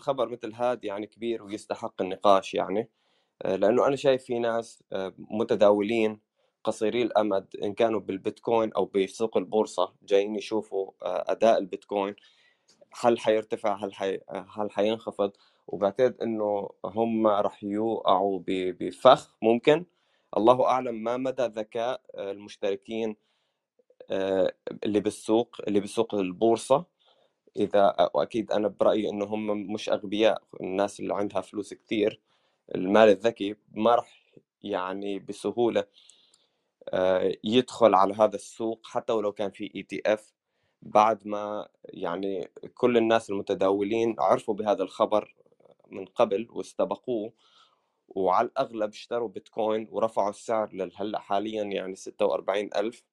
خبر مثل هذا يعني كبير ويستحق النقاش يعني آه، لأنه أنا شايف في ناس آه، متداولين قصيري الأمد إن كانوا بالبيتكوين أو بسوق البورصة جايين يشوفوا آه، أداء البيتكوين هل حيرتفع هل حي... هل حينخفض؟ وبعتقد إنه هم راح يوقعوا بفخ ممكن. الله أعلم ما مدى ذكاء المشتركين اللي بالسوق اللي بسوق البورصة. إذا وأكيد أنا برأيي انه هم مش أغبياء الناس اللي عندها فلوس كثير المال الذكي ما راح يعني بسهولة آه، يدخل على هذا السوق حتى ولو كان في ETF بعد ما يعني كل الناس المتداولين عرفوا بهذا الخبر من قبل واستبقوه وعلى الأغلب اشتروا بيتكوين ورفعوا السعر لهلا حاليا يعني 46 ألف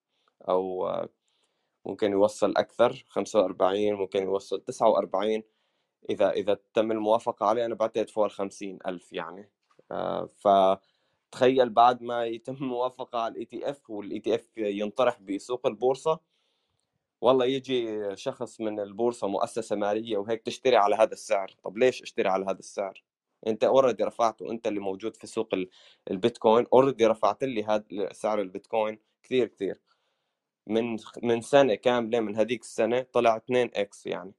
أو ممكن يوصل أكثر 45 ممكن يوصل 49 إذا إذا تم الموافقة عليه أنا بعتقد فوق ال 50 ألف يعني. آه، فتخيل بعد ما يتم الموافقة على ال ETF وال ETF ينطرح بسوق البورصة والله يجي شخص من البورصة مؤسسة مالية وهيك تشتري على هذا السعر. طب ليش اشتري على هذا السعر؟ أنت already رفعته أنت اللي موجود في سوق البيتكوين already رفعت لي هذا سعر البيتكوين كثير كثير. من من سنة كاملة من هذيك السنة طلع 2 x يعني.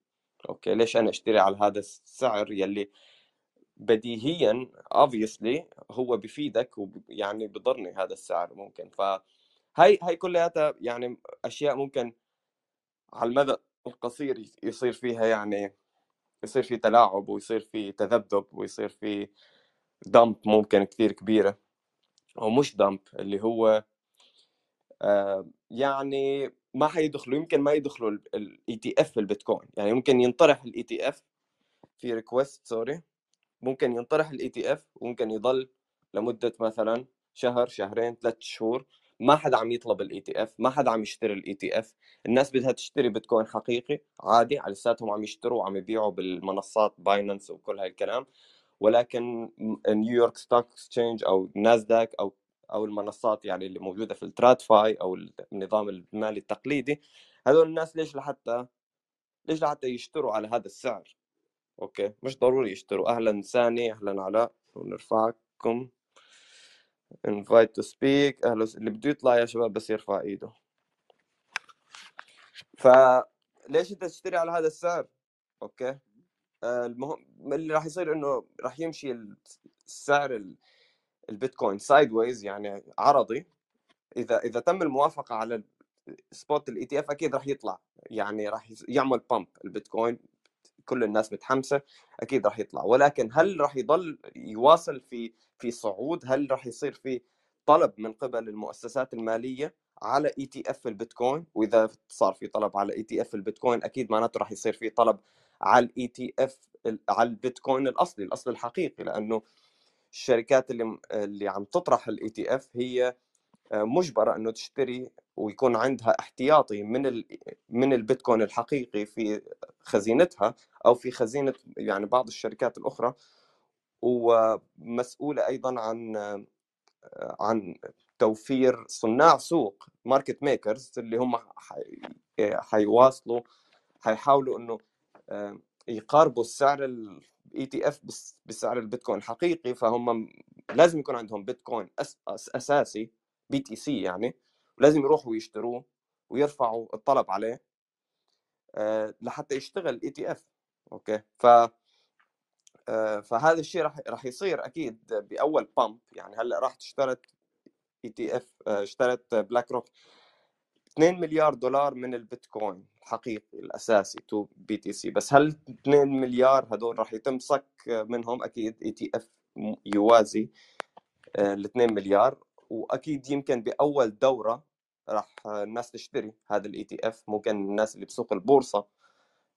okay ليش أنا أشتري على هذا السعر يلي بديهيا obviously هو بفيدك ويعني بضرني هذا السعر ممكن. فهي هي كلياتها يعني أشياء ممكن على المدى القصير يصير فيها يعني يصير في تلاعب ويصير في تذبذب ويصير في dump ممكن كثير كبيرة. أو مش dump اللي هو آه، يعني ما حيدخلوا يمكن ما يدخلوا ال ETF البيتكوين. يعني ممكن ينطرح ال ETF في request sorry ممكن ينطرح ال ETF وممكن يضل لمدة مثلا شهر شهرين ثلاث شهور. ما حدا عم يطلب ال ETF ما حدا عم يشتري ال ETF الناس بدها تشتري بيتكوين حقيقي عادي على لساتهم عم يشتروا وعم يبيعوا بالمنصات باينانس وكل هاي الكلام ولكن New York Stock Exchange أو ناسداك أو أو المنصات يعني اللي موجودة في ال TradFi أو النظام المالي التقليدي هذول الناس ليش لحتى ليش لحتى يشتروا على هذا السعر؟ okay مش ضروري يشتروا. أهلا ثاني أهلا علاء ونرفعكم. Invite to speak. أهلا اللي بده يطلع يا شباب بس يرفع إيده. فليش أنت تشتري على هذا السعر؟ okay. آه، المهم اللي راح يصير إنه راح يمشي السعر البيتكوين sideways يعني عرضي إذا إذا تم الموافقة على spot ال ETF أكيد راح يطلع يعني راح يعمل pump البيتكوين كل الناس متحمسة أكيد راح يطلع. ولكن هل راح يضل يواصل في في صعود؟ هل راح يصير في طلب من قبل المؤسسات المالية على ETF البيتكوين؟ وإذا صار في طلب على ETF البيتكوين أكيد معناته راح يصير في طلب على ال ETF على البيتكوين الأصلي الأصل الحقيقي لأنه الشركات اللي اللي عم تطرح ال ETF هي آه، مجبرة إنه تشتري ويكون عندها احتياطي من من البيتكوين الحقيقي في خزينتها أو في خزينة يعني بعض الشركات الأخرى ومسؤولة أيضا عن آه، عن توفير صناع سوق market makers اللي هم حيواصلوا حيحاولوا إنه آه، يقاربوا السعر ETF بسعر البيتكوين الحقيقي فهم لازم يكون عندهم بيتكوين أس أس أساسي BTC يعني ولازم يروحوا يشتروه ويرفعوا الطلب عليه لحتى يشتغل ETF okay؟ ف فهذا الشيء راح راح يصير أكيد بأول pump يعني. هلأ راح اشترت ETF اشترت بلاك روك 2 مليار دولار من البيتكوين الحقيقي الأساسي تو BTC. بس هل 2 مليار هدول راح يتم صك منهم؟ أكيد ETF يوازي آه، ال 2 مليار. وأكيد يمكن بأول دورة راح الناس تشتري هذا ال ETF. ممكن الناس اللي بسوق البورصة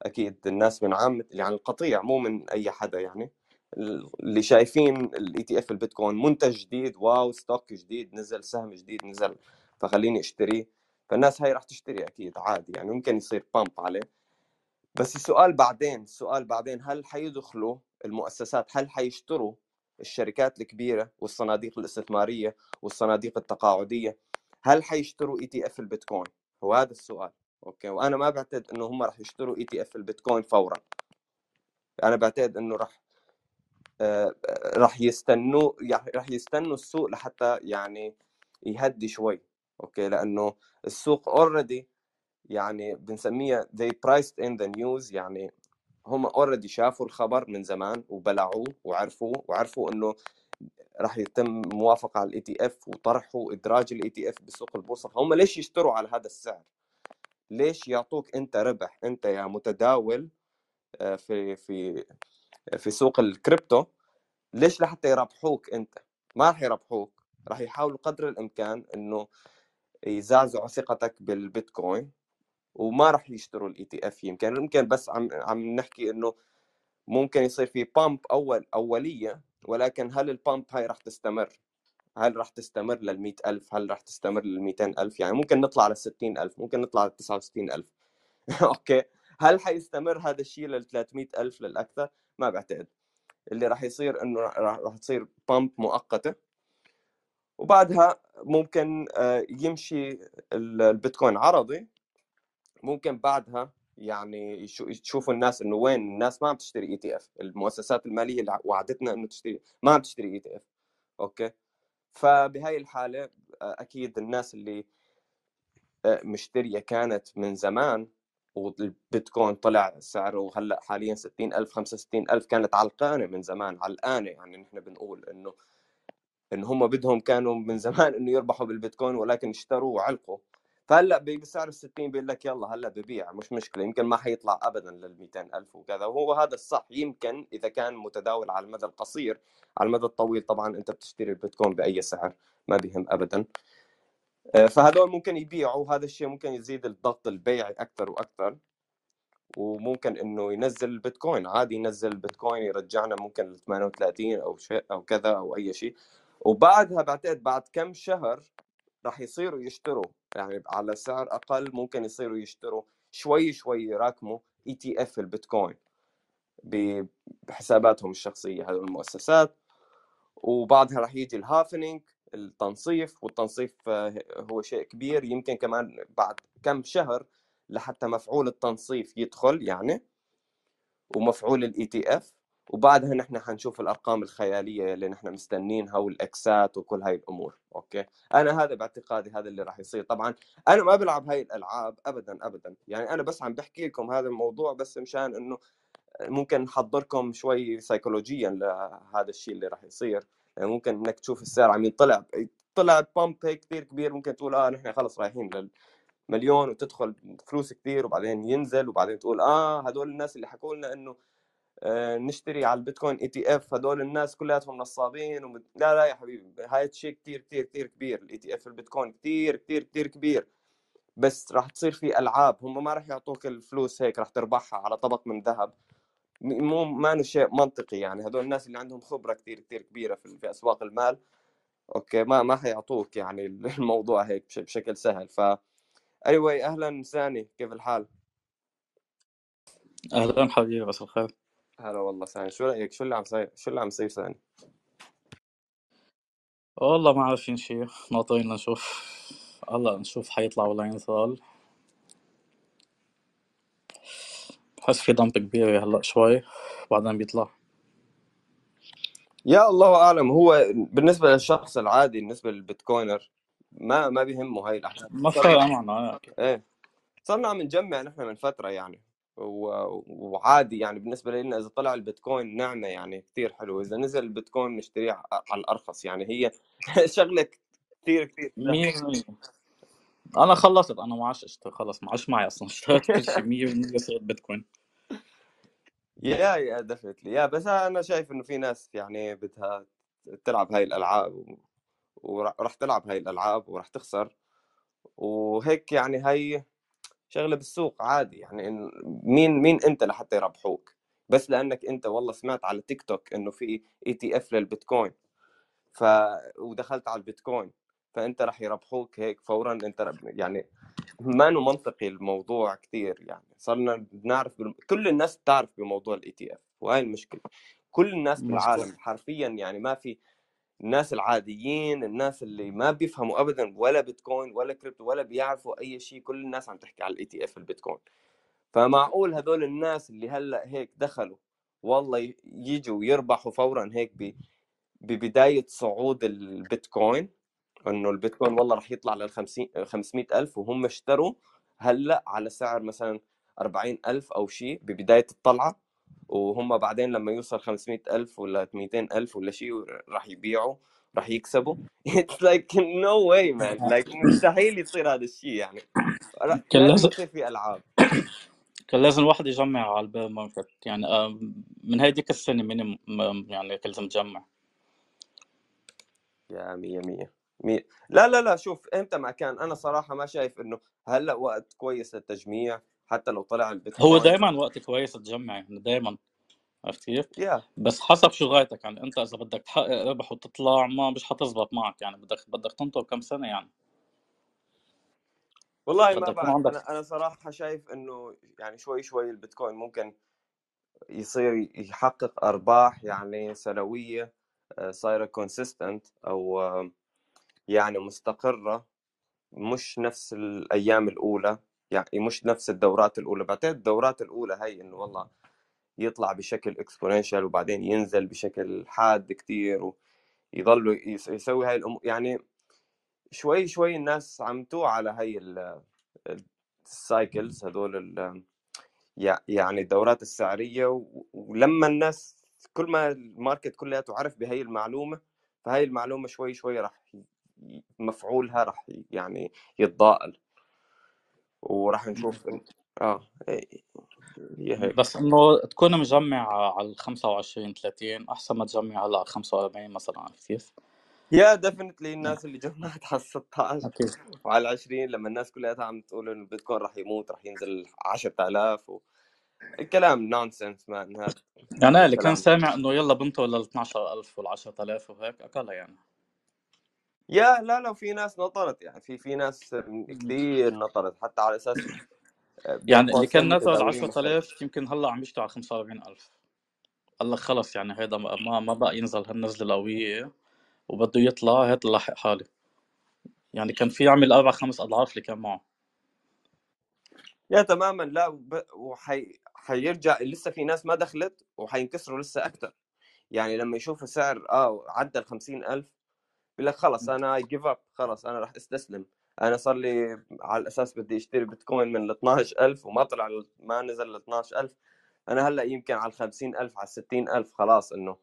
أكيد الناس من عامه يعني القطيع مو من أي حدا يعني. اللي شايفين ال ETF البيتكوين منتج جديد wow stock جديد نزل سهم جديد نزل فخليني أشتريه. فالناس هاي راح تشتري أكيد عادي يعني ممكن يصير pump عليه. بس السؤال بعدين السؤال بعدين هل حيدخلوا المؤسسات هل حيشتروا الشركات الكبيرة والصناديق الاستثمارية والصناديق التقاعدية؟ هل حيشتروا ETF البيتكوين؟ هو هذا السؤال okay؟ وأنا ما بعتقد إنه هم راح يشتروا ETF البيتكوين فورا. أنا بعتقد إنه راح آه، راح يستنوا يعني راح يستنوا السوق لحتى يعني يهدي شوي. okay؟ لأنه السوق already يعني بنسميها they priced in the news يعني هم already شافوا الخبر من زمان وبلعوه وعرفوا وعرفوا إنه راح يتم موافقة على ال ETF وطرحه ادراج ال ETF بسوق البورصة. فهم ليش يشتروا على هذا السعر؟ ليش يعطوك أنت ربح؟ أنت يا متداول آه، في في في سوق الكريبتو ليش لحتى يربحوك أنت؟ ما راح يربحوك راح يحاولوا قدر الإمكان إنه يزعزعوا ثقتك بالبيتكوين وما راح يشتروا ال ETF يمكن يمكن بس عم عم نحكي إنه ممكن يصير في pump أول أولية ولكن هل ال pump هاي راح تستمر؟ هل راح تستمر لل ألف؟ هل راح تستمر لل ألف؟ يعني ممكن نطلع على 60 ألف ممكن نطلع على 69 ألف. okay. هل حيستمر هذا الشيء لل 300 ألف للأكثر؟ ما بعتقد. اللي راح يصير إنه راح تصير pump مؤقتة. وبعدها ممكن آه، يمشي البيتكوين عرضي. ممكن بعدها يعني تشوفوا الناس إنه وين الناس ما عم تشتري ETF المؤسسات المالية اللي وعدتنا إنه تشتري ما عم تشتري ETF okay؟ فبهاي الحالة أكيد الناس اللي آه، مشترية كانت من زمان والبيتكوين طلع سعره هلا حاليا 60000 65000 كانت علقانه من زمان علقانه يعني نحن بنقول إنه إن هم بدهم كانوا من زمان إنه يربحوا بالبيتكوين ولكن اشتروا وعلقوا. فهلأ بسعر ال 60 بيقول لك يلا هلأ ببيع مش مشكلة يمكن ما حيطلع ابدا لل 200000 وكذا. وهو هذا الصح يمكن إذا كان متداول على المدى القصير على المدى الطويل طبعا أنت بتشتري البيتكوين بأي سعر ما بيهم ابدا. آه، فهذول ممكن يبيعوا هذا الشيء ممكن يزيد الضغط البيعي أكثر وأكثر. وممكن إنه ينزل البيتكوين عادي ينزل البيتكوين يرجعنا ممكن ل 38 أو شيء أو كذا أو أي شيء. وبعدها بعتقد بعد كم شهر راح يصيروا يشتروا يعني على سعر أقل ممكن يصيروا يشتروا شوي شوي يراكموا ETF البيتكوين بحساباتهم الشخصية هذول المؤسسات. وبعدها راح يجي ال halving التنصيف والتنصيف آه، هو شيء كبير يمكن كمان بعد كم شهر لحتى مفعول التنصيف يدخل يعني ومفعول ال ETF وبعدها نحن حنشوف الأرقام الخيالية اللي نحن مستنينها وال إكسات وكل هاي الأمور okay؟ أنا هذا باعتقادي هذا اللي راح يصير. طبعا أنا ما بلعب هاي الألعاب ابدا ابدا. يعني أنا بس عم بحكي لكم هذا الموضوع بس مشان إنه ممكن نحضركم شوي سيكولوجيا لهذا الشيء اللي راح يصير. يعني ممكن إنك تشوف السعر عم يطلع طلع pump هيك كثير كبير ممكن تقول آه نحن خلص رايحين للمليون وتدخل فلوس كثير وبعدين ينزل وبعدين تقول آه هدول الناس اللي حكوا لنا إنه نشتري على البيتكوين ETF هدول الناس كلياتهم نصابين ومد... لا لا يا حبيبي هاي شيء كثير كثير كثير كبير ال ETF البيتكوين كثير كثير كثير كبير. بس راح تصير في ألعاب هم ما راح يعطوك الفلوس هيك راح تربحها على طبق من ذهب. مو ما شيء منطقي يعني. هذول الناس اللي عندهم خبرة كثير كثير كبيرة في, في أسواق المال أوكي ما ما حيعطوك يعني الموضوع هيك بشكل سهل. ف anyway أهلا ساني كيف الحال؟ أهلا حبيبي بس الخير. هلا والله ساني شو رأيك؟ شو اللي عم صير شو اللي عم يصير ساني؟ والله ما عارفين شيء ناطرين نشوف هلا نشوف حيطلع ولا ينزل بحس في دمب كبير هلا شوي بعدين بيطلع. يا الله أعلم. هو بالنسبة للشخص العادي بالنسبة للبيتكوينر ما ما بيهمه هاي الأحداث. ما فارقه معنا إيه. صرنا عم نجمع نحن من فترة يعني. وعادي يعني بالنسبة لنا إذا طلع البيتكوين نعمة يعني كثير حلو إذا نزل البيتكوين نشتريه على الأرخص يعني هي شغلة كثير كثير أنا خلصت أنا ما عادش أشتري خلص ما عادش معي أصلا اشتريت كل شيء 100% صرت بيتكوين. yeah yeah definitely yeah بس أنا شايف إنه في ناس يعني بدها تلعب هاي الألعاب وراح تلعب هاي الألعاب وراح تخسر. وهيك يعني هاي شغلة بالسوق عادي يعني مين مين أنت لحتى يربحوك؟ بس لأنك أنت والله سمعت على تيك توك إنه في ETF للبيتكوين ف ودخلت على البيتكوين فأنت راح يربحوك هيك فورا أنت يعني ما إنه منطقي الموضوع كثير يعني صرنا بنعرف بال... كل الناس بتعرف بموضوع ال ETF وهي المشكلة كل الناس بالعالم حرفيا يعني ما في الناس العاديين الناس اللي ما بيفهموا ابدا ولا بيتكوين ولا كريبتو ولا بيعرفوا أي شيء كل الناس عم تحكي على ال ETF البيتكوين. فمعقول هذول الناس اللي هلأ هيك دخلوا والله يجوا ويربحوا فورا هيك ب... ببداية صعود البيتكوين إنه البيتكوين والله راح يطلع لل 50 500 ألف وهم اشتروا هلأ على سعر مثلا 40 ألف أو شيء ببداية الطلعة. وهم بعدين لما يوصل 500 ألف ولا 200 ألف ولا شيء راح يبيعوا راح يكسبوا. it's like no way man like مستحيل يصير هذا الشيء يعني. كان لازم يصير في ألعاب. كان لازم الواحد يجمع على ال bear market يعني آه، من هيديك السنة minimum يعني كان لازم تجمع. yeah مية مية مية. لا لا لا شوف إمتى ما كان أنا صراحة ما شايف إنه هلأ وقت كويس للتجميع. حتى لو طلع هو البيتكوين دائما وقت كويس تجمع يعني دائما عرفت كيف؟ yeah بس حسب شو غايتك يعني أنت إذا بدك تحقق ربح وتطلع ما مش حتزبط معك يعني بدك بدك تنطر كم سنة يعني. والله ما بعرف عندك أنا أنا صراحة شايف إنه يعني شوي شوي البيتكوين ممكن يصير يحقق أرباح يعني سنوية آه، صايرة consistent أو يعني مستقرة مش نفس الأيام الأولى. يعني مش نفس الدورات الأولى. بعتقد الدورات الأولى هي إنه والله يطلع بشكل exponential وبعدين ينزل بشكل حاد كتير ويضلوا يس- يسوي هاي الأمور يعني شوي شوي الناس عم توعى على هاي ال- ال cycles يع- يعني الدورات السعرية و- ولما الناس كل ما ال market كلياته عرف بهي المعلومة فهي المعلومة شوي شوي راح مفعولها راح يعني يتضاءل. وراح نشوف آه إيه، هي هيك. بس إنه تكون مجمع على ال 25 30 أحسن ما تجمع هلأ على 45 مثلا عرفت كيف؟ yeah definitely الناس اللي جمعت على 16 أكيد. وعلى 20 لما الناس كلها عم تقول إنه البيتكوين راح يموت راح ينزل 10000 و... الكلام nonsense man هذا يعني اللي كان سامع إنه يلا بنته لل 12000 وال 10000 وهيك أكلها يعني. yeah لا لا في ناس نطرت يعني في في ناس كثير نطرت حتى على أساس بين يعني اللي كان مختلف 10000 يمكن هلأ عم يشتغل على 45000 قال لك خلص يعني هيدا ما ما بقى ينزل هالنزلة القوية وبده يطلع هات لاحق حالي. يعني كان في يعمل أربع خمس أضعاف اللي كان معه. yeah تماما. لا وب... وحي... حيرجع لسه في ناس ما دخلت وحينكسروا لسه أكثر يعني لما يشوفوا سعر آه عدى ال 50000 بيقول لك خلص أنا I give up خلص أنا راح أستسلم. أنا صار لي على الأساس بدي أشتري بيتكوين من ال 12000 وما طلع ال- ما نزل ل 12000 أنا هلأ يمكن على ال 50000 على ال 60000 خلاص إنه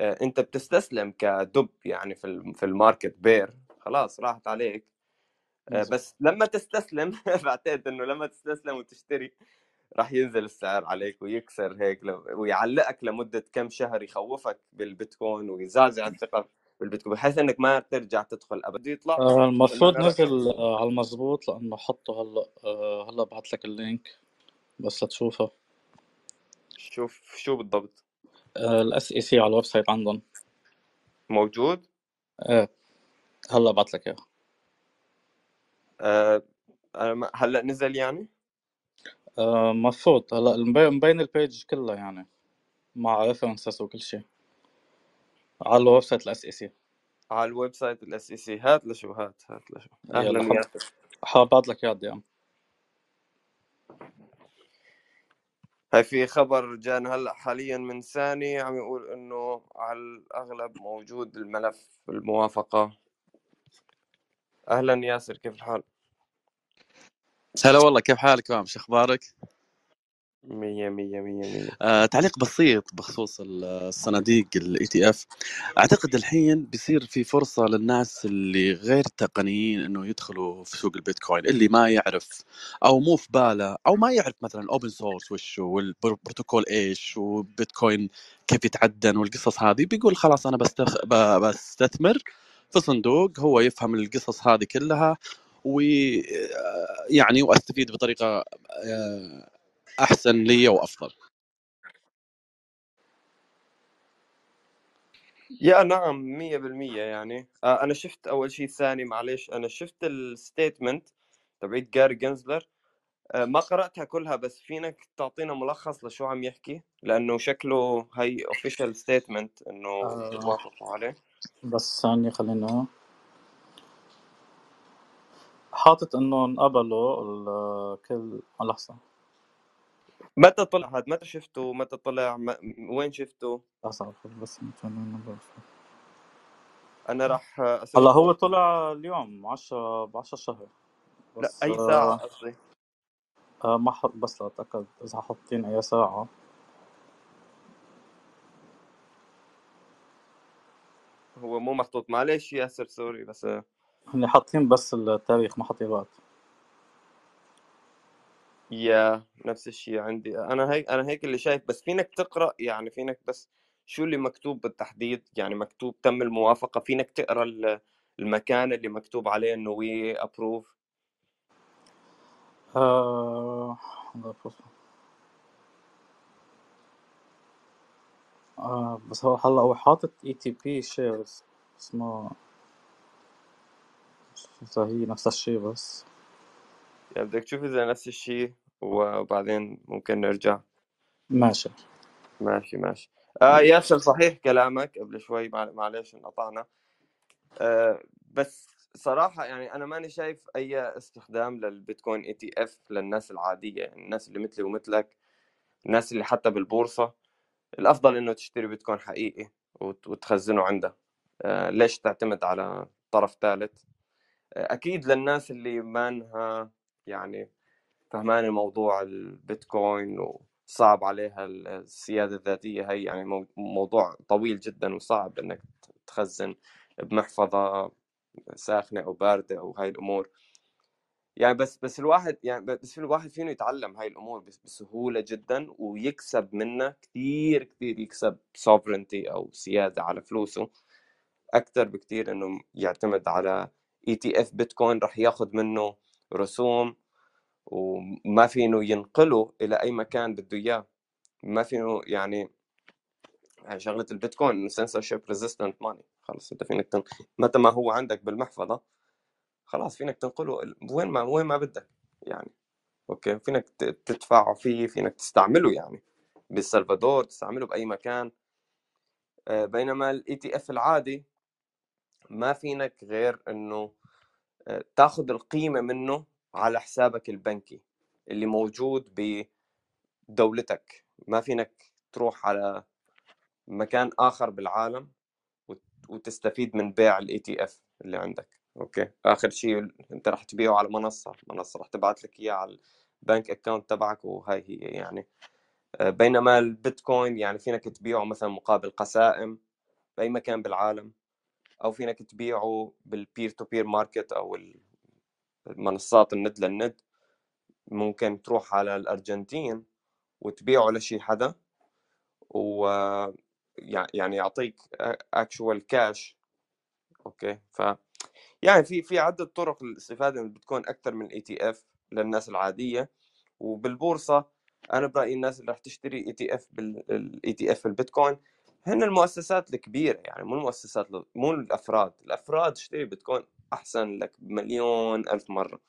آه، أنت بتستسلم كدب يعني في في ال market bear خلاص راحت عليك. آه،. بس لما تستسلم بعتقد إنه لما تستسلم وتشتري راح ينزل السعر عليك ويكسر هيك لو- ويعلقك لمدة كم شهر يخوفك بالبيتكوين ويزعزع الثقة. بالبيتكوين بحيث إنك ما ترجع تدخل ابدا. بده يطلع آه، المفروض. نزل آه، على المزبوط لأنه حطه هلأ آه، هلأ بعت لك ال link بس لتشوفه. شوف شو بالضبط؟ ال SEC على ال website عندهم. موجود؟ إيه هلأ بعت لك إياه. آه هلأ نزل يعني؟ آه، مفروض هلأ مبين مبين ال page كلها يعني مع references وكل شيء. على ال website ال SEC على ال website ال SEC هات لشو هات هات لشو. أهلا يلا حط حابعت لك اياه DM هاي في خبر جانا هلأ حاليا من ثاني عم يقول إنه على الأغلب موجود الملف الموافقة أهلا ياسر كيف الحال؟ هلا والله كيف حالك؟ فاهم شو أخبارك؟ مية مية مية مية. آه تعليق بسيط بخصوص ال- الصناديق ال ETF أعتقد الحين بيصير في فرصة للناس اللي غير تقنيين إنه يدخلوا في سوق البيتكوين اللي ما يعرف أو مو في باله أو ما يعرف مثلا open source وش والبروتوكول إيش وبيتكوين كيف يتعدن والقصص هذه بيقول خلاص أنا بستخ... بستثمر في صندوق هو يفهم القصص هذه كلها ويعني وأستفيد بطريقة آه، أحسن لي وأفضل. يا نعم مية بالمية يعني. آه أنا شفت أول شيء ثاني معلش أنا شفت ال statement تبعت جاري جنزلر آه ما قرأتها كلها بس فينك تعطينا ملخص لشو عم يحكي؟ لأنه شكله هي official statement إنه آه، وافقوا عليه. بس ثانية خلينا. حاطط إنه انقبلوا ال- كل لحظة. متى طلع هذا متى شفته؟ متى طلع؟ م... وين شفته؟ أصعب بس مثلا أنا راح هلا هو طلع اليوم 10 ب 10 شهر. لا أي ساعة آه قصدي؟ آه ما حط بس لأتأكد إذا حاطين أي ساعة. هو مو محطوط. معلش ياسر سوري بس آه، هن حاطين بس التاريخ ما حاطين الوقت. يا نفس الشيء عندي. أنا هيك أنا هيك اللي شايف. بس فينك تقرأ يعني فينك بس شو اللي مكتوب بالتحديد؟ يعني مكتوب تم الموافقة. فينك تقرأ ال- المكان اللي مكتوب عليه إنه we approve آه آه بس هو هلا هو حاطط ETP shares بس ما هي نفس الشيء بس. يعني بدك تشوف إذا نفس الشيء وبعدين ممكن نرجع. ماشي. ماشي ماشي. آه ياسر صحيح كلامك قبل شوي مع- معلش انقطعنا. آه بس صراحة يعني أنا ماني شايف أي استخدام للبيتكوين ETF للناس العادية يعني الناس اللي مثلي ومثلك الناس اللي حتى بالبورصة. الأفضل إنه تشتري بيتكوين حقيقي وت- وتخزنه عندها آه ليش تعتمد على طرف ثالث؟ آه أكيد للناس اللي مانها يعني فهمان الموضوع البيتكوين وصعب عليها السيادة الذاتية هي يعني مو- موضوع طويل جدا وصعب إنك تخزن بمحفظة ساخنة أو باردة أو هاي الأمور. يعني بس بس الواحد يعني بس في الواحد فينه يتعلم هاي الأمور بس بسهولة جدا ويكسب منها كثير كثير يكسب sovereignty أو سيادة على فلوسه. أكثر بكثير إنه يعتمد على ETF بيتكوين رح ياخذ منه رسوم وما فينه ينقله إلى أي مكان بده إياه. ما فينه يعني شغلة البيتكوين سنسورشيب ريزيستنت ماني خلص انت فينك تن... متى ما هو عندك بالمحفظة خلاص فينك تنقله وين ما وين ما بدك يعني. أوكي؟ فينك تدفع فيه فينك تستعمله يعني. بالسلفادور تستعمله بأي مكان. آه، بينما ال ETF العادي ما فينك غير إنه تاخذ القيمة منه على حسابك البنكي اللي موجود بدولتك. ما فينك تروح على مكان آخر بالعالم وت- وتستفيد من بيع ال ETF اللي عندك. أوكي؟ آخر شيء أنت راح تبيعه على منصة منصة راح تبعت لك إياه على ال bank account تبعك وهاي هي يعني. آه، بينما البيتكوين يعني فينك تبيعه مثلا مقابل قسائم بأي مكان بالعالم. أو فينك تبيعه بال peer to peer market أو ال- المنصات الند للند. ممكن تروح على الأرجنتين وتبيعه لشي حدا و يع- يعني يعطيك actual cash أوكي؟ ف يعني في في عدة طرق للاستفادة من البيتكوين أكثر من ال ETF للناس العادية. وبالبورصة أنا برأيي الناس اللي رح تشتري ETF بال ETF البيتكوين هن المؤسسات الكبيرة يعني مو المؤسسات مو الأفراد الأفراد تشتري بيتكوين أحسن لك بمليون ألف مرة.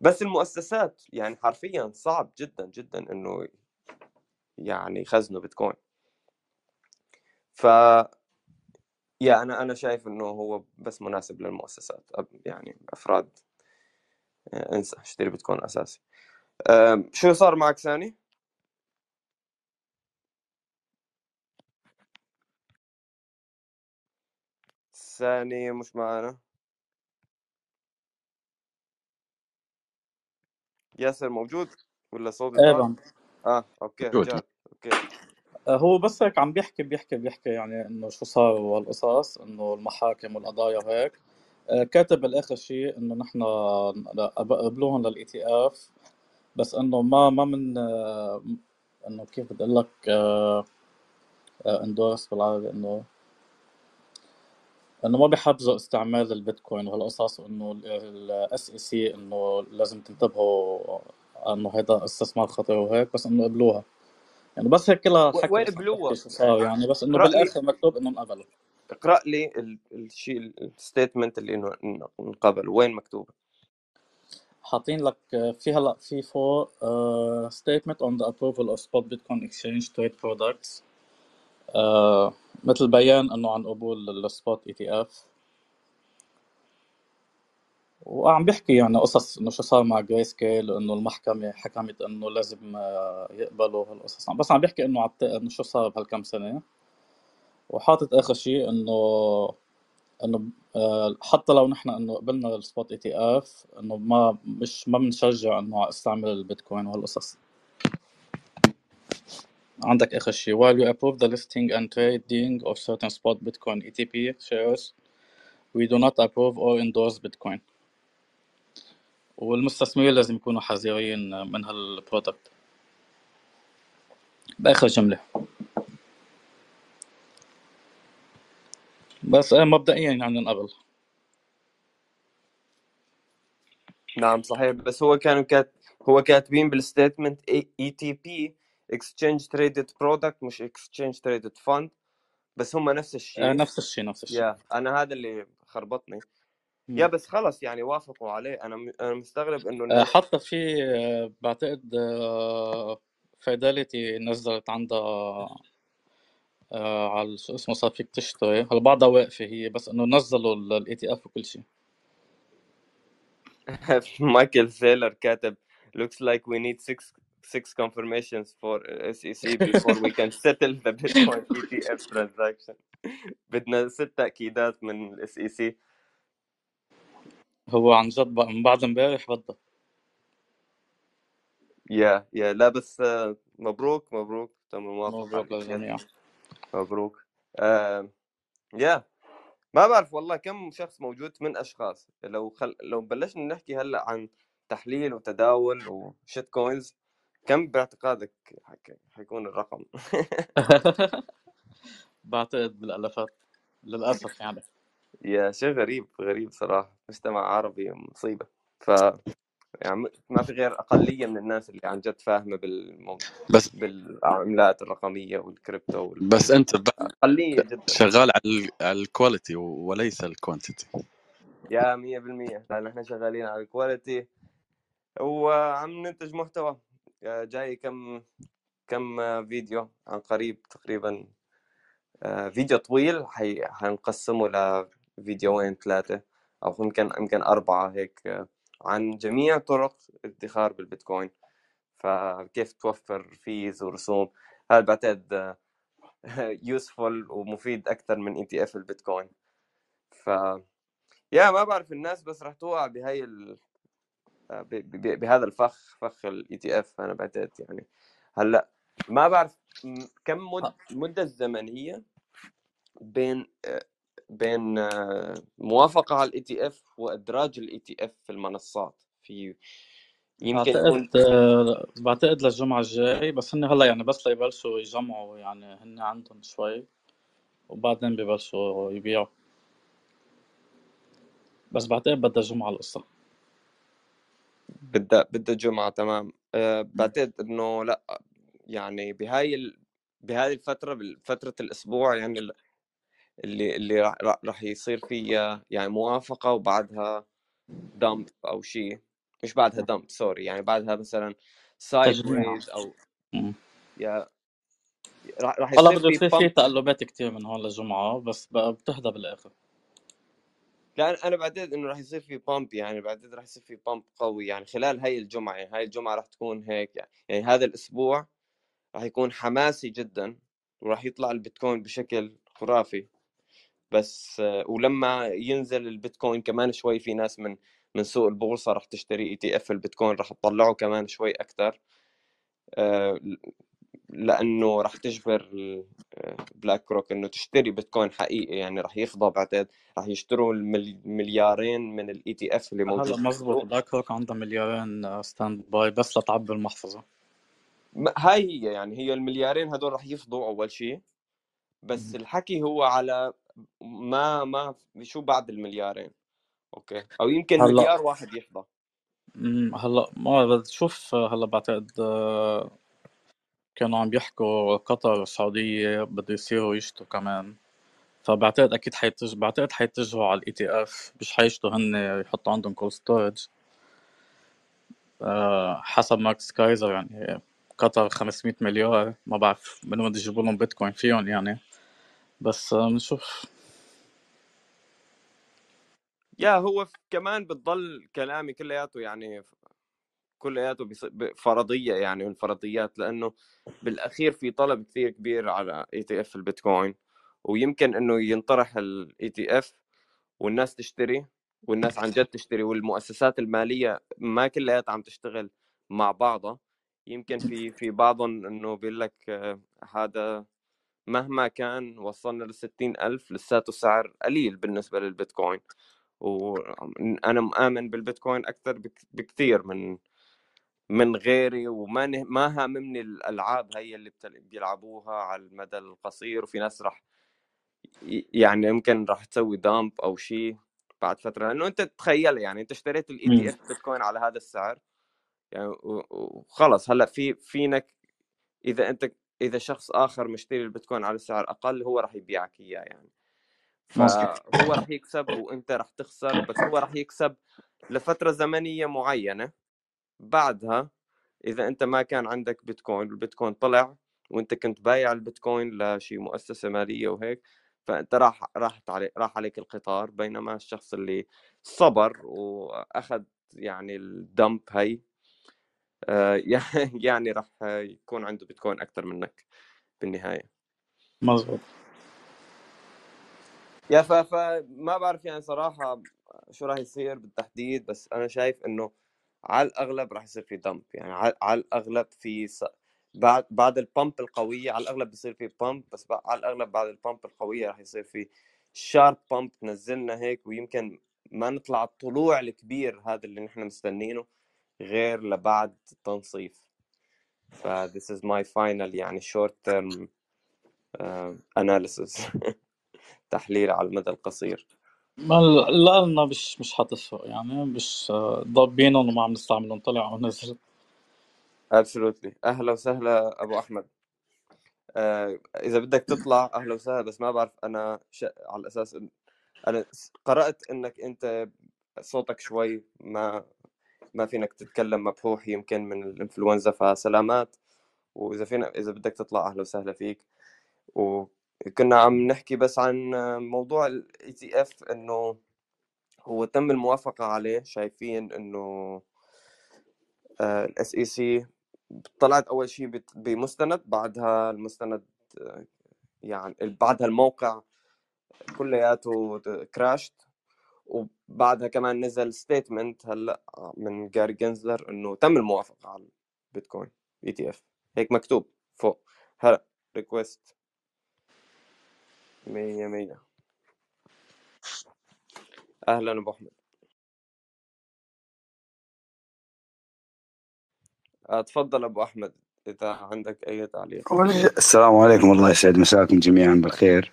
بس المؤسسات يعني حرفيا صعب جدا جدا إنه يعني يخزنوا بيتكوين ف يا أنا أنا شايف إنه هو بس مناسب للمؤسسات يعني أفراد آه، انسى اشتري بيتكوين أساسي. شو صار معك ثاني؟ ثاني مش معنا ياسر موجود ولا صوتي إيه ضاع؟ بان آه أوكي موجود. أوكي. آه، هو بس هيك عم بيحكي بيحكي بيحكي يعني إنه شو صار والقصص إنه المحاكم والقضايا وهيك. آه، كاتب بالاخر شيء إنه نحن قبلوهم لل ETF بس إنه ما ما من آه، إنه كيف بدي أقول لك endorse بالعربي إنه إنه ما بيحبذوا استعمال البيتكوين وهالقصص وانه ال SEC إنه لازم تنتبهوا إنه هذا استثمار خطير وهيك بس إنه قبلوها. يعني بس هيك كلها حكي وين صار يعني بس إنه بالآخر مكتوب إنه انقبلوا. اقرأ لي ال- الشيء ال statement اللي إنه انقبل وين مكتوب؟ حاطين لك آه، في هلأ في فوق uh, statement on the approval of spot bitcoin exchange trade uh, مثل بيان إنه عن قبول ال spot ETF وعم بيحكي يعني قصص إنه شو صار مع Grayscale وإنه المحكمة حكمت إنه لازم آه، يقبلوا هالقصص. بس عم بيحكي إنه عت... إنه شو صار بهالكم سنة. وحاطط آخر شيء إنه إنه آه، حتى لو نحن إنه قبلنا ال spot ETF إنه ما مش ما بنشجع إنه استعمل البيتكوين وهالقصص. عندك آخر شيء. While you approve the listing and trading of certain spot bitcoin ETP shares we do not approve or endorse bitcoin. والمستثمرين لازم يكونوا حذرين من هال product باخر جملة. بس إيه مبدئيا يعني نقبل نعم صحيح. بس هو كانوا كات هو كاتبين بال statement ETP exchange traded product مش exchange traded fund بس هم نفس الشيء. آه نفس الشيء نفس الشيء. يا أنا هذا اللي خربطني. يا بس خلص يعني وافقوا عليه. أنا. أنا مستغرب إنه آه حتى في آه بعتقد Fidelity نزلت عندها على شو اسمه صار فيك تشتري هلا بعدها واقفة هي بس إنه نزلوا ال ETF وكل شيء. مايكل سيلر كاتب looks like we need six six confirmations for SEC before we can settle the Bitcoin ETF transaction. بدنا ست تأكيدات من ال SEC هو عن جد من بعد امبارح بدها يا يا لا بس آه، مبروك مبروك. تم موافق مبروك ETF. للجميع. مبروك. آه يا ما بعرف والله كم شخص موجود من أشخاص. لو خل... لو بلشنا نحكي هلأ عن تحليل وتداول وشيت كوينز كم باعتقادك حك... حيكون الرقم؟ بعتقد بالالافات للأسف يعني. yeah شيء غريب غريب صراحة. مجتمع عربي مصيبة. ف يعني ما في غير أقلية من الناس اللي عن جد فاهمة بالمو... بس بالعملات الرقمية والكريبتو وال... بس أنت ب- أقلية جدا. شغال على ال- على ال quality وليس ال quantity yeah مية بالمية. لأن إحنا شغالين على ال quality وعم ننتج محتوى. جاي كم كم آه، فيديو عن قريب تقريبا آه، فيديو طويل حي... حنقسمه لفيديوين ثلاثة أو يمكن يمكن أربعة هيك آه، عن جميع طرق الادخار بالبيتكوين. فكيف توفر fees ورسوم هذا بعتقد useful ومفيد أكثر من ETF البيتكوين. ف yeah ما بعرف الناس بس رح توقع بهاي ال... ب... بهذا الفخ فخ ال ETF أنا بعتقد يعني. هلأ ما بعرف كم مد... المده الزمنيه بين آه، بين آه، موافقة على ال ETF وإدراج ال ETF في المنصات؟ في يمكن يكون بعتقد آه، بعتقد للجمعة الجاي بس هن هلأ يعني بس ليبلشوا يجمعوا يعني هن عندهم شوي وبعدين ببلشوا يبيعوا. بس بعتقد بدها جمعة القصة. بدها بدها جمعة تمام. أه بعتقد إنه لأ يعني بهاي ال... بهاي الفترة بفتره الأسبوع يعني ال- اللي اللي راح راح- يصير فيها يعني موافقة وبعدها dump أو شيء مش بعدها dump sorry يعني بعدها مثلا side أو مم. yeah راح يصير بده في يصير في تقلبات كتير من هون للجمعة بس بتهدى بالآخر. لأن أنا بعتقد إنه راح يصير في pump يعني بعتقد راح يصير في pump قوي يعني خلال هاي الجمعة يعني هاي الجمعة راح تكون هيك يعني, يعني هذا الأسبوع راح يكون حماسي جدا وراح يطلع البيتكوين بشكل خرافي. بس آه، ولما ينزل البيتكوين كمان شوي في ناس من من سوق البورصة راح تشتري ETF البيتكوين راح تطلعه كمان شوي أكثر لأنه راح تجبر BlackRock إنه تشتري بيتكوين حقيقي يعني راح يفضى بعتقد. راح يشتروا المليارين من ال ETF اللي موجود هلا مزبوط. السوق BlackRock عندها مليارين standby بس لتعبي المحفظة. ما- هاي هي يعني هي المليارين هدول راح يفضوا أول شيء بس مم. الحكي هو على ما ما شو بعد المليارين. أوكي؟ أو يمكن هلا مليار واحد يفضى هلا ما بتشوف هلا بعتقد آه، كانوا عم بيحكوا قطر والسعودية بده يصيروا يشتروا كمان. فبعتقد أكيد حيتج بعتقد حيتجهوا على ال ETF مش حيشتروا هن يحطوا عندهم cold storage حسب ماكس كايزر يعني. قطر 500 مليار. ما بعرف من وين يجيبوا لهم بيتكوين فيهم يعني. بس آه، بنشوف yeah هو كمان بتضل كلامي كلياته يعني كلياته فرضية يعني من الفرضيات لأنه بالأخير في طلب كثير كبير على ETF البيتكوين ويمكن إنه ينطرح ال ETF والناس تشتري والناس عن جد تشتري والمؤسسات المالية ما كلياتها عم تشتغل مع بعضها. يمكن في في بعضهم إنه بيقول لك هذا مهما كان وصلنا ل ألف لساته سعر قليل بالنسبة للبيتكوين. وأنا مآمن بالبيتكوين أكثر بكثير من من غيري وما ما هاممني الألعاب هي اللي بيلعبوها على المدى القصير. وفي ناس راح يعني يمكن راح تسوي dump أو شيء بعد فترة. لأنه أنت تخيل يعني أنت اشتريت ال ETF بيتكوين على هذا السعر يعني وخلص. هلأ في فينك إذا أنت إذا شخص آخر مشتري البيتكوين على سعر أقل هو راح يبيعك إياه يعني. فهو راح يكسب وأنت راح تخسر بس هو راح يكسب لفترة زمنية معينة. بعدها إذا أنت ما كان عندك بيتكوين البيتكوين طلع وأنت كنت بايع البيتكوين لشي مؤسسة مالية وهيك فأنت راح راحت عليك راح عليك القطار. بينما الشخص اللي صبر وأخذ يعني الدمب هي آه، يعني راح يكون عنده بيتكوين أكثر منك بالنهاية. مظبوط yeah فما بعرف يعني صراحة شو راح يصير بالتحديد بس أنا شايف إنه على الأغلب راح يصير في dump يعني على الأغلب في س... بعد بعد ال pump القوية على الأغلب بيصير في pump بس على الأغلب بعد ال pump القوية راح يصير في sharp dump تنزلنا هيك ويمكن ما نطلع الطلوع الكبير هذا اللي نحن مستنينه غير لبعد التنصيف ف this is my final يعني short term uh, analysis تحليل على المدى القصير. ما لنا مش مش حتفرق يعني مش ضابينهم وما عم نستعملهم طلع ونزل ابسولوتلي أهلا وسهلا أبو أحمد. آه إذا بدك تطلع أهلا وسهلا بس ما بعرف أنا ش... على أساس إن... أنا قرأت إنك أنت صوتك شوي ما ما فينك تتكلم مبحوح يمكن من الإنفلونزا فسلامات. وإذا فينا إذا بدك تطلع أهلا وسهلا فيك. كنا عم نحكي بس عن موضوع ال ETF إنه هو تم الموافقة عليه شايفين إنه ال SEC طلعت أول شيء بمستند بعدها المستند يعني بعدها الموقع كلياته crashed وبعدها كمان نزل statement هلأ من جاري جينسلر إنه تم الموافقة على البيتكوين ETF هيك مكتوب فوق. هلأ request مية مية. أهلا أبو أحمد. آه، تفضل أبو أحمد إذا عندك أي تعليق. السلام عليكم الله يسعد مساكم جميعا بالخير.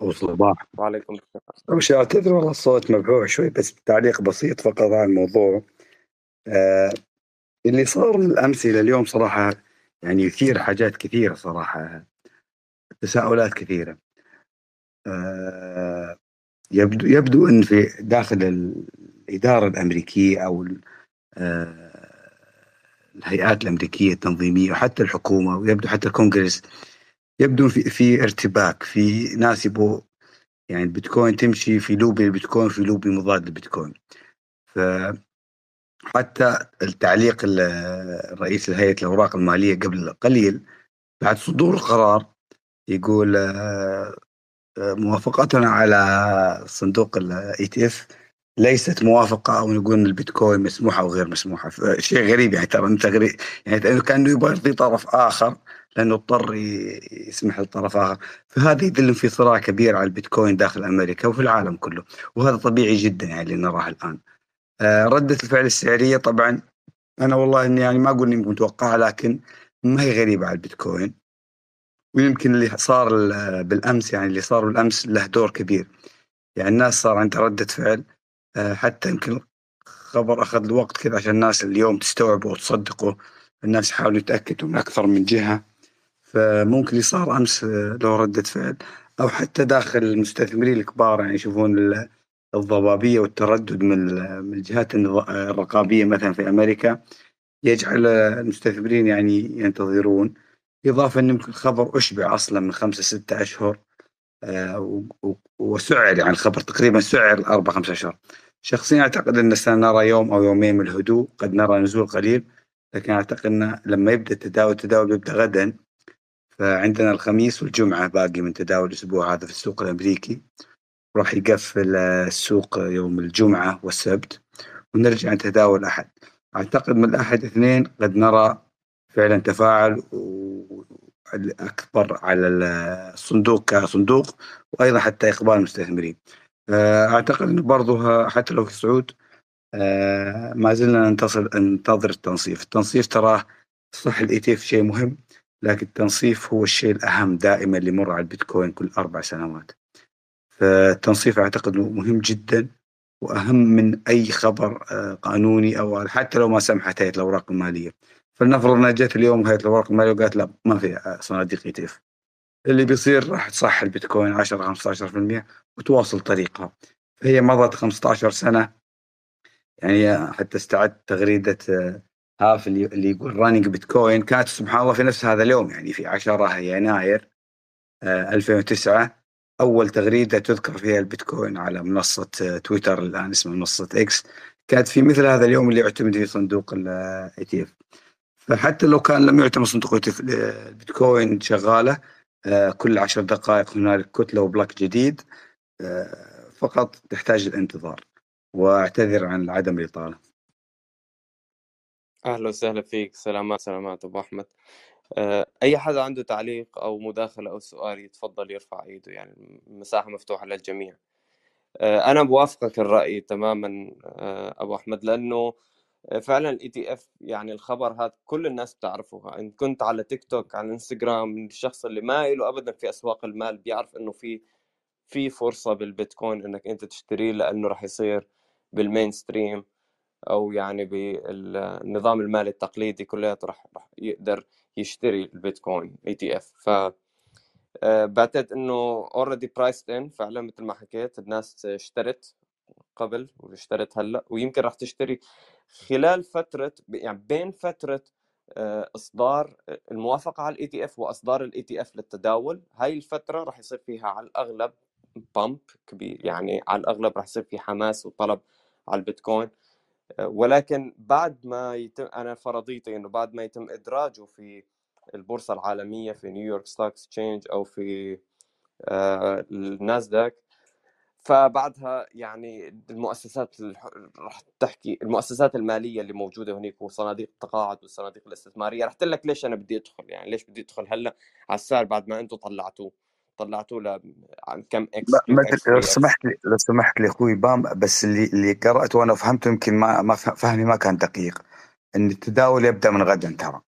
وصباح وعليكم السلام. أول شيء أعتذر والله الصوت مبحوح شوي بس تعليق بسيط فقط عن الموضوع. آه اللي صار من الأمس إلى اليوم صراحة يعني يثير حاجات كثيرة صراحة تساؤلات كثيرة. يبدو يبدو أن في داخل الإدارة الأمريكية أو آه، الهيئات الأمريكية التنظيمية وحتى الحكومة ويبدو حتى الكونغرس يبدو في في ارتباك في ناس يبغوا يعني البيتكوين تمشي في لوبي البيتكوين في لوبي مضاد للبيتكوين ف حتى التعليق الرئيس الهيئة الاوراق المالية قبل قليل بعد صدور القرار يقول آه، موافقتنا على صندوق ال ETF ليست موافقة أو نقول البيتكوين مسموحة أو غير مسموحة. شيء غريب يعني ترى أنت غريب. يعني كأنه يبغى يرضي طرف آخر لأنه اضطر يسمح لطرف آخر. فهذا يدل في صراع كبير على البيتكوين داخل أمريكا وفي العالم كله. وهذا طبيعي جدا يعني اللي نراه الآن. آه، ردة الفعل السعرية طبعا أنا والله إني يعني ما أقول إني متوقعها لكن ما هي غريبة على البيتكوين. ويمكن اللي صار بالأمس يعني اللي صار بالأمس له دور كبير. يعني الناس صار عندها ردة فعل آه، حتى يمكن خبر أخذ الوقت كذا عشان الناس اليوم تستوعبه وتصدقه. الناس حاولوا يتأكدوا من أكثر من جهة. فممكن اللي صار أمس آه، له ردة فعل. أو حتى داخل المستثمرين الكبار يعني يشوفون الضبابية والتردد من الجهات الرقابية مثلا في أمريكا. يجعل المستثمرين يعني ينتظرون. إضافة أن يمكن الخبر أشبع أصلا من خمسة ستة أشهر آه، وسعر يعني الخبر تقريبا سعر أربع خمسة أشهر. شخصيا أعتقد أن سنرى يوم أو يومين من الهدوء قد نرى نزول قليل لكن أعتقد أن لما يبدأ التداول التداول يبدأ غدا. فعندنا الخميس والجمعة باقي من تداول الأسبوع هذا في السوق الأمريكي. راح يقفل السوق يوم الجمعة والسبت ونرجع نتداول أحد. أعتقد من الأحد اثنين قد نرى فعلا تفاعل أكبر على الصندوق كصندوق وأيضا حتى إقبال المستثمرين. أعتقد أنه برضو حتى لو في الصعود آه، ما زلنا ننتصر ننتظر التنصيف. التنصيف تراه صح ال ETF شيء مهم لكن التنصيف هو الشيء الأهم دائما اللي يمر على البيتكوين كل أربع سنوات. فالتنصيف أعتقد مهم جدا وأهم من أي خبر آه، قانوني أو حتى لو ما سمحت هيئة الأوراق المالية. فلنفرض أنها جت اليوم هيئة الأوراق المالية وقالت لا ما في آه، صناديق ETF اللي بيصير راح تصحح البيتكوين 10 15% وتواصل طريقها فهي مضت 15 سنة. يعني حتى استعدت تغريدة آه، هال اللي, يقول running bitcoin كانت سبحان الله في نفس هذا اليوم يعني في 10 يناير 2009 آه، أول تغريدة تذكر فيها البيتكوين على منصة آه، تويتر الآن اسمها منصة إكس كانت في مثل هذا اليوم اللي يعتمد فيه صندوق ال ETF. فحتى لو كان لم يعتمد صندوق البيتكوين شغالة كل عشر دقائق هنالك كتلة و block جديد فقط تحتاج الانتظار. وأعتذر عن عدم الإطالة. أهلا وسهلا فيك سلامات سلامات أبو أحمد. آه، أي حدا عنده تعليق أو مداخلة أو سؤال يتفضل يرفع إيده يعني المساحة مفتوحة للجميع. آه، أنا بوافقك الرأي تماما آه، أبو أحمد لأنه فعلا ال ETF يعني الخبر هذا كل الناس بتعرفه. إن كنت على تيك توك على انستغرام الشخص اللي ما له ابدا في أسواق المال بيعرف إنه في في فرصة بالبيتكوين إنك أنت تشتريه لأنه راح يصير بال mainstream أو يعني بالنظام المالي التقليدي كلياته راح راح يقدر يشتري البيتكوين ETF ف آه، بعتقد إنه already priced in فعلا مثل ما حكيت الناس اشترت قبل واشترت هلأ ويمكن راح تشتري خلال فترة يعني بين فترة آه، إصدار الموافقة على ال ETF وإصدار ال ETF للتداول. هاي الفترة راح يصير فيها على الأغلب pump كبير يعني على الأغلب راح يصير في حماس وطلب على البيتكوين. ولكن بعد ما يتم أنا فرضيتي إنه بعد ما يتم إدراجه في البورصة العالمية في New York Stock Exchange أو في آه، الناسداك فبعدها يعني المؤسسات راح تحكي المؤسسات المالية اللي موجودة هناك وصناديق التقاعد والصناديق الاستثمارية راح تقول لك ليش أنا بدي أدخل؟ يعني ليش بدي أدخل هلأ على السعر بعد ما أنتم طلعتوه؟ طلعتوه ل كم X لو سمحت لي لو سمحت لي أخوي بام بس اللي اللي قرأته وأنا فهمته يمكن ما ما فهمي ما كان دقيق. إن التداول يبدأ من غدا ترى.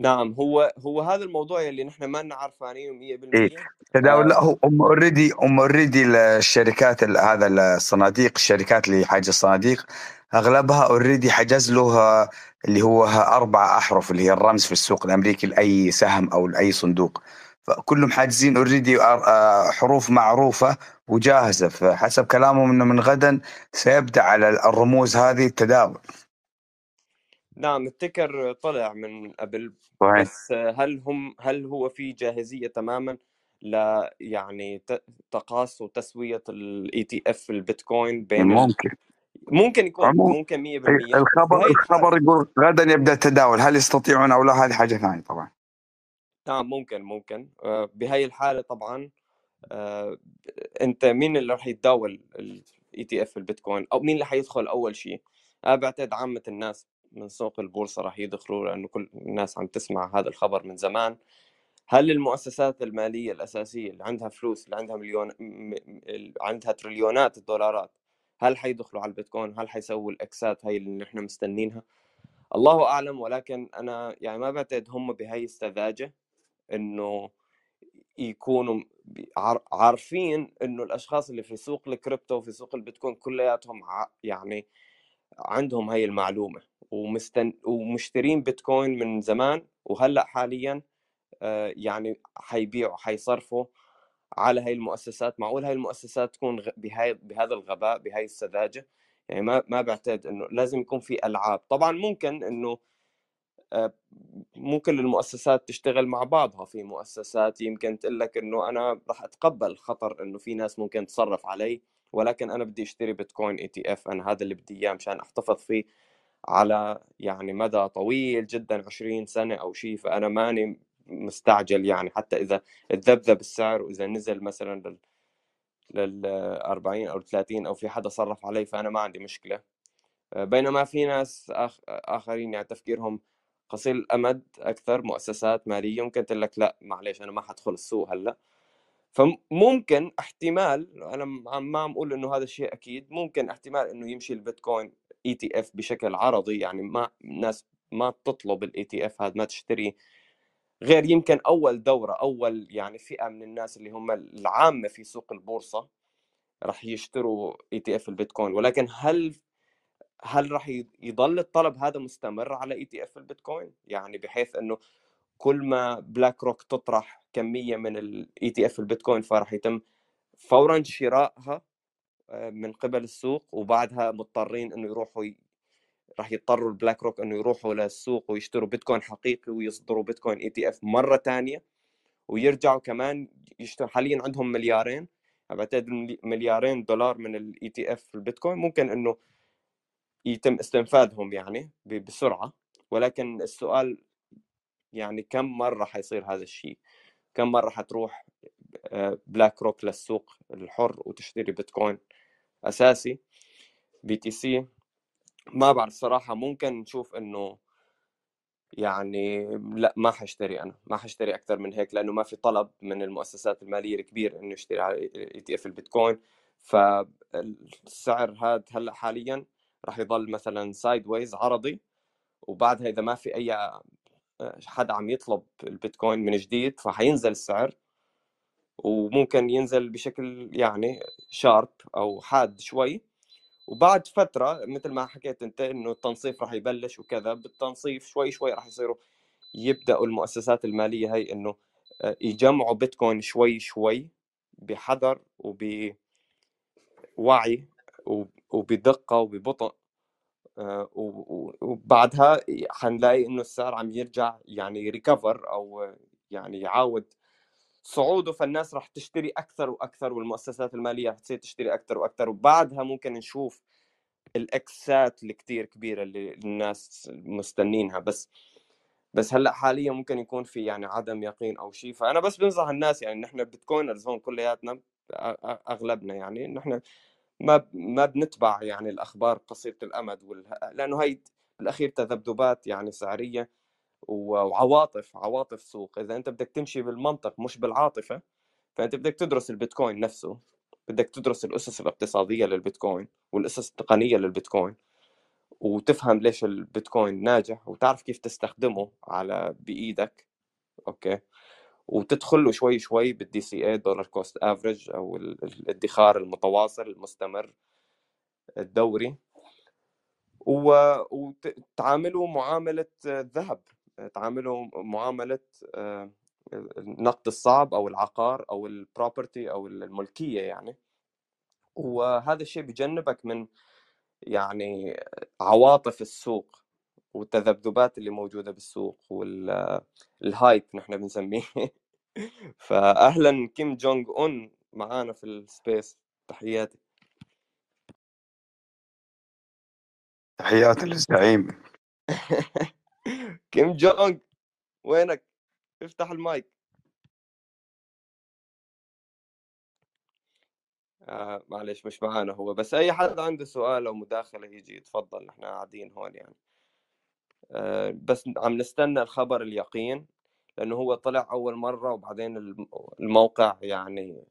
نعم هو هو هذا الموضوع اللي نحن ما لنا عارفانينه 100% إيه التداول آه. لا هو هم already هم already الشركات هذا الصناديق الشركات اللي حاجز الصناديق أغلبها already حجز له اللي هو أربع أحرف اللي هي الرمز في السوق الأمريكي لأي سهم أو لأي صندوق. فكلهم حاجزين already آه، حروف معروفة وجاهزة فحسب كلامهم إنه من غدا سيبدأ على الرموز هذه التداول. نعم ال ticker طلع من قبل صحيح. بس هل هم هل هو في جاهزية تماما ل يعني تقاص وتسوية ال ETF البيتكوين بين ممكن. ممكن يكون. ممكن. 100% الخبر الخبر يقول غدا يبدأ التداول هل يستطيعون أو لا؟ هذه حاجة ثانية طبعا. نعم ممكن ممكن. آه، بهاي الحالة طبعا آه، أنت مين اللي راح يتداول ال ETF البيتكوين؟ أو مين اللي حيدخل أول شيء؟ أنا بعتقد عامة الناس. من سوق البورصة راح يدخلوا لأنه كل الناس عم تسمع هذا الخبر من زمان. هل المؤسسات المالية الأساسية اللي عندها فلوس اللي عندها مليون عندها تريليونات الدولارات هل حيدخلوا على البيتكوين؟ هل حيسووا ال Xات هاي اللي نحن مستنينها؟ الله أعلم ولكن أنا يعني ما بعتقد هم بهاي السذاجة إنه يكونوا عارفين إنه الأشخاص اللي في سوق الكريبتو وفي سوق البيتكوين كلياتهم يعني عندهم هاي المعلومة ومستن ومشترين بيتكوين من زمان وهلأ حاليا آه، يعني حيبيعوا حيصرفوا على هاي المؤسسات. معقول هاي المؤسسات تكون بهاي بهذا الغباء بهاي السذاجة؟ يعني ما ما بعتقد إنه لازم يكون في ألعاب. طبعا ممكن إنه آه، مو كل المؤسسات تشتغل مع بعضها. في مؤسسات يمكن تقول لك إنه أنا راح أتقبل خطر إنه في ناس ممكن تصرف علي. ولكن أنا بدي أشتري بيتكوين ETF أنا هذا اللي بدي إياه مشان أحتفظ فيه على يعني مدى طويل جدا 20 سنة أو شيء فأنا ماني مستعجل يعني. حتى إذا تذبذب السعر وإذا نزل مثلا لل لل 40 أو 30 أو في حدا صرف علي فأنا ما عندي مشكلة. بينما في ناس آخ... آخرين يعني تفكيرهم قصير الامد أكثر مؤسسات مالية ممكن تقول لك لا معلش أنا ما حدخل السوق هلأ. فممكن احتمال أنا ما عم أقول إنه هذا الشيء أكيد ممكن احتمال إنه يمشي البيتكوين ETF بشكل عرضي يعني ما الناس ما تطلب ال ETF هذا ما تشتري. غير يمكن أول دورة أول يعني فئة من الناس اللي هم العامة في سوق البورصة راح يشتروا ETF البيتكوين. ولكن هل هل راح يضل الطلب هذا مستمر على ETF البيتكوين؟ يعني بحيث إنه كل ما بلاك روك تطرح كمية من ال ETF البيتكوين فراح يتم فورا شرائها آه، من قبل السوق وبعدها مضطرين إنه يروحوا ي... راح يضطروا ال BlackRock إنه يروحوا للسوق ويشتروا بيتكوين حقيقي ويصدروا بيتكوين ETF مرة ثانية ويرجعوا كمان يشتروا حاليا عندهم مليارين بعتقد مليارين دولار من ال ETF البيتكوين. ممكن إنه يتم استنفاذهم يعني بسرعة. ولكن السؤال يعني كم مرة حيصير هذا الشيء؟ كم مرة حتروح BlackRock للسوق الحر وتشتري بيتكوين أساسي BTC ما بعرف صراحة ممكن نشوف إنه يعني لا ما حاشتري أنا ما حاشتري أكثر من هيك لأنه ما في طلب من المؤسسات المالية الكبيرة إنه يشتري على ETF البيتكوين. فالسعر هذا هلأ حاليا راح يضل مثلا sideways عرضي وبعدها إذا ما في أي حدا عم يطلب البيتكوين من جديد فحينزل السعر وممكن ينزل بشكل يعني شارب أو حاد شوي. وبعد فترة مثل ما حكيت أنت إنه التنصيف راح يبلش وكذا بالتنصيف شوي شوي راح يصيروا يبدأوا المؤسسات المالية هي إنه آه، يجمعوا بيتكوين شوي شوي بحذر وبوعي وبدقة وببطء. وبعدها حنلاقي إنه السعر عم يرجع يعني ريكفر أو يعني يعاود صعوده فالناس راح تشتري أكثر وأكثر والمؤسسات المالية راح تصير تشتري أكثر وأكثر وبعدها ممكن نشوف الإكسات الكتير كبيرة اللي الناس مستنينها. بس بس هلأ حاليا ممكن يكون في يعني عدم يقين أو شيء. فأنا بس بنصح الناس يعني نحن بيتكوينرز هون كلياتنا أغلبنا يعني نحن ما ما بنتبع يعني الأخبار قصيرة الأمد وال... لأنه هي بالاخير تذبذبات يعني سعرية وعواطف عواطف سوق. إذا أنت بدك تمشي بالمنطق مش بالعاطفة فأنت بدك تدرس البيتكوين نفسه. بدك تدرس الأسس الاقتصادية للبيتكوين والأسس التقنية للبيتكوين وتفهم ليش البيتكوين ناجح وتعرف كيف تستخدمه على بإيدك. أوكي؟ وتدخل له شوي شوي بال DCA dollar cost average أو الادخار المتواصل المستمر الدوري. وتعاملوا معاملة الذهب. تعاملوا معاملة آه، النقد الصعب أو العقار أو ال property أو الملكية يعني. وهذا الشيء بجنبك من يعني عواطف السوق والتذبذبات اللي موجودة بالسوق وال hype نحن بنسميه. فاهلا كيم جونج اون معانا في ال space تحياتي. تحياتي للزعيم. كيم جونج وينك؟ افتح المايك. آه معلش مش معانا هو بس أي حد عنده سؤال أو مداخلة يجي يتفضل نحن قاعدين هون يعني. آه بس عم نستنى الخبر اليقين. لأنه هو طلع أول مرة وبعدين الموقع يعني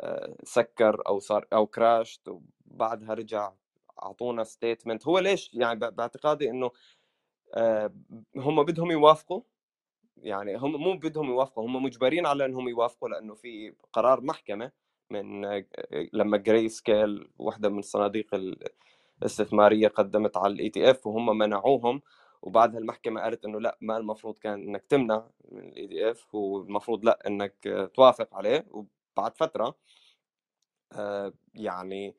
آه سكر أو صار أو crashed وبعدها رجع أعطونا statement هو ليش؟ يعني باعتقادي إنه آه، هم بدهم يوافقوا. يعني هم مو بدهم يوافقوا هم مجبرين على إنهم يوافقوا لأنه في قرار محكمة من آه، لما Grayscale واحدة من الصناديق الاستثمارية قدمت على ال ETF وهم منعوهم. وبعدها المحكمة قالت إنه لأ ما المفروض كان إنك تمنع من ال ETF والمفروض لأ إنك توافق عليه. وبعد فترة آه، يعني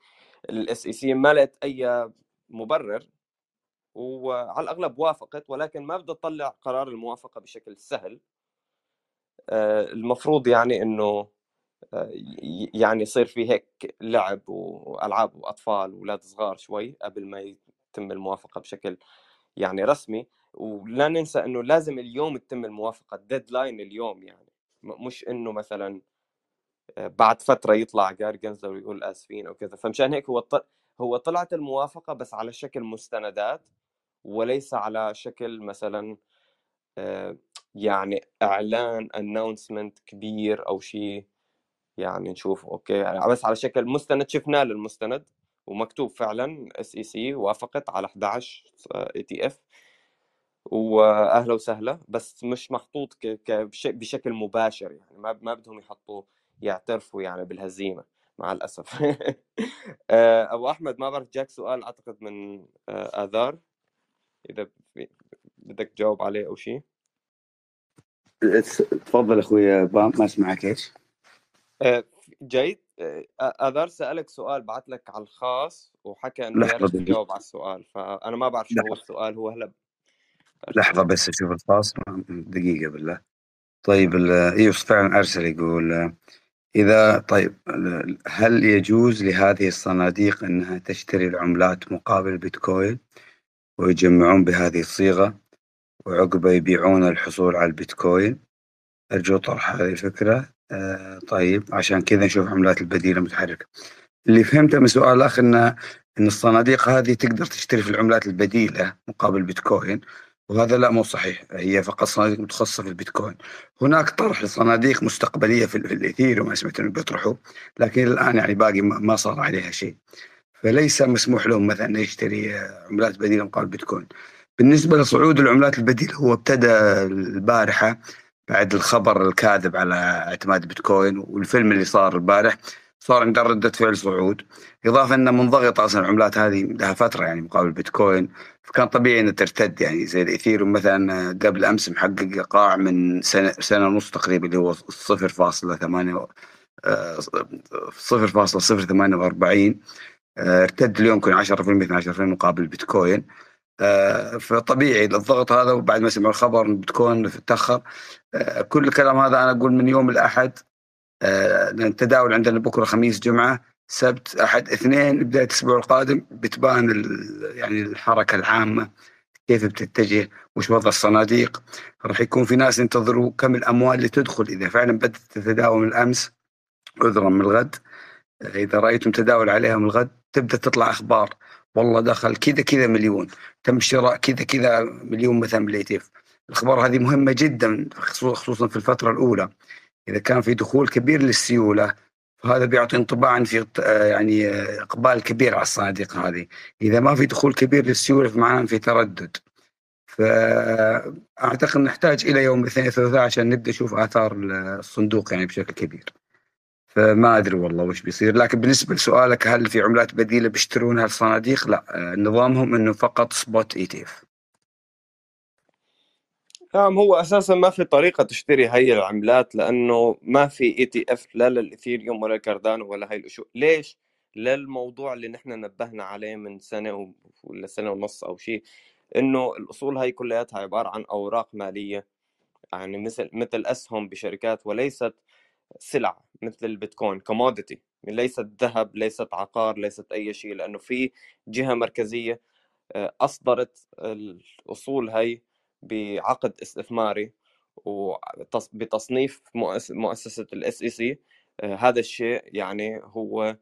ال SEC ما لقت أي مبرر وعلى الأغلب وافقت ولكن ما بدها تطلع قرار الموافقة بشكل سهل. آه، المفروض يعني إنه آه، يعني يصير في هيك لعب وألعاب اطفال واولاد صغار شوي قبل ما يتم الموافقة بشكل يعني رسمي ولا ننسى إنه لازم اليوم تتم الموافقة الديدلاين اليوم يعني. مش إنه مثلا آه، بعد فترة يطلع جارجنز ويقول آسفين أو كذا. فمشان هيك هو هو طلعت الموافقة بس على شكل مستندات وليس على شكل مثلا آه، يعني إعلان announcement كبير أو شيء. يعني نشوف أوكي يعني بس على شكل مستند شفناه للمستند. ومكتوب فعلا SEC وافقت على 11 ETF واهلا وسهلا بس مش محطوط بشكل مباشر يعني ما ما بدهم يحطوا يعترفوا يعني بالهزيمة مع الأسف. آه، أبو أحمد ما بعرف جاك سؤال أعتقد من آه، آذار إذا بدك تجاوب عليه أو شيء تفضل أخوي بام ما اسمعك إيش؟ آه، جيد. أذار سألك سؤال بعت لك على الخاص وحكى إنه ريت تجاوب على السؤال فأنا ما بعرف شو هو السؤال هو هلا لحظة بس أشوف الخاص دقيقة بالله. طيب أيوه فعلا أرسل يقول إذا طيب هل يجوز لهذه الصناديق أنها تشتري العملات مقابل بيتكوين ويجمعون بهذه الصيغة وعقبه يبيعون الحصول على البيتكوين؟ أرجو طرح هذه الفكرة. آه طيب عشان كذا نشوف عملات البديلة متحركة اللي فهمته من سؤال الأخ أن أن الصناديق هذه تقدر تشتري في العملات البديلة مقابل بيتكوين وهذا لا مو صحيح. هي فقط صناديق متخصصة في البيتكوين. هناك طرح لصناديق مستقبلية في, في الاثيريوم سمعت إنه بيطرحوا لكن الآن يعني باقي ما صار عليها شيء. فليس مسموح لهم مثلا يشتري عملات بديلة مقابل بيتكوين. بالنسبة لصعود العملات البديلة هو ابتدى البارحة بعد الخبر الكاذب على اعتماد بيتكوين والفيلم اللي صار البارح صار عندها ردة فعل صعود. إضافة أن منضغطة أصلا العملات هذه لها فترة يعني مقابل البيتكوين فكان طبيعي أنها ترتد يعني زي الإثيريوم مثلا قبل أمس محقق قاع من سنة سنة ونص تقريبا اللي هو 0.8 0.048 آه، ارتد اليوم يمكن 10% 12% مقابل البيتكوين آه، فطبيعي الضغط هذا وبعد ما سمعوا الخبر البيتكوين تأخر. آه، كل الكلام هذا أنا أقول من يوم الأحد لأن التداول عندنا بكرة خميس جمعة سبت أحد اثنين بداية الأسبوع القادم بتبان يعني الحركة العامة كيف بتتجه وش وضع الصناديق. راح يكون في ناس ينتظروا كم الأموال اللي تدخل. إذا فعلا بدأت تتداول من الأمس عذرا من الغد. إذا رايتم تداول عليها من الغد تبدأ تطلع أخبار. والله دخل كذا كذا مليون تم شراء كذا كذا مليون مثلا بالايتيف الأخبار هذه مهمة جدا خصوصا في الفترة الأولى. إذا كان في دخول كبير للسيولة فهذا بيعطي انطباع في يعني إقبال كبير على الصناديق هذه. إذا ما في دخول كبير للسيولة فمعناه في تردد. فاعتقد نحتاج إلى يوم الاثنين الثلاثاء عشان نبدأ نشوف آثار الصندوق يعني بشكل كبير. فما أدري والله وش بيصير. لكن بالنسبة لسؤالك هل في عملات بديلة بيشترونها الصناديق؟ لا نظامهم إنه فقط spot ETF نعم هو أساسا ما في طريقة تشتري هي العملات لأنه ما في ETF لا للاثيريوم ولا كاردانو ولا هي الأشياء. ليش؟ للموضوع اللي نحن نبهنا عليه من سنة ولا سنة ونص أو شيء إنه الأصول هاي كلياتها عبارة عن أوراق مالية. يعني مثل مثل أسهم بشركات وليست سلع مثل البيتكوين commodity ليست ذهب ليست عقار ليست أي شيء لأنه في جهة مركزية آه، أصدرت الأصول هي بعقد استثماري وبتصنيف مؤسسة ال SEC آه، هذا الشيء يعني هو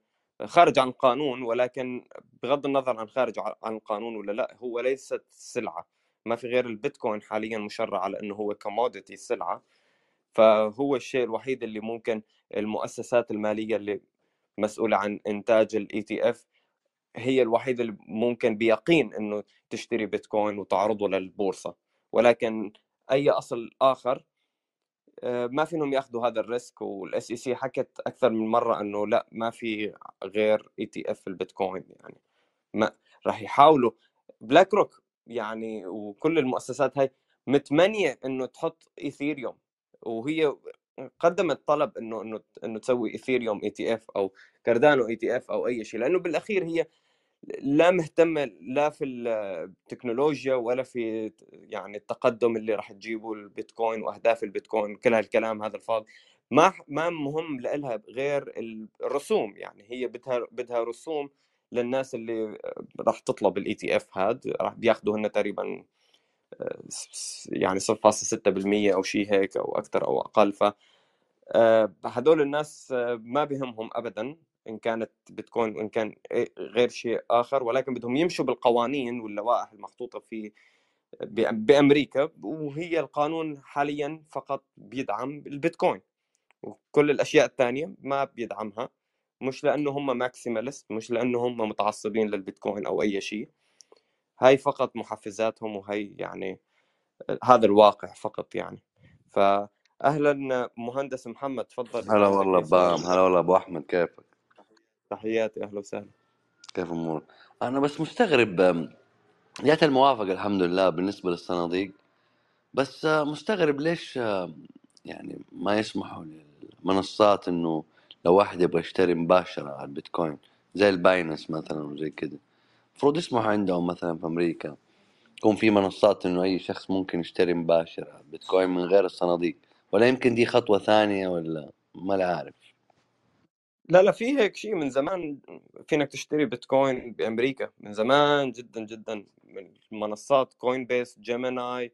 خارج عن القانون ولكن بغض النظر عن خارج عن القانون ولا لا هو ليست سلعة. ما في غير البيتكوين حاليا مشرع على إنه هو commodity سلعة. فهو الشيء الوحيد اللي ممكن المؤسسات المالية اللي مسؤولة عن إنتاج ال ETF هي الوحيدة اللي ممكن بيقين إنه تشتري بيتكوين وتعرضه للبورصة. ولكن أي أصل آخر آه، ما فينهم يأخذوا هذا ال risk وال SEC حكت أكثر من مرة إنه لأ ما في غير ETF البيتكوين يعني. ما راح يحاولوا. BlackRock يعني وكل المؤسسات هاي متمنية إنه تحط إيثيريوم. وهي قدمت طلب إنه إنه إنه تسوي ايثيريوم ETF أو كاردانو ETF أو أي شيء لأنه بالأخير هي لا مهتمة لا في التكنولوجيا ولا في يعني التقدم اللي راح تجيبه البيتكوين وأهداف البيتكوين كل هالكلام هذا الفاضي. ما ما مهم لها غير الرسوم يعني هي بدها بدها رسوم للناس اللي راح تطلب ال ETF هاد راح بياخذوا هن تقريبا يعني 0.6% أو شيء هيك أو أكثر أو أقل ف آه، هدول الناس آه، ما بهمهم ابدا إن كانت بيتكوين وان كان غير شيء آخر ولكن بدهم يمشوا بالقوانين واللوائح المحطوطة في بأمريكا وهي القانون حاليا فقط بيدعم البيتكوين وكل الأشياء الثانية ما بيدعمها مش لأنه هم ماكسيماليست مش لأنه هم متعصبين للبيتكوين أو أي شيء هاي فقط محفزاتهم وهي يعني هذا الواقع فقط يعني. فاهلا مهندس محمد تفضل هلا والله بام هلا والله أبو أحمد كيفك؟ تحياتي أهلا وسهلا. كيف أمورك؟ أنا بس مستغرب جات الموافقه الحمد لله بالنسبة للصناديق بس مستغرب ليش يعني ما يسمحوا للمنصات إنه لو واحد يبغى يشتري مباشرة على البيتكوين زي ال Binance مثلا وزي كده المفروض يسمحوا عندهم مثلا في أمريكا. يكون في منصات إنه أي شخص ممكن يشتري مباشر على البيتكوين من غير الصناديق. ولا يمكن دي خطوة ثانية ولا ما عارف لا لا في هيك شيء من زمان فينك تشتري بيتكوين بأمريكا. من زمان جدا جدا من منصات Coinbase Gemini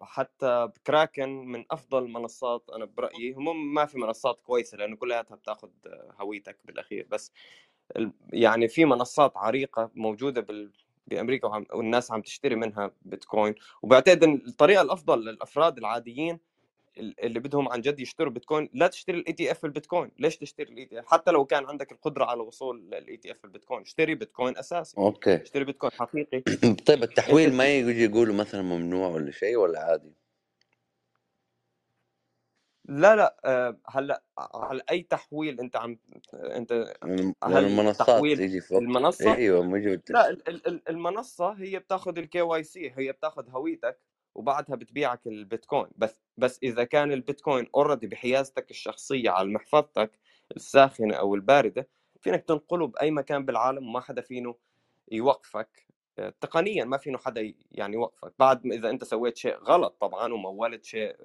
حتى كراكن من أفضل المنصات أنا برأيي. هم ما في منصات كويسة لأنه كلها بتاخذ هويتك بالأخير. بس يعني في منصات عريقة موجودة بال بأمريكا والناس عم تشتري منها بيتكوين. وبعتقد الطريقة الأفضل للأفراد العاديين اللي بدهم عن جد يشتروا بيتكوين لا تشتري ال ETF البيتكوين. ليش تشتري ال ETF؟ حتى لو كان عندك القدرة على الوصول لل ETF البيتكوين. اشتري بيتكوين أساسي. Okay. اشتري بيتكوين حقيقي. طيب التحويل ما يجي يقولوا مثلا ممنوع ولا شيء ولا عادي؟ لا لا آه، هلأ على أي تحويل أنت عم أنت هل المنصات تحويل تيجي فوق. المنصة؟ أيوه موجود لا المنصة هي بتاخذ ال KYC هي بتاخذ هويتك وبعدها بتبيعك البيتكوين. بس بس إذا كان البيتكوين already بحيازتك الشخصية على محفظتك الساخنة أو الباردة فينك تنقله بأي مكان بالعالم وما حدا فينه يوقفك. تقنيا ما فينه حدا يعني يوقفك. بعد إذا أنت سويت شيء غلط طبعا ومولت شيء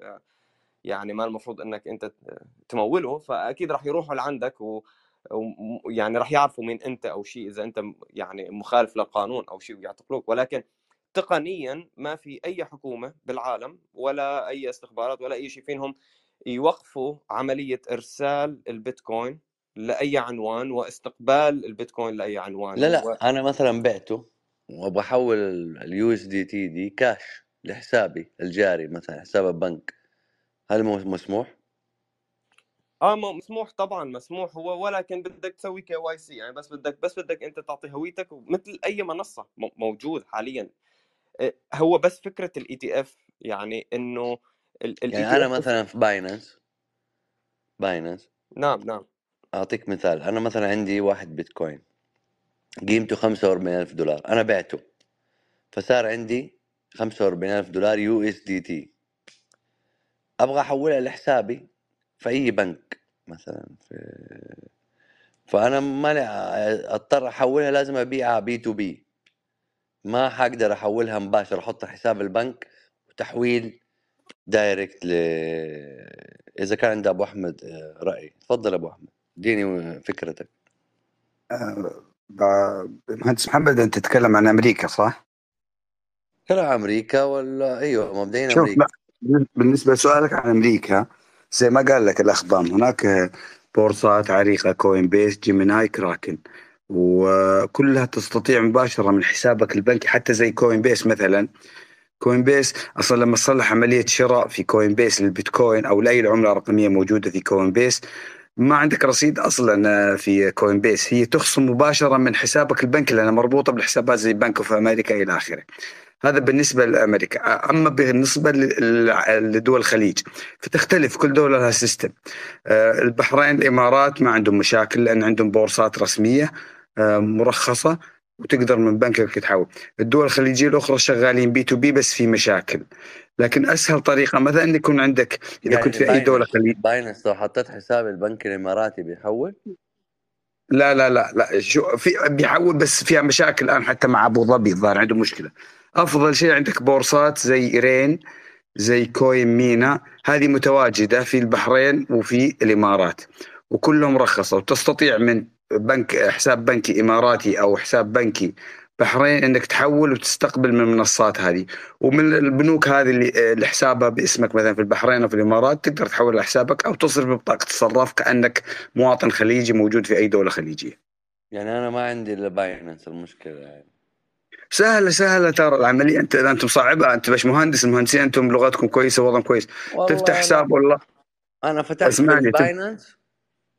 يعني ما المفروض إنك أنت تموله فأكيد راح يروحوا لعندك و ويعني راح يعرفوا مين أنت أو شيء إذا أنت يعني مخالف للقانون أو شيء ويعتقلوك. ولكن تقنيا ما في أي حكومة بالعالم ولا أي استخبارات ولا أي شيء فينهم يوقفوا عملية إرسال البيتكوين لأي عنوان واستقبال البيتكوين لأي عنوان. لا لا و... أنا مثلا بعته وابغى احول ال USDT دي تي دي كاش لحسابي الجاري مثلا حساب البنك. هل مسموح؟ آه مسموح طبعا مسموح هو ولكن بدك تسوي KYC يعني بس بدك بس بدك أنت تعطي هويتك مثل أي منصة موجود حاليا. آه، هو بس فكرة ال ETF يعني إنه يعني أنا مثلا في Binance Binance نعم نعم. أعطيك مثال أنا مثلا عندي واحد بيتكوين قيمته 45000 دولار أنا بعته فصار عندي 45000 دولار USDT. أبغى أحولها لحسابي في أي بنك مثلا في فأنا ما أضطر أحولها لازم أبيعها P2P. ما حقدر أحولها مباشرة احطها حساب البنك وتحويل direct ل إذا كان عند أبو أحمد آه، راي تفضل أبو أحمد اديني فكرتك. أه مهندس محمد أنت تتكلم عن أمريكا صح؟ عن أمريكا ولا؟ أيوه مبدئيا أمريكا. بالنسبة لسؤالك عن أمريكا زي ما قال لك الاخ ضام هناك بورصات عريقة Coinbase Gemini Kraken. وكلها تستطيع مباشرة من حسابك البنكي حتى زي Coinbase مثلا. Coinbase أصلا لما تصلح عملية شراء في Coinbase للبيتكوين أو لأي عملة رقمية موجودة في Coinbase ما عندك رصيد أصلا في Coinbase هي تخصم مباشرة من حسابك البنكي لأنها مربوطة بالحسابات زي Bank of America إلى آخره. هذا بالنسبة لأمريكا. أما بالنسبة لدول الخليج فتختلف كل دوله لها system آه، البحرين الإمارات ما عندهم مشاكل لأن عندهم بورصات رسمية آه، مرخصة وتقدر من بنكك تحول. الدول الخليجية الأخرى شغالين P2P بس في مشاكل. لكن أسهل طريقة مثلا يكون عندك إذا يعني كنت في أي دولة خليج Binance لو حطيت حساب البنك الإماراتي بيحول؟ لا لا لا لا شو في بيحول بس فيها مشاكل الآن حتى مع أبو ظبي الظاهر عنده مشكلة. أفضل شيء عندك بورصات زي Rain زي CoinMENA هذه متواجدة في البحرين وفي الإمارات وكلهم رخصوا. تستطيع من بنك حساب بنكي إماراتي أو حساب بنكي بحرين إنك تحول وتستقبل من المنصات هذه. ومن البنوك هذه اللي اللي حسابها باسمك مثلا في البحرين أو في الإمارات تقدر تحول لحسابك أو تصرف ببطاقه الصراف كأنك مواطن خليجي موجود في أي دولة خليجية. يعني أنا ما عندي إلا Binance المشكلة يعني. سهلة سهلة ترى. العملية أنت إذا انت مصعبها انت باش مهندس؟ المهندسين أنتم لغتكم كويسة وضعهم كويس. تفتح حساب والله. أنا فتحت Binance.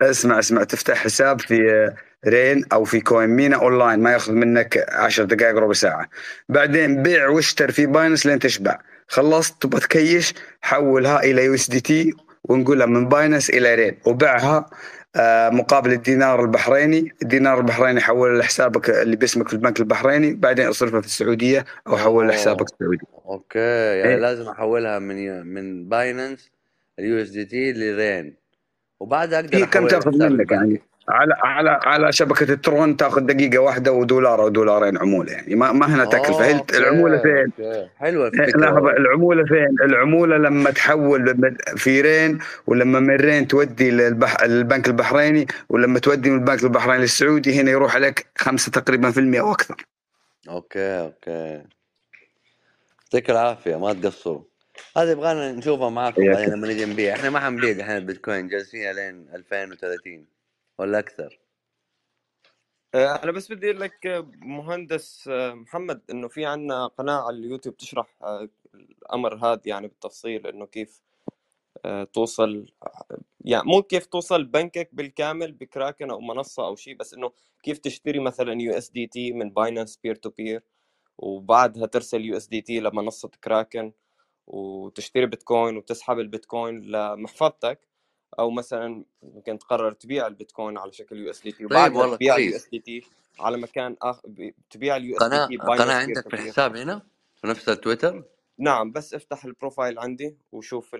اسمع اسمع. تفتح حساب في آه، Rain أو في CoinMENA online ما يأخذ منك 10 دقائق ربع ساعة. بعدين بيع واشتر في Binance لين تشبع. خلصت تبغى تكيش حولها إلى يو إس دي تي ونقولها من باينس إلى رين. وبيعها آه، مقابل الدينار البحريني. الدينار البحريني حولها لحسابك اللي باسمك في البنك البحريني. بعدين أصرفها في السعودية أو أوه. لحسابك السعودي Okay يعني إيه. لازم أحولها من من Binance ال USDT ل Rain. وبعدها أقدر هي كم تأخذ منك. يعني؟ على على على شبكة الترون تاخذ دقيقة واحدة ودولار أو دولارين عمولة يعني ما ما هنا تكلفة هي okay، العمولة فين؟ Okay. حلوة الفكرة العمولة فين؟ العمولة لما تحول في Rain ولما من Rain تودي للبح... للبنك البحريني ولما تودي من البنك البحريني للسعودي هنا يروح عليك خمسة تقريبا في المئة أو أكثر. Okay okay يعطيك العافية ما تقصروا هذا يبغانا نشوفها معاكم. بعدين لما نجي نبيع إحنا ما حنبيع دحين البيتكوين جالسين لين 2030 ولا أكثر؟ آه، أنا بس بدي أقول لك آه، مهندس آه، محمد إنه في عنا قناة على اليوتيوب تشرح الأمر هذا يعني بالتفصيل إنه كيف توصل يعني مو كيف توصل بنكك بالكامل بكراكن أو منصة أو شيء بس إنه كيف تشتري مثلا USDT من باينانس peer to peer وبعدها ترسل USDT لمنصة كراكن وتشتري بيتكوين وتسحب البيتكوين لمحفظتك. أو مثلا ممكن تقرر تبيع البيتكوين على شكل USDT وبعدها والله تبيع. ال USDT على مكان اخر تبيع ال USDT قناة عندك في الحساب هنا في نفس التويتر نعم بس افتح ال profile عندي وشوف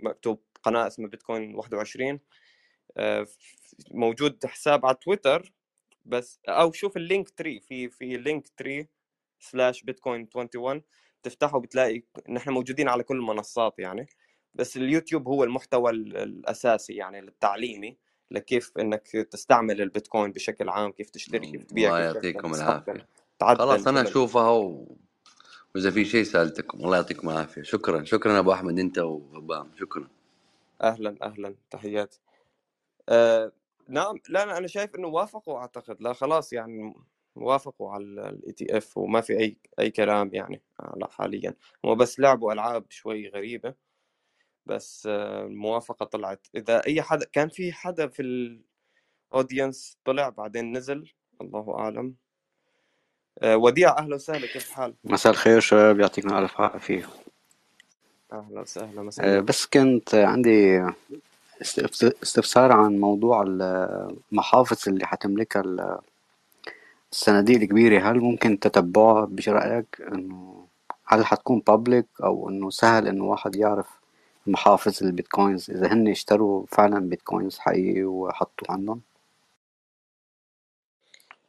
مكتوب قناة اسمها بيتكوين 21 آه، موجود حساب على تويتر بس أو شوف ال Linktree في في Linktree slash بيتكوين 21 تفتحه بتلاقي نحن موجودين على كل المنصات يعني. بس اليوتيوب هو المحتوى ال- الأساسي يعني التعليمي لكيف إنك تستعمل البيتكوين بشكل عام كيف تشتري كيف تبيع الله يعطيكم العافية. خلاص أنا أشوفها و... وإذا في شيء سألتكم الله يعطيكم العافية. شكرا. شكرا أبو أحمد أنت وغبام. شكرا. أهلا أهلا. تحياتي. آه نعم. لا أنا شايف إنه وافقوا أعتقد. لا خلاص يعني وافقوا على ال ETF وما في أي أي كلام يعني آه، لا حاليا. هم بس لعبوا ألعاب شوي غريبة. بس آه، الموافقة طلعت. إذا أي حدا كان في حدا في ال audience طلع بعدين نزل الله أعلم. آه، وديع أهلا وسهلا كيف الحال؟ مساء الخير شباب يعطيكم ألف عافية. أهلا وسهلا آه، مساء بس كنت عندي استفس- استفسار عن موضوع المحافظ اللي حتملكها ال- الصناديق الكبيرة. هل ممكن تتبعها برأيك إنه هل حتكون public أو إنه سهل إنه واحد يعرف محافظ البيتكوينز إذا هن اشتروا فعلا بيتكوينز حقيقي وحطوا عندهم؟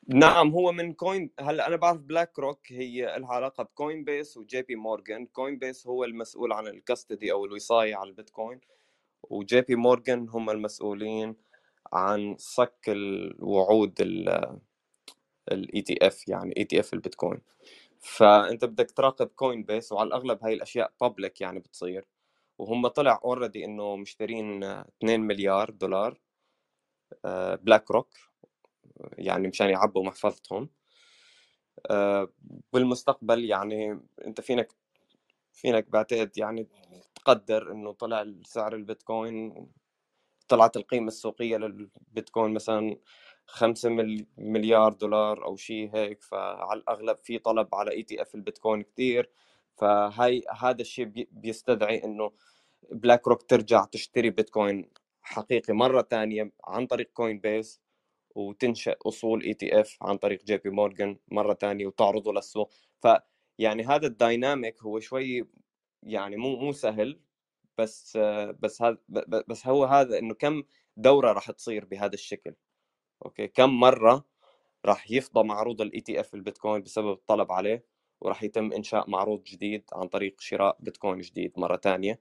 نعم هو من كوين هلأ أنا بعرف بلاك روك هي لها علاقة بكوين بيس وجي بي مورغان كوين بيس هو المسؤول عن ال custody أو الوصاية على البيتكوين وجي بي مورغان هم المسؤولين عن صك الوعود ال ETF يعني ETF البيتكوين. فأنت بدك تراقب كوين بيس وعلى الأغلب هاي الأشياء public يعني بتصير. وهم طلع already إنه مشترين 2 مليار دولار بلاك روك يعني مشان يعبوا محفظتهم. آه، بالمستقبل يعني أنت فينك فينك بعتقد يعني تقدر إنه طلع سعر البيتكوين طلعت القيمة السوقية للبيتكوين مثلا خمسة مل- مليار دولار أو شيء هيك فعلى الأغلب في طلب على ETF البيتكوين كثير فهاي هذا الشيء بي- بيستدعي إنه بلاك روك ترجع تشتري بيتكوين حقيقي مرة تانية عن طريق كوين بيس وتنشئ أصول ETF عن طريق جي بي مورغان مرة ثانية وتعرضه للسوق. فيعني هذا ال dynamic هو شوي يعني مو مو سهل بس بس هذا بس هو هذا إنه كم دورة راح تصير بهذا الشكل. أوكي؟ كم مرة راح يفضى معروض ال ETF البيتكوين بسبب الطلب عليه؟ وراح يتم إنشاء معروض جديد عن طريق شراء بيتكوين جديد مرة ثانية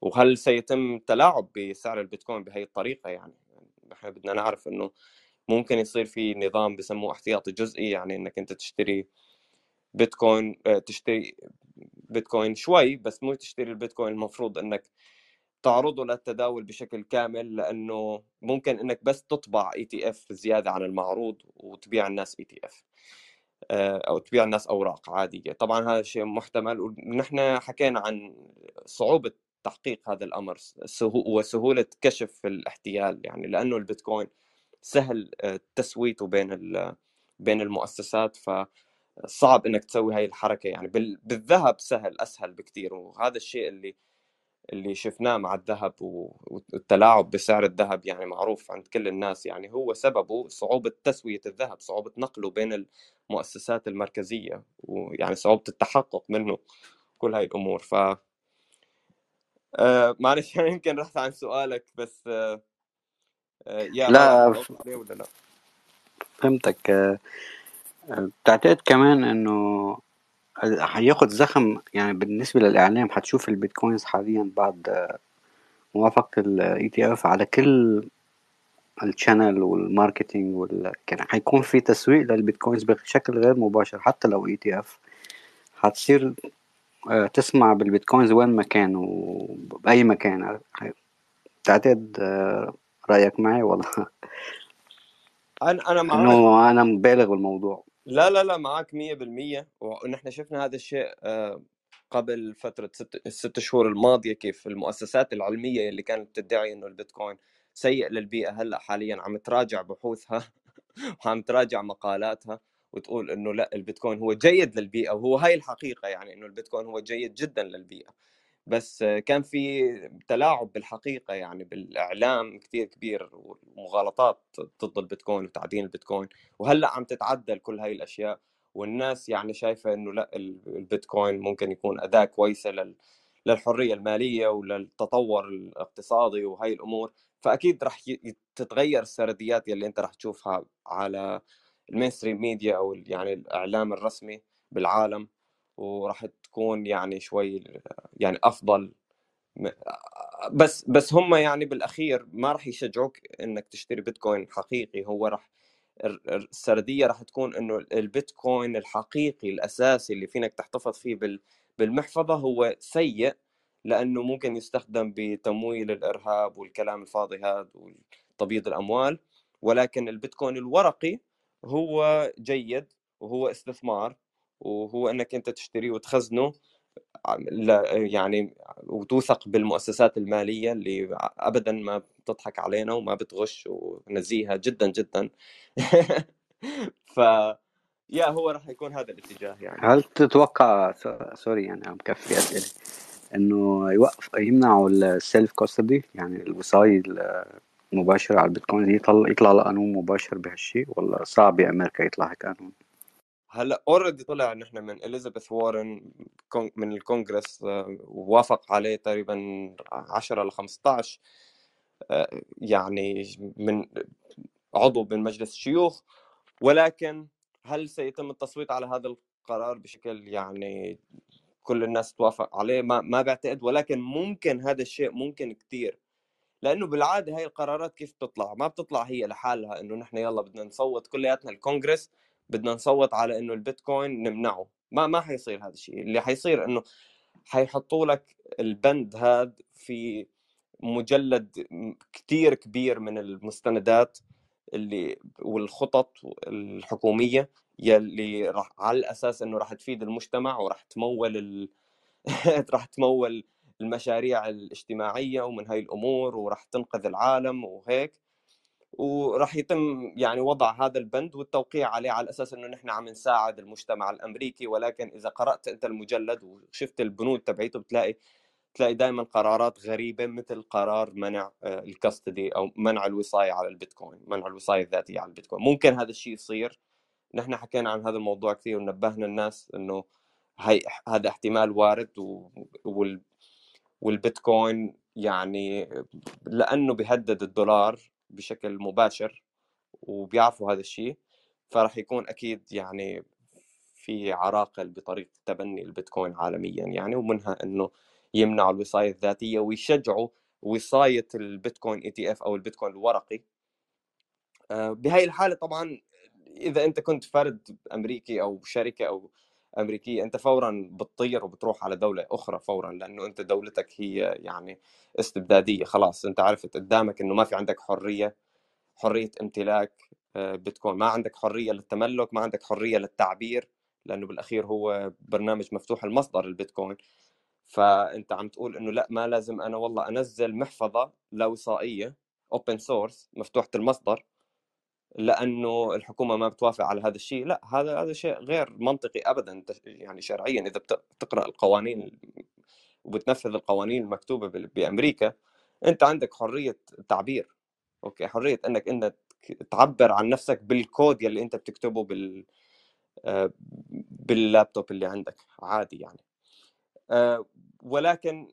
وهل سيتم تلاعب بسعر البيتكوين بهي الطريقة يعني؟ إحنا بدنا نعرف إنه ممكن يصير في نظام بسموه احتياطي جزئي يعني إنك أنت تشتري بيتكوين آه، تشتري بيتكوين شوي بس مو تشتري البيتكوين المفروض إنك تعرضه للتداول بشكل كامل لأنه ممكن إنك بس تطبع ETF زيادة عن المعروض وتبيع الناس ETF أو تبيع الناس أوراق عادية. طبعا هذا شيء محتمل ونحن حكينا عن صعوبة تحقيق هذا الأمر وسهولة كشف الاحتيال. يعني لأنه البيتكوين سهل آه، تسويته بين بين المؤسسات فصعب إنك تسوي هاي الحركة. يعني بالذهب سهل أسهل بكثير وهذا الشيء اللي اللي شفناه مع الذهب والتلاعب بسعر الذهب يعني معروف عند كل الناس يعني هو سببه صعوبة تسوية الذهب صعوبة نقله بين المؤسسات المركزية ويعني صعوبة التحقق منه كل هاي الأمور ف آه معلش يعني يمكن رحت عن سؤالك بس آه آه يا لا. ولا لا فهمتك بتعتقد كمان إنه هياخد زخم يعني بالنسبة للإعلام هتشوف البيتكوينز حاليا بعد موافقة ال ETF على كل ال channel وال marketing وال يعني هيكون في تسويق للبيتكوينز بشكل غير مباشر حتى لو ETF هتصير آه، تسمع بالبيتكوينز وين ما كان وبأي مكان. تعتقد آه، رأيك معي ولا؟ أنا أنا معك إنه أنا مبالغ بالموضوع. لا لا لا معك 100% ونحن شفنا هذا الشيء آه، قبل فترة ست, الست شهور الماضية كيف المؤسسات العلمية اللي كانت تدعي إنه البيتكوين سيء للبيئة هلأ حاليا عم تراجع بحوثها وعم تراجع مقالاتها وتقول إنه لأ البيتكوين هو جيد للبيئة وهو هاي الحقيقة يعني إنه البيتكوين هو جيد جدا للبيئة. بس كان في تلاعب بالحقيقة يعني بالإعلام كثير كبير ومغالطات ضد البيتكوين وتعدين البيتكوين وهلأ عم تتعدل كل هاي الأشياء والناس يعني شايفة إنه لأ البيتكوين ممكن يكون أداة كويسة للحرية المالية وللتطور الاقتصادي وهي الأمور. فأكيد رح تتغير السرديات اللي أنت رح تشوفها على ال mainstream media أو يعني الإعلام الرسمي بالعالم. وراح تكون يعني شوي يعني أفضل بس بس هم يعني بالأخير ما راح يشجعوك إنك تشتري بيتكوين حقيقي. هو راح السردية راح تكون إنه البيتكوين الحقيقي الأساسي اللي فينك تحتفظ فيه بالمحفظة هو سيء لأنه ممكن يستخدم بتمويل الإرهاب والكلام الفاضي هذا وتبييض الأموال. ولكن البيتكوين الورقي هو جيد وهو استثمار. وهو إنك أنت تشتريه وتخزنه يعني وتوثق بالمؤسسات المالية اللي ابدا ما بتضحك علينا وما بتغش ونزيهة جدا جدا. ف يا هو راح يكون هذا الاتجاه يعني. هل تتوقع sorry يعني عم كفي أسئلة. إنه يوقف يمنعوا ال self custody يعني الوصاية المباشرة على البيتكوين يطلع يطلع لقانون مباشر بهالشيء ولا صعب بامريكا يطلع هيك قانون؟ هلأ already طلع نحن من اليزابيث وارن من الكونغرس آه، ووافق عليه تقريبا 10 ل 15 آه، يعني من عضو من مجلس الشيوخ. ولكن هل سيتم التصويت على هذا القرار بشكل يعني كل الناس توافق عليه؟ ما ما بعتقد. ولكن ممكن هذا الشيء ممكن كثير لأنه بالعادة هاي القرارات كيف بتطلع؟ ما بتطلع هي لحالها إنه نحن يلا بدنا نصوت كلياتنا الكونغرس بدنا نصوت على إنه البيتكوين نمنعه. ما ما حيصير هذا الشيء. اللي حيصير إنه حيحطوا لك البند هذا في مجلد كتير كبير من المستندات اللي والخطط الحكومية يلي راح على الأساس إنه راح تفيد المجتمع وراح تمول ال... راح تمول المشاريع الاجتماعية ومن هاي الأمور وراح تنقذ العالم وهيك. وراح يتم يعني وضع هذا البند والتوقيع عليه على أساس إنه نحن عم نساعد المجتمع الأمريكي ولكن إذا قرأت أنت المجلد وشفت البنود تبعيته بتلاقي تلاقي دائما قرارات غريبة مثل قرار منع آه، الكاستدي أو منع الوصاية على البيتكوين، منع الوصاية الذاتية على البيتكوين، ممكن هذا الشيء يصير. نحن حكينا عن هذا الموضوع كثير ونبهنا الناس إنه هي هذا احتمال وارد و... وال... والبيتكوين يعني لأنه بيهدد الدولار بشكل مباشر وبيعرفوا هذا الشيء فراح يكون أكيد يعني في عراقل بطريقة تبني البيتكوين عالميا يعني ومنها إنه يمنعوا الوصاية الذاتية ويشجعوا وصاية البيتكوين ETF أو البيتكوين الورقي. آه، بهاي الحالة طبعا إذا أنت كنت فرد أمريكي أو شركة أو أمريكية أنت فورا بتطير وبتروح على دولة أخرى فورا لأنه أنت دولتك هي يعني استبدادية خلاص أنت عرفت قدامك إنه ما في عندك حرية حرية امتلاك آه، بيتكوين. ما عندك حرية للتملك ما عندك حرية للتعبير لأنه بالأخير هو برنامج مفتوح المصدر البيتكوين فأنت عم تقول إنه لأ ما لازم أنا والله أنزل محفظة لا وصائية open source مفتوحة المصدر لأنه الحكومة ما بتوافق على هذا الشيء. لا هذا هذا شيء غير منطقي ابدا. يعني شرعيا إذا بتقرأ القوانين وبتنفذ القوانين المكتوبة بأمريكا أنت عندك حرية تعبير. okay؟ حرية إنك انت تعبر عن نفسك بالكود يلي أنت بتكتبه بال آه، باللابتوب اللي عندك. عادي يعني. آه، ولكن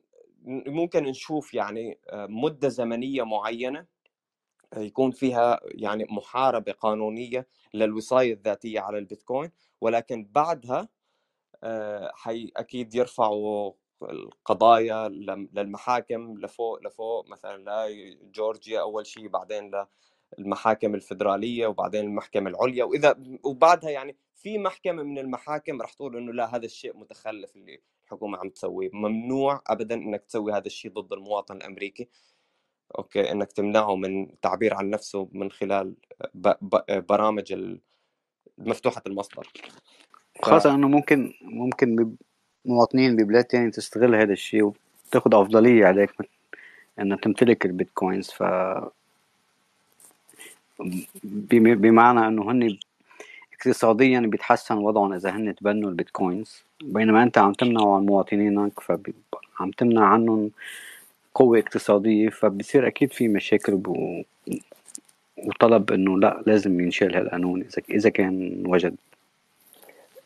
ممكن نشوف يعني آه، مدة زمنية معينة يكون فيها يعني محاربة قانونية للوصاية الذاتية على البيتكوين ولكن بعدها حي أكيد يرفعوا القضايا للمحاكم لفوق لفوق مثلا لجورجيا أول شيء بعدين للمحاكم الفدراليه وبعدين المحكمة العليا وإذا وبعدها يعني في محكمة من المحاكم رح تقول إنه لا هذا الشيء متخلف اللي الحكومة عم تسويه ممنوع ابدا إنك تسوي هذا الشيء ضد المواطن الأمريكي. أوكي إنك تمنعه من التعبير عن نفسه من خلال برامج مفتوحة المصدر. خاصة انه ممكن ممكن مواطنين ببلاد تانية تستغل هذا الشيء وتاخذ أفضلية عليك انها تمتلك البيتكوينز. ف بمعنى إنه هن اقتصاديا بيتحسن وضعهم إذا هن تبنوا البيتكوينز. بينما أنت عم تمنعه عن مواطنينك فعم تمنع عنهم قوة اقتصادية فبصير أكيد في مشاكل. وطلب إنه لا لازم ينشال هالقانون إذا إذا كان وجد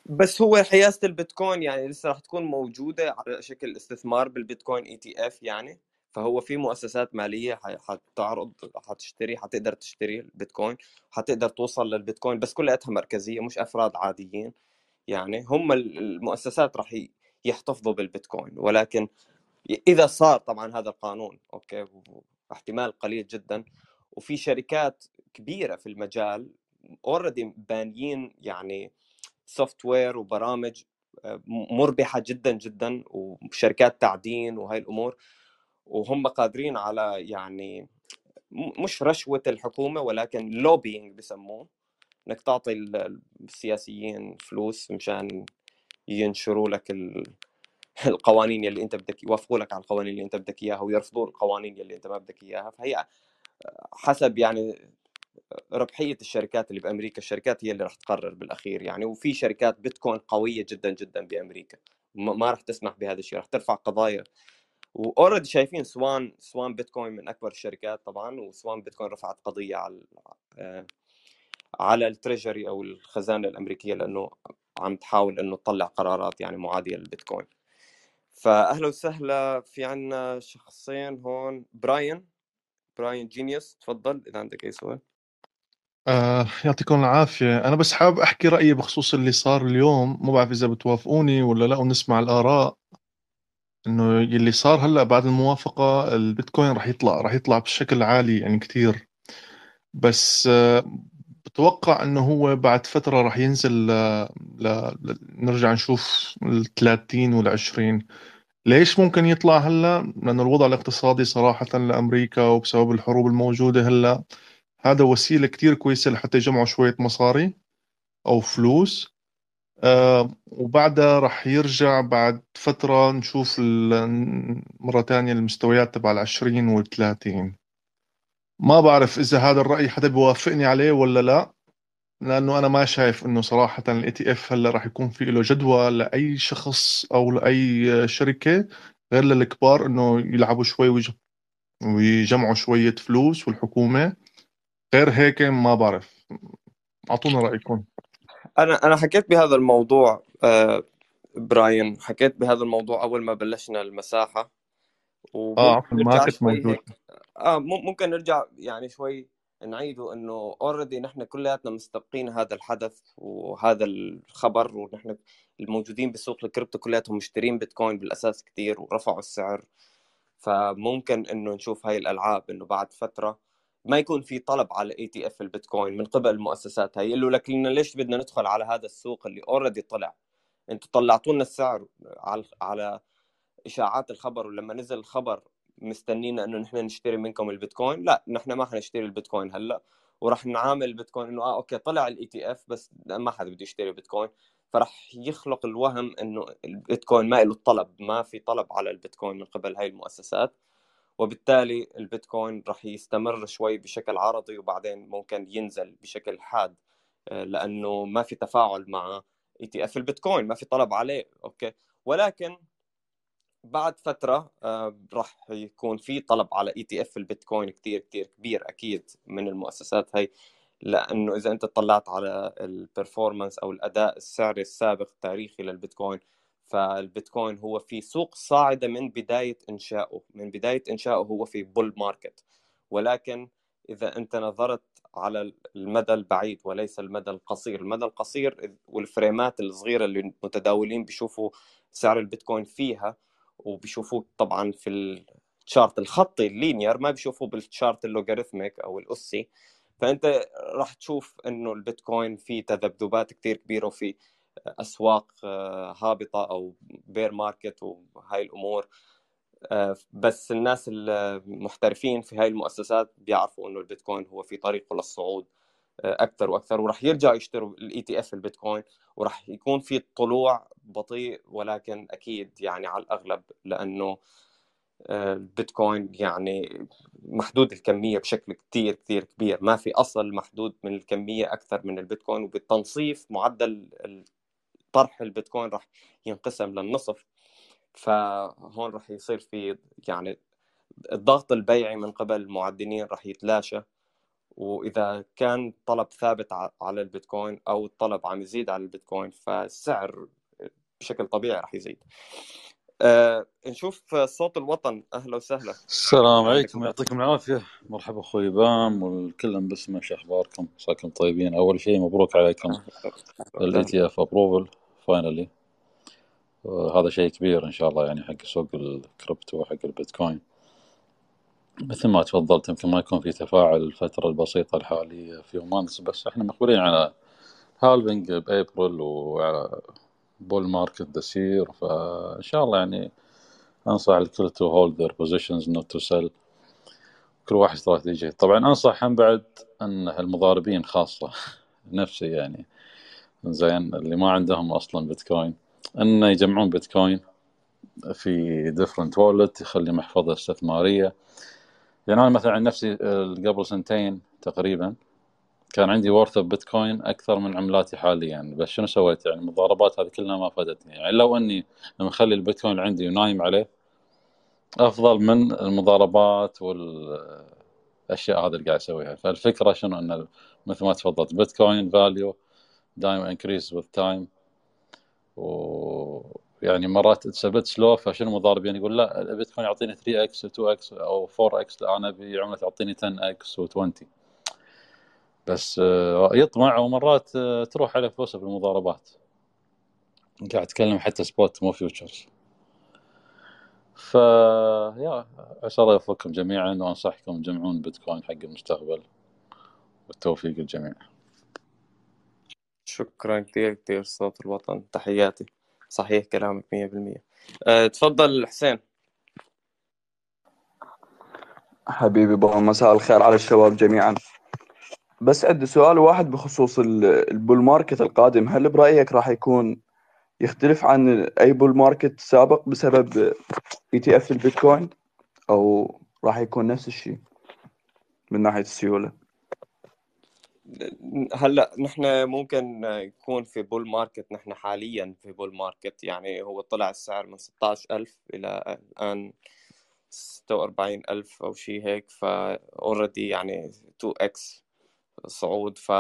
بس هو حيازة البيتكوين يعني لسه راح تكون موجودة على شكل استثمار بالبيتكوين ETF يعني فهو في مؤسسات مالية حتعرض حتشتري حتقدر تشتري البيتكوين حتقدر توصل للبيتكوين بس كلياتها مركزية مش أفراد عاديين يعني هم المؤسسات راح يحتفظوا بالبيتكوين ولكن إذا صار طبعا هذا القانون okay احتمال قليل جدا. وفي شركات كبيرة في المجال already بانيين يعني software وبرامج آه، مربحة جدا جدا وشركات تعدين وهي الأمور. وهم قادرين على يعني مش رشوة الحكومة ولكن lobbying بسموه. إنك تعطي السياسيين فلوس مشان ينشروا لك القوانين يلي أنت بدك يوافقوا لك على القوانين اللي أنت بدك إياها ويرفضوا القوانين يلي أنت ما بدك إياها. فهي حسب يعني ربحية الشركات اللي بأمريكا الشركات هي اللي راح تقرر بالأخير يعني. وفي شركات بتكون قوية جدا جدا بأمريكا. ما راح تسمح بهذا الشيء راح ترفع قضايا. و already شايفين سوان سوان بيتكوين من أكبر الشركات طبعا وسوان بيتكوين رفعت قضية على آه، على ال treasury أو الخزانة الأمريكية لأنه عم تحاول إنه تطلع قرارات يعني معادية للبيتكوين. فاهلا وسهلا في عنا شخصين هون براين براين جينيوس تفضل إذا عندك أي سؤال. آه يعطيكم العافية. أنا بس حابب أحكي رأيي بخصوص اللي صار اليوم مو بعرف إذا بتوافقوني ولا لا ونسمع الآراء. إنه اللي صار هلأ بعد الموافقة البيتكوين رح يطلع رح يطلع بشكل عالي يعني كثير بس آه بتوقع إنه هو بعد فترة رح ينزل ل... ل... نرجع نشوف ال 30 وال 20 ليش ممكن يطلع هلا؟ لأنه الوضع الاقتصادي صراحة لأمريكا وبسبب الحروب الموجودة هلا هذا وسيلة كتير كويسة لحتى يجمعوا شوية مصاري أو فلوس. آه وبعدها رح يرجع بعد فترة نشوف مرة تانية المستويات تبع العشرين والثلاثين. ما بعرف إذا هذا الرأي حدا بيوافقني عليه ولا لا لأنه أنا ما شايف إنه صراحة ال ETF هلأ راح يكون في له جدوى لأي شخص أو لأي شركة غير للكبار إنه يلعبوا شوي ويجمعوا شوية فلوس والحكومة. غير هيك ما بعرف. أعطونا رأيكم. أنا أنا حكيت بهذا الموضوع آه، براين حكيت بهذا الموضوع أول ما بلشنا المساحة. آه ما كنت موجود. آه ممكن نرجع يعني شوي نعيده إنه already نحن كلياتنا مستبقين هذا الحدث وهذا الخبر ونحن الموجودين بسوق الكريبتو كلياتهم مشترين بيتكوين بالأساس كثير ورفعوا السعر. فممكن إنه نشوف هاي الألعاب إنه بعد فترة ما يكون في طلب على ETF البيتكوين من قبل المؤسسات هاي يقولوا لك لنا ليش بدنا ندخل على هذا السوق اللي already طلع؟ أنتم طلعتوا لنا السعر على على إشاعات الخبر ولما نزل الخبر مستنينا انه نحن نشتري منكم البيتكوين؟ لا نحن ما حنشتري البيتكوين هلأ. وراح نعامل البيتكوين إنه آه okay طلع ال ETF بس ما حدا بده يشتري بيتكوين. فراح يخلق الوهم إنه البيتكوين ما له طلب ما في طلب على البيتكوين من قبل هاي المؤسسات. وبالتالي البيتكوين راح يستمر شوي بشكل عرضي وبعدين ممكن ينزل بشكل حاد آه، لأنه ما في تفاعل مع ETF البيتكوين ما في طلب عليه okay. ولكن بعد فترة آه، راح يكون في طلب على ETF البيتكوين كثير كثير كبير أكيد من المؤسسات هي لأنه إذا أنت طلعت على ال performance أو الأداء السعري السابق التاريخي للبيتكوين فالبيتكوين هو في سوق صاعدة من بداية انشائه من بداية انشائه هو في bull market ولكن إذا أنت نظرت على المدى البعيد وليس المدى القصير المدى القصير والفريمات الصغيرة اللي المتداولين بيشوفوا سعر البيتكوين فيها وبيشوفوه طبعا في ال chart الخطي ال linear ما بيشوفوه بال chart ال logarithmic أو الأسي. فأنت راح تشوف إنه البيتكوين في تذبذبات كثير كبيرة وفي أسواق آه، هابطة أو bear market وهاي الأمور. آه، بس الناس المحترفين في هاي المؤسسات بيعرفوا إنه البيتكوين هو في طريقه للصعود. أكثر وأكثر وراح يرجعوا يشتروا ال ETF البيتكوين وراح يكون في طلوع بطيء ولكن أكيد يعني على الأغلب لأنه البيتكوين يعني محدود الكمية بشكل كتير كتير كبير. ما في أصل محدود من الكمية أكثر من البيتكوين وبالتنصيف معدل طرح البيتكوين راح ينقسم للنصف. فهون راح يصير في يعني الضغط البيعي من قبل المعدنين راح يتلاشى. وإذا كان طلب ثابت على البيتكوين أو الطلب عم يزيد على البيتكوين فالسعر بشكل طبيعي راح يزيد. آه نشوف صوت الوطن. أهلا وسهلا. السلام عليكم. يعطيكم العافية. مرحبا أخوي بام والكل بسمه شو أخباركم. عساكم طيبين. أول شيء مبروك عليكم. ال ETF approval finally هذا شيء كبير إن شاء الله يعني حق سوق الكريبتو وحق البيتكوين. مثل ما تفضلت يمكن ما يكون في تفاعل الفترة البسيطة الحالية في months بس إحنا مقبلين على halving بأبريل وعلى bull market this فإن شاء الله يعني أنصح الكل to hold their positions not to sell كل واحد استراتيجية طبعا انصح هم بعد إن المضاربين خاصة نفسي يعني. زين اللي ما عندهم أصلا بيتكوين. انه يجمعون بيتكوين في different wallet يخلي محفظة استثمارية. يعني أنا مثلا عن نفسي قبل سنتين تقريبا كان عندي worth بيتكوين أكثر من عملاتي حاليا. بس شنو سويت؟ يعني المضاربات هذه كلها ما فادتني. يعني لو إني مخلي البيتكوين عندي ونايم عليه أفضل من المضاربات والاشياء هذه اللي قاعد أسويها. فالفكرة شنو؟ إن مثل ما تفضلت بيتكوين value دائما increase with time ويعني مرات ثبت slow فشنو المضاربين يقول لا البيتكوين يعطيني 3 إكس 2 إكس أو 4 إكس لا أنا ابي عملة تعطيني 10 x و20 بس آه، يطمع ومرات آه، تروح على فلوسه بالمضاربات قاعد أتكلم حتى spot مو futures ف يا عسى الله يوفقكم جميعا وأنصحكم تجمعون بيتكوين حق المستقبل والتوفيق للجميع. شكرا كثير كثير صوت الوطن. تحياتي. صحيح كلامك مية بالمية. أه تفضل حسين. حبيبي بابا مساء الخير على الشباب جميعا. بس عندي سؤال واحد بخصوص ال bull market القادم. هل برأيك راح يكون يختلف عن أي bull market سابق بسبب ETF البيتكوين؟ أو راح يكون نفس الشيء من ناحية السيولة؟ هلأ نحن ممكن يكون في bull market نحن حاليا في bull market يعني هو طلع السعر من 16000 إلى الآن 46000 أو شيء هيك فا already يعني 2 x صعود ف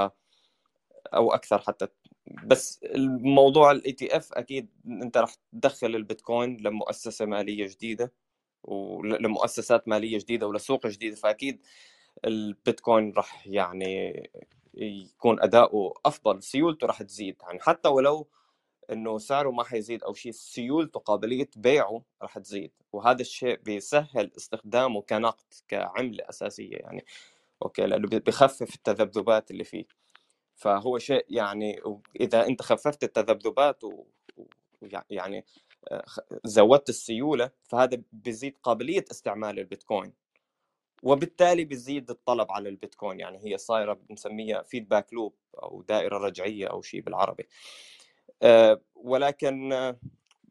أو أكثر حتى. بس الموضوع ال ETF أكيد أنت راح تدخل البيتكوين لمؤسسة مالية جديدة ولمؤسسات مالية جديدة ولسوق جديد فأكيد البيتكوين راح يعني يكون أداؤه أفضل سيولته راح تزيد. يعني حتى ولو إنه سعره ما حيزيد أو شيء سيولته قابلية بيعه راح تزيد. وهذا الشيء بيسهل استخدامه كنقد كعملة أساسية يعني. okay لأنه بخفف التذبذبات اللي فيه. فهو شيء يعني اذا أنت خففت التذبذبات و يعني آه، زودت السيولة فهذا بيزيد قابلية استعمال البيتكوين. وبالتالي بيزيد الطلب على البيتكوين يعني هي صايرة بنسميها feedback loop أو دائرة رجعية أو شيء بالعربي. آه، ولكن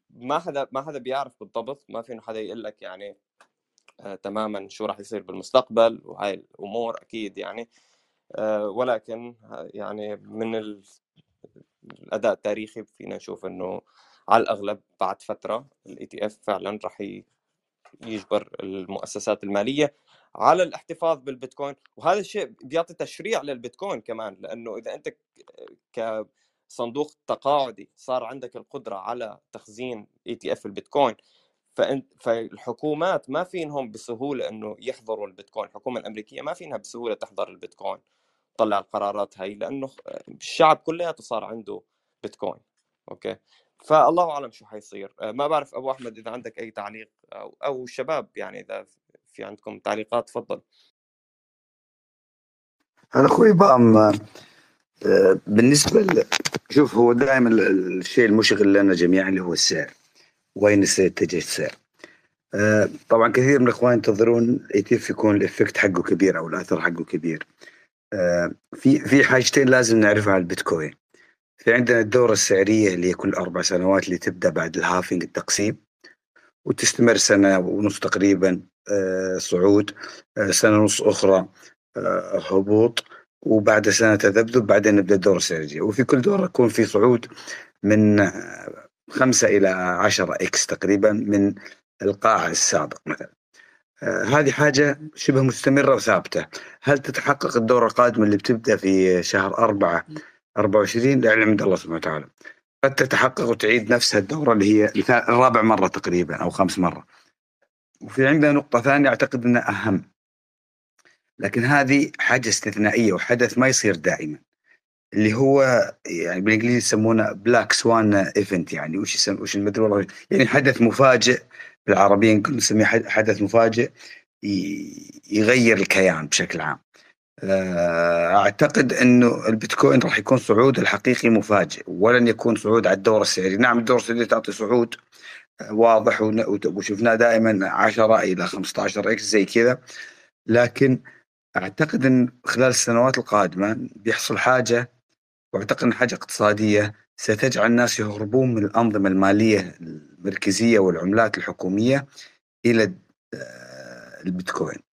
ما حدا ما حدا بيعرف بالضبط ما في حدا يقول لك يعني آه، تماما شو راح يصير بالمستقبل وهاي الأمور أكيد يعني. آه، ولكن يعني من الأداء التاريخي فينا نشوف إنه على الأغلب بعد فترة ال ETF فعلا راح يجبر المؤسسات المالية على الاحتفاظ بالبيتكوين وهذا الشيء بيعطي تشريع للبيتكوين كمان لأنه إذا أنت كصندوق تقاعدي صار عندك القدرة على تخزين ETF البيتكوين فأنت فالحكومات ما فينهم بسهولة إنه يحضروا البيتكوين الحكومة الأمريكية ما فينها بسهولة تحضر البيتكوين تطلع القرارات هاي لأنه الشعب كلياته صار عنده بيتكوين أوكي؟ فالله أعلم شو حيصير. آه، ما بعرف أبو أحمد إذا عندك أي تعليق أو أو الشباب يعني إذا في عندكم تعليقات؟ تفضل. أنا أخوي بام آه، بالنسبة ل... شوف هو دائما الشيء المشغل لنا جميعا اللي هو السعر. وين سيتجه السعر. آه، طبعا كثير من الإخوان ينتظرون ETF يكون ال effect حقه كبير أو الأثر حقه كبير. في في حاجتين لازم نعرفها على البيتكوين. في عندنا الدورة السعرية اللي هي كل أربع سنوات اللي تبدأ بعد ال halving التقسيم. وتستمر سنة ونص تقريبا آه، صعود آه، سنة ونص أخرى آه، هبوط وبعد سنة تذبذب بعدين نبدأ الدورة السعرية وفي كل دورة يكون في صعود من خمسة إلى عشرة إكس تقريبا من القاع السابق مثلا. هذه حاجة شبه مستمرة وثابتة. هل تتحقق الدورة القادمة اللي بتبدأ في شهر أربعة 24 لعلم عند الله سبحانه وتعالى. تتحقق وتعيد نفسها الدورة اللي هي الرابع مرة تقريبا أو خمس مرة. وفي عندنا نقطة ثانية أعتقد أنها أهم. لكن هذه حاجة استثنائية وحدث ما يصير دائما. اللي هو يعني بالإنجليزي يسمونه black swan event يعني وش يسمى وش المدري والله. يعني حدث مفاجئ بالعربية نسميه حدث مفاجئ يغير الكيان بشكل عام. آه، أعتقد إنه البيتكوين راح يكون صعود الحقيقي مفاجئ ولن يكون صعود على الدور السعري نعم الدور السعري تعطي صعود آه، واضح وشفناه دائما 10 إلى 15 x زي كذا. لكن أعتقد إن خلال السنوات القادمة بيحصل حاجة وأعتقد ان حاجة اقتصادية. ستجعل الناس يهربون من الأنظمة المالية المركزية والعملات الحكومية إلى آه، البيتكوين.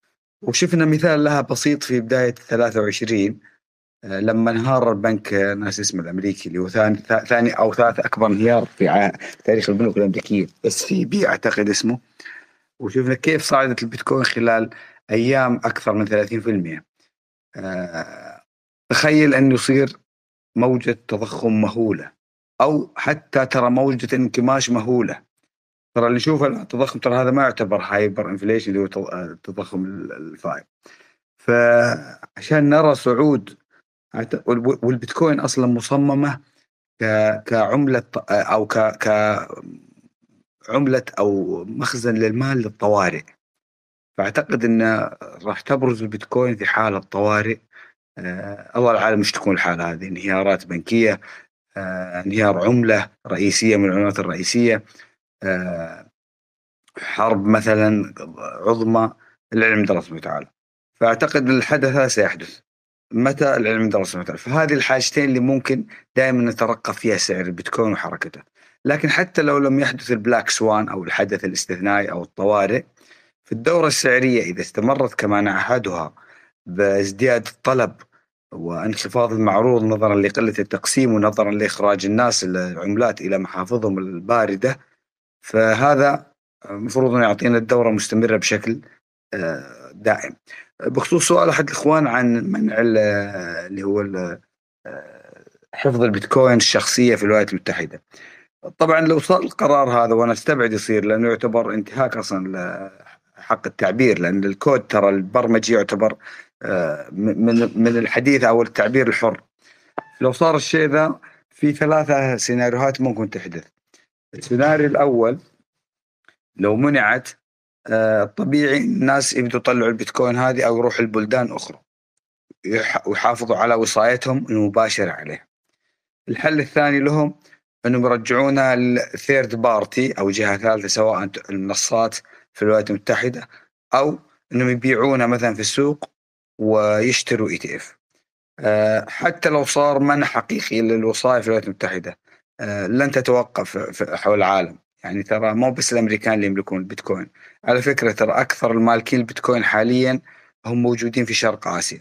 وشفنا مثال لها بسيط في بداية 23 آه، لما انهار البنك ناس اسمه الأمريكي اللي هو ثاني ثاني أو ثالث أكبر انهيار في تاريخ البنوك الأمريكية إس في بي أعتقد اسمه. وشفنا كيف صعدت البيتكوين خلال أيام أكثر من 30% آه، تخيل انه يصير موجة تضخم مهولة أو حتى ترى موجة انكماش مهولة. ترى اللي نشوفه التضخم ترى هذا ما يعتبر hyperinflation اللي هو التضخم الفائض فعشان نرى صعود والبيتكوين أصلا مصممة كعملة أو ك عملة أو مخزن للمال للطوارئ. فأعتقد إن راح تبرز البيتكوين في حاله طوارئ آه الله العالم مش تكون الحالة هذه؟ انهيارات بنكية آه انهيار عملة رئيسية من العملات الرئيسية. حرب مثلا عظمى العلم عند الله وتعالى. فأعتقد الحدث هذا سيحدث. متى العلم عند الله وتعالى؟ فهذه الحاجتين اللي ممكن دائما نترقب فيها سعر البيتكوين وحركته. لكن حتى لو لم يحدث البلاك سوان أو الحدث الاستثنائي أو الطوارئ في الدورة السعرية إذا استمرت كما نعهدها بازدياد الطلب وانخفاض المعروض نظرا لقلة التقسيم ونظرا لإخراج الناس العملات إلى محافظهم الباردة فهذا المفروض انه يعطينا الدورة مستمرة بشكل آه، دائم. بخصوص سؤال أحد الإخوان عن منع اللي هو آه، حفظ البيتكوين الشخصية في الولايات المتحدة. طبعا لو صار القرار هذا وأنا أستبعد يصير لأنه يعتبر انتهاك أصلا حق التعبير لأن الكود ترى البرمجي يعتبر آه، من من الحديث أو التعبير الحر لو صار الشيء ذا في ثلاثة سيناريوهات ممكن تحدث السيناريو الأول لو منعت آه، طبيعي الناس يبدوا يطلعوا البيتكوين هذه أو يروحوا البلدان أخرى ويحافظوا على وصايتهم المباشرة عليه الحل الثاني لهم إنهم يرجعونها ل third party أو جهة ثالثة سواء المنصات في الولايات المتحدة أو إنهم يبيعونها مثلا في السوق ويشتروا ETF حتى لو صار منع حقيقي للوصاية في الولايات المتحدة آه، لن تتوقف حول العالم. يعني ترى مو بس الأمريكان اللي يملكون البيتكوين. على فكرة ترى أكثر المالكين البيتكوين حاليا هم موجودين في شرق آسيا.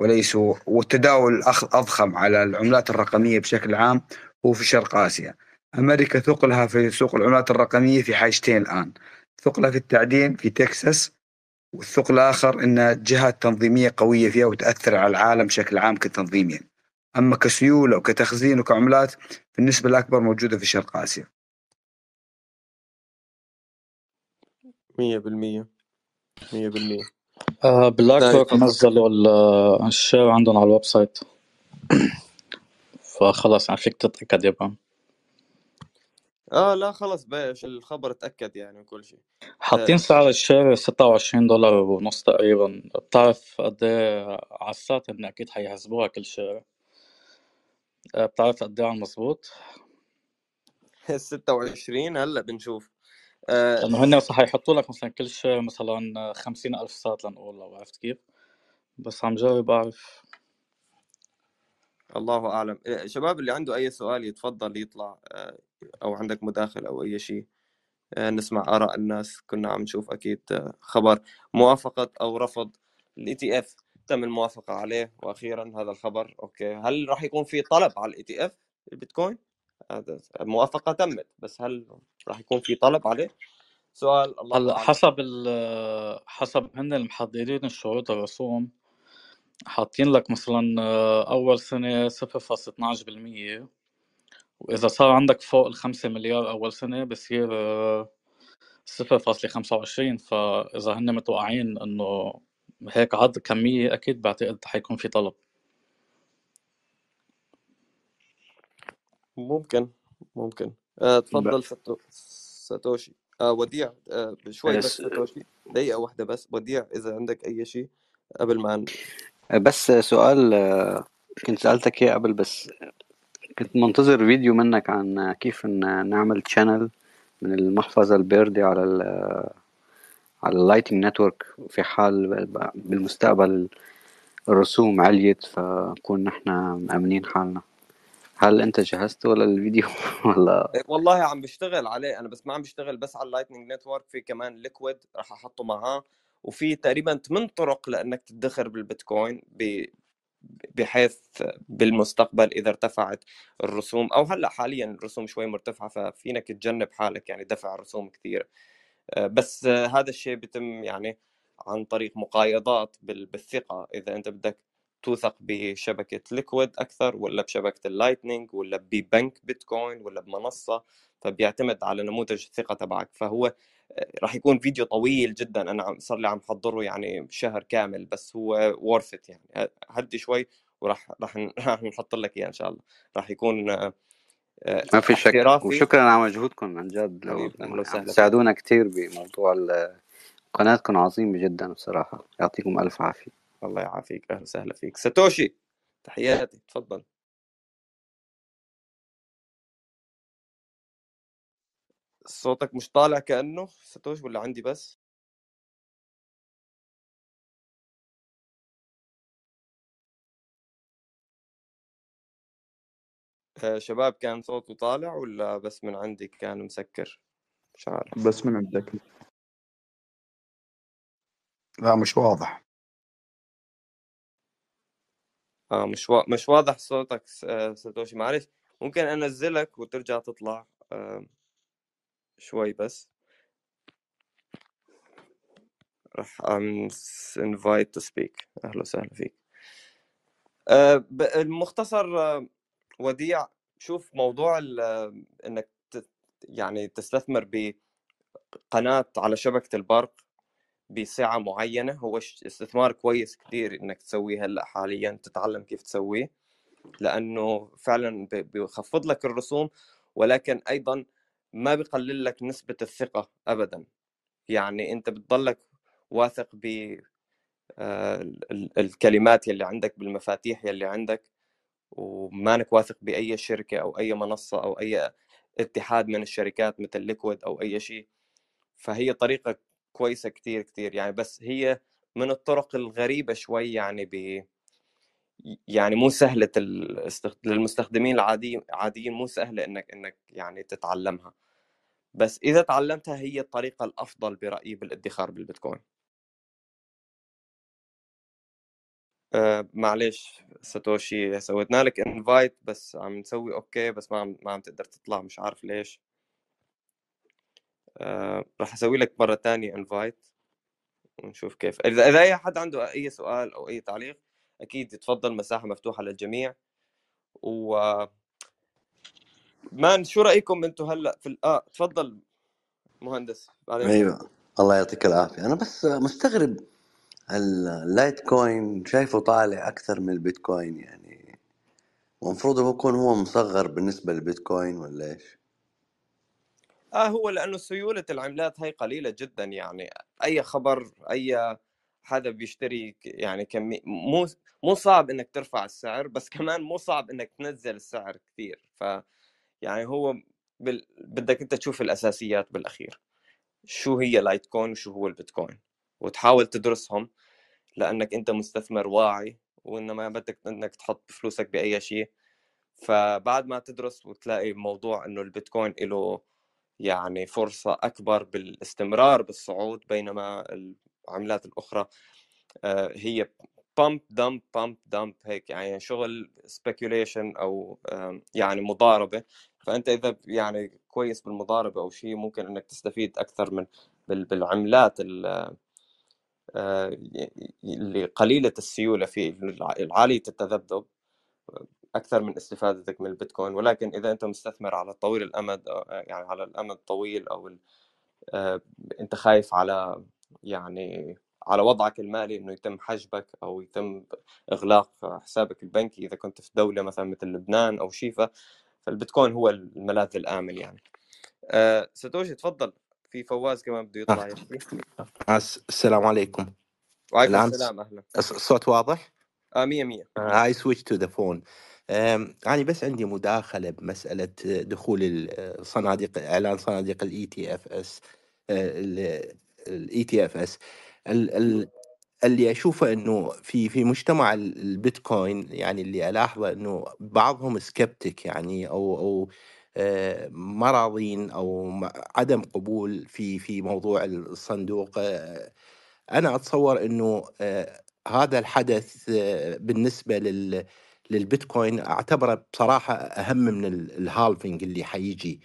وليسوا والتداول أضخم على العملات الرقمية بشكل عام هو في شرق آسيا. أمريكا ثقلها في سوق العملات الرقمية في حاجتين الآن. ثقلها في التعدين في تكساس والثقل الآخر أن جهات تنظيمية قوية فيها وتأثر على العالم بشكل عام كتنظيميا. أما كسيولة وكتخزين وكعملات بالنسبة الأكبر موجودة في شرق آسيا. مية بالمية. مية بالمية. آه بلاك روك نزلوا ال share عندهم على ال website. فخلص يعني فيك تتأكد يابا. آه لا خلص باش الخبر اتأكد يعني وكل شيء. حاطين سعر ال share 26 دولار ونص تقريبا. بتعرف قد إيه عسات اني أكيد حيحسبوها كل share بتعرف قد إيه على المظبوط 26 هلأ بنشوف. آه لأنه هن صح يحطوا لك مثلا كل share مثلا 50 ألف sat لنقول لو عرفت كيف. بس عم جرب أعرف. الله أعلم. إيه، شباب اللي عنده أي سؤال يتفضل يطلع آه، أو عندك مداخلة أو أي شيء آه، نسمع آراء الناس. كنا عم نشوف أكيد آه، خبر موافقة أو رفض ال ETF تم الموافقة عليه وأخيرا هذا الخبر. okay. هل راح يكون في طلب على ال ETF البيتكوين؟ هذا الموافقه تمت بس هل راح يكون في طلب عليه؟ سؤال الله هلا حسب حسب هن المحددين الشروط الرسوم حاطين لك مثلا آه، أول سنة صفر فاصلة اتناش بالمية وإذا صار عندك فوق الخمسة مليار أول سنة بصير آه، صفر فاصلة خمسة وعشرين. فإذا هن متوقعين إنه هيك عدد كمية أكيد بعتقد حيكون في طلب. ممكن ممكن. آه، تفضل ستو... ساتوشي. آه وديع آه شوي بس ساتوشي. دقيقة واحدة بس. وديع إذا عندك أي شيء قبل ما بس سؤال كنت سألتك إياه قبل بس كنت منتظر فيديو منك عن كيف نعمل channel من المحفظة البيردي على على ال Lightning Network في حال بالمستقبل الرسوم عليت فنكون نحن مأمنين حالنا. هل أنت جهزت ولا الفيديو؟ ولا؟ إيه، والله عم بشتغل عليه. أنا بس ما عم بشتغل بس على ال Lightning Network في كمان Liquid راح أحطه معاه. وفي تقريبا ثمان طرق لأنك تدخر بالبيتكوين بحيث بالمستقبل إذا ارتفعت الرسوم. أو هلأ حاليا الرسوم شوي مرتفعة ففينك تجنب حالك يعني دفع رسوم كثير بس هذا الشيء بيتم يعني عن طريق مقايضات بالثقة. إذا أنت بدك توثق بشبكة Liquid أكثر ولا بشبكة ال Lightning ولا ببنك بيتكوين ولا بمنصة فبيعتمد على نموذج الثقة تبعك. فهو راح يكون فيديو طويل جدا. أنا صار لي عم حضره يعني شهر كامل بس هو worth يعني. هدي شوي وراح راح نحط لك إياه إن شاء الله. راح يكون آه، ما في شك. وشكرا على مجهودكم عن جد. يعني ساعدونا كثير بموضوع قناتكم عظيمه جدا بصراحة. يعطيكم ألف عافية. الله يعافيك. أهلا وسهلا فيك. ساتوشي تحياتي. تفضل. صوتك مش طالع كأنه. ساتوش ولا عندي بس؟ آه، شباب كان صوته طالع ولا بس من عندي كان مسكر؟ مش عارف. بس من عندك. لا مش واضح. آه مش و... مش واضح صوتك آه، ساتوشي. معلش ممكن أنزلك وترجع تطلع آه شوي بس. راح invite to speak. أهلا وسهلا فيك. أه المختصر أه وديع شوف موضوع إنك يعني تستثمر بقناة على شبكة البرق بسعة معينة هو استثمار كويس كثير إنك تسويه هلأ حاليا تتعلم كيف تسويه لأنه فعلا بيخفض لك الرسوم ولكن أيضا ما بيقلل لك نسبة الثقة ابدا. يعني أنت بتضلك واثق ب آه، الكلمات يلي عندك بالمفاتيح يلي عندك ومانك واثق بأي شركة أو أي منصة أو أي اتحاد من الشركات مثل ليكويد أو أي شيء. فهي طريقة كويسة كثير كثير يعني بس هي من الطرق الغريبة شوي يعني ب يعني مو سهلة للمستخدمين العاديين عاديين مو سهلة إنك إنك يعني تتعلمها. بس إذا تعلمتها هي الطريقة الأفضل برأيي بالادخار بالبيتكوين. أه معلش ساتوشي سوينا لك invite بس عم نسوي okay بس ما عم ما عم تقدر تطلع مش عارف ليش. أه راح أسوي لك مرة ثانية invite ونشوف كيف. إذا إذا أي حد عنده أي سؤال أو أي تعليق أكيد يتفضل مساحة مفتوحة للجميع. و مان شو رأيكم أنتم هلأ في آه تفضل مهندس أيوه. الله يعطيك العافية. أنا بس مستغرب ال Litecoin شايفه طالع أكثر من البيتكوين يعني؟ المفروض هو يكون هو مصغر بالنسبة للبيتكوين ولا إيش؟ آه هو لأنه سيولة العملات هي قليلة جدا يعني. أي خبر أي حدا بيشتري يعني كمية مو مو صعب إنك ترفع السعر بس كمان مو صعب إنك تنزل السعر كثير. ف يعني هو بال... بدك أنت تشوف الأساسيات بالأخير. شو هي Litecoin وشو هو البيتكوين. وتحاول تدرسهم لأنك أنت مستثمر واعي وإنما بدك إنك تحط فلوسك بأي شيء. فبعد ما تدرس وتلاقي موضوع إنه البيتكوين له يعني فرصة أكبر بالاستمرار بالصعود بينما العملات الأخرى آه، هي pump dump pump dump هيك يعني شغل speculation أو يعني مضاربة. فأنت إذا يعني كويس بالمضاربة أو شيء ممكن إنك تستفيد أكثر من بالعملات آه، اللي قليلة السيولة فيه العالية التذبذب أكثر من استفادتك من البيتكوين. ولكن إذا أنت مستثمر على طويل الأمد يعني على الأمد الطويل أو آه، أنت خايف على يعني على وضعك المالي إنه يتم حجبك أو يتم إغلاق حسابك البنكي إذا كنت في دولة مثلا مثل لبنان أو شيفا فالبيتكوين هو الملاذ الآمن يعني. أه تفضل. في فواز كمان بده يطلع يحكي. السلام عليكم. وعليكم السلام أهلا. الصوت واضح؟ آه 100 100 هاي switch to the phone أنا بس عندي مداخلة بمسألة دخول الصناديق إعلان صناديق ال ETFs ال ETFs اللي أشوفه إنه في في مجتمع البيتكوين يعني اللي ألاحظه إنه بعضهم skeptic يعني أو أو آه، مراضين أو عدم قبول في في موضوع الصندوق. آه، أنا أتصور إنه آه، هذا الحدث بالنسبة لل للبيتكوين أعتبره بصراحة أهم من ال halving اللي حيجي.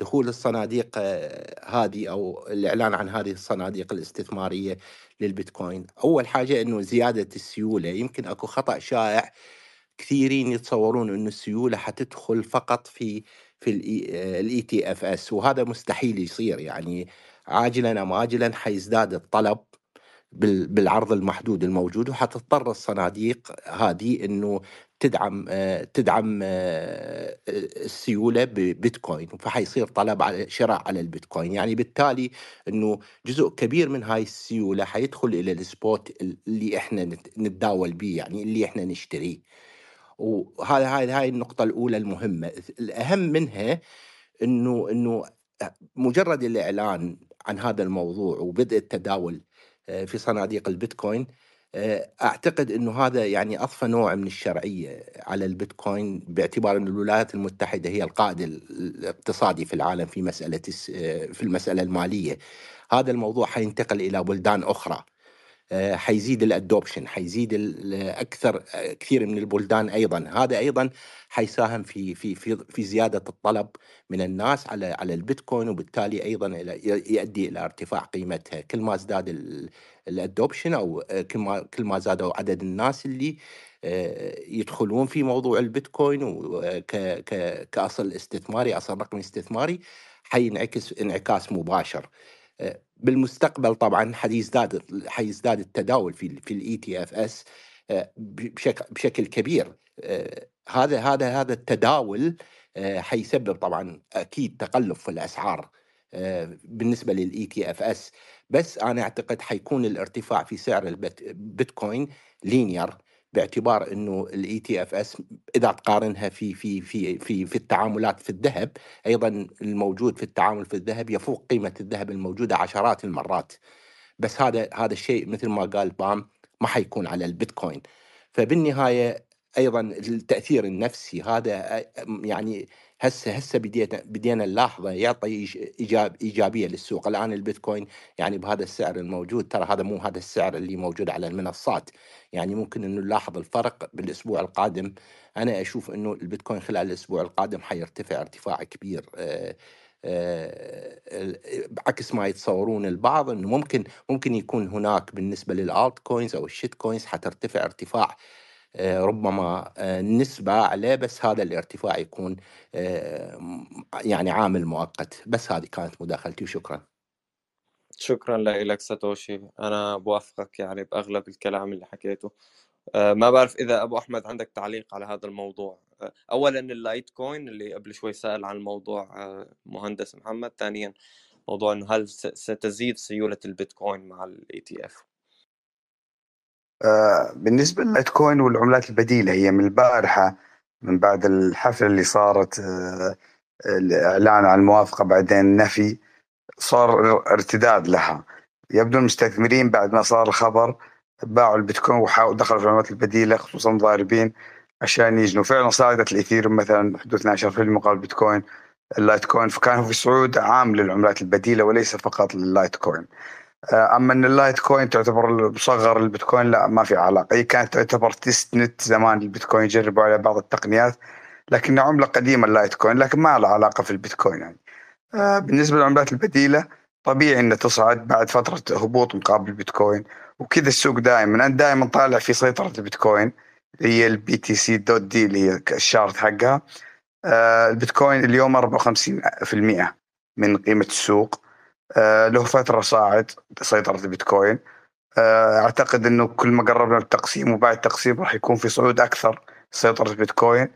دخول الصناديق آه، هذه أو الإعلان عن هذه الصناديق الاستثمارية للبيتكوين. أول حاجة إنه زيادة السيولة. يمكن أكو خطأ شائع. كثيرين يتصورون إنه السيولة حتدخل فقط في في ال ETFs وهذا مستحيل يصير. يعني عاجلا أم اجلا حيزداد الطلب بالعرض المحدود الموجود وحتضطر الصناديق هذه إنه تدعم آه، تدعم آه، السيولة ببيتكوين فحيصير طلب على شراء على البيتكوين. يعني بالتالي إنه جزء كبير من هاي السيولة حيدخل إلى ال spot اللي إحنا نتداول به يعني اللي إحنا نشتريه. وهذا هاي هاي النقطة الأولى المهمة. الأهم منها انه إنه مجرد الإعلان عن هذا الموضوع وبدء التداول آه، في صناديق البيتكوين آه، أعتقد إنه هذا يعني اضفى نوع من الشرعية على البيتكوين باعتبار ان الولايات المتحدة هي القائد الاقتصادي في العالم في مسألة آه، في المسألة المالية. هذا الموضوع حينتقل إلى بلدان أخرى. حيزيد الأدوبشن حيزيد أكثر كثير من البلدان أيضا. هذا أيضا حيساهم في في في في زيادة الطلب من الناس على على البيتكوين وبالتالي أيضا يؤدي إلى ارتفاع قيمتها. كل ما ازداد الأدوبشن أو كل ما كل ما زادوا عدد الناس اللي آه، يدخلون في موضوع البيتكوين كأصل استثماري أصل رقمي استثماري حينعكس انعكاس مباشر. آه، بالمستقبل طبعا حيزداد حيزداد التداول في في الـ ETFs بشكل بشكل كبير. آه، هذا هذا هذا التداول آه، حيسبب طبعا أكيد تقلب في الأسعار آه، بالنسبة لل ETFs بس أنا أعتقد حيكون الارتفاع في سعر البيتكوين linear. باعتبار إنه ال ETFs إذا تقارنها في في في في في التعاملات في الذهب أيضا الموجود في التعامل في الذهب يفوق قيمة الذهب الموجودة عشرات المرات. بس هذا هذا الشيء مثل ما قال بام ما حيكون على البيتكوين. فبالنهاية أيضا التأثير النفسي هذا يعني هسه هسه بدينا بدينا نلاحظه يعطي ايجاب إيجابية للسوق. الآن البيتكوين يعني بهذا السعر الموجود ترى هذا مو هذا السعر اللي موجود على المنصات. يعني ممكن إنه نلاحظ الفرق بالأسبوع القادم. أنا أشوف إنه البيتكوين خلال الأسبوع القادم حيرتفع ارتفاع كبير آه عكس ما يتصورون البعض إنه ممكن ممكن يكون هناك بالنسبة لل altcoins أو ال shitcoins حترتفع ارتفاع ربما نسبة عليه بس هذا الارتفاع يكون يعني عامل مؤقت. بس هذه كانت مداخلتي. وشكرا شكرا لك ساتوشي. أنا بوافقك يعني بأغلب الكلام اللي حكيته. ما بعرف إذا أبو أحمد عندك تعليق على هذا الموضوع. أولا اللايت كوين اللي قبل شوي سأل عن الموضوع مهندس محمد. ثانيا موضوع أنه هل ستزيد سيولة البيتكوين مع ال ETF آه، بالنسبة للبيتكوين والعملات البديلة هي من البارحة من بعد الحفلة اللي صارت آه، الإعلان عن الموافقة بعدين نفي صار ارتداد لها. يبدو المستثمرين بعد ما صار الخبر باعوا البيتكوين وحاولوا دخلوا في العملات البديلة خصوصا ضاربين عشان يجنوا. فعلا صعدت الاثيريوم مثلا حدود 12% مقابل البيتكوين اللايت كوين فكان في صعود عام للعملات البديلة وليس فقط لللايت كوين آه، أما إن اللايت كوين تعتبر مصغر البيتكوين لا ما في علاقة. هي كانت تعتبر testnet زمان البيتكوين جربوا على بعض التقنيات لكنها عملة قديمة اللايت كوين لكن ما لها علاقة في البيتكوين يعني. آه، بالنسبة للعملات البديلة طبيعي إنها تصعد بعد فترة هبوط مقابل البيتكوين وكذا السوق دائما. أنا دائما طالع في سيطرة البيتكوين اللي هي ال BTC.D اللي هي ال chart حقها. آه، البيتكوين اليوم 54% من قيمة السوق. آه، له فترة صاعد سيطرة البيتكوين. آه، أعتقد إنه كل ما قربنا التقسيم وبعد التقسيم راح يكون في صعود أكثر سيطرة البيتكوين.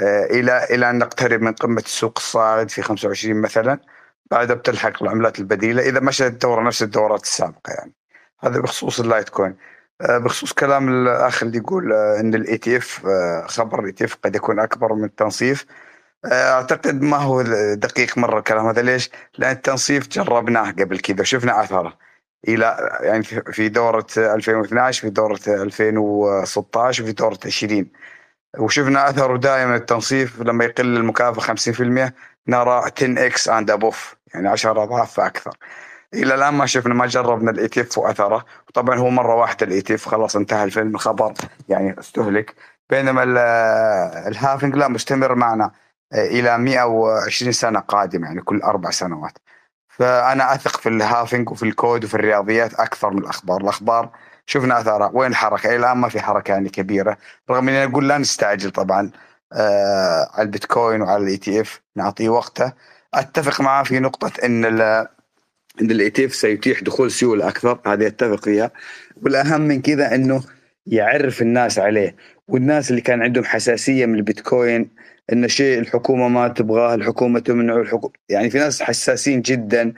آه، إلى إلى أن نقترب من قمة السوق الصاعد في 25 مثلا بعدها بتلحق العملات البديلة. إذا مشت الدورة نفس الدورات السابقة يعني. هذا بخصوص اللايت كوين بخصوص كلام الأخ اللي يقول إن ال ETF خبر ال ETF قد يكون أكبر من التنصيف. أعتقد ما هو دقيق مرة الكلام هذا. ليش؟ لأن التنصيف جربناه قبل كذا وشفنا أثره. إلى يعني في دورة 2012 في دورة 2016 وفي دورة 20 وشفنا أثره دائما التنصيف. لما يقل المكافأة 50% نرى 10 X and above يعني 10 أضعاف فاكثر إلى الآن ما شفنا ما جربنا ال ETF وأثره. وطبعا هو مرة واحدة ال ETF خلاص انتهى الفيلم الخبر يعني استهلك. بينما ال halving لا مستمر معنا. إلى 120 سنة قادمة يعني كل أربع سنوات. فأنا أثق في ال halving وفي الكود وفي الرياضيات أكثر من الأخبار. الأخبار شفنا اثارها وين الحركة؟ إلى الآن ما في حركة يعني كبيرة. رغم إني أقول لا نستعجل طبعا آه على البيتكوين وعلى ال ETF نعطيه وقته. أتفق معاه في نقطة إن إن ال ETF سيتيح دخول سيوله أكثر. هذه أتفق فيها. والأهم من كذا إنه يعرف الناس عليه. والناس اللي كان عندهم حساسية من البيتكوين ان شيء الحكومة ما تبغاه الحكومة تمنعه الحكومة يعني في ناس حساسين جدا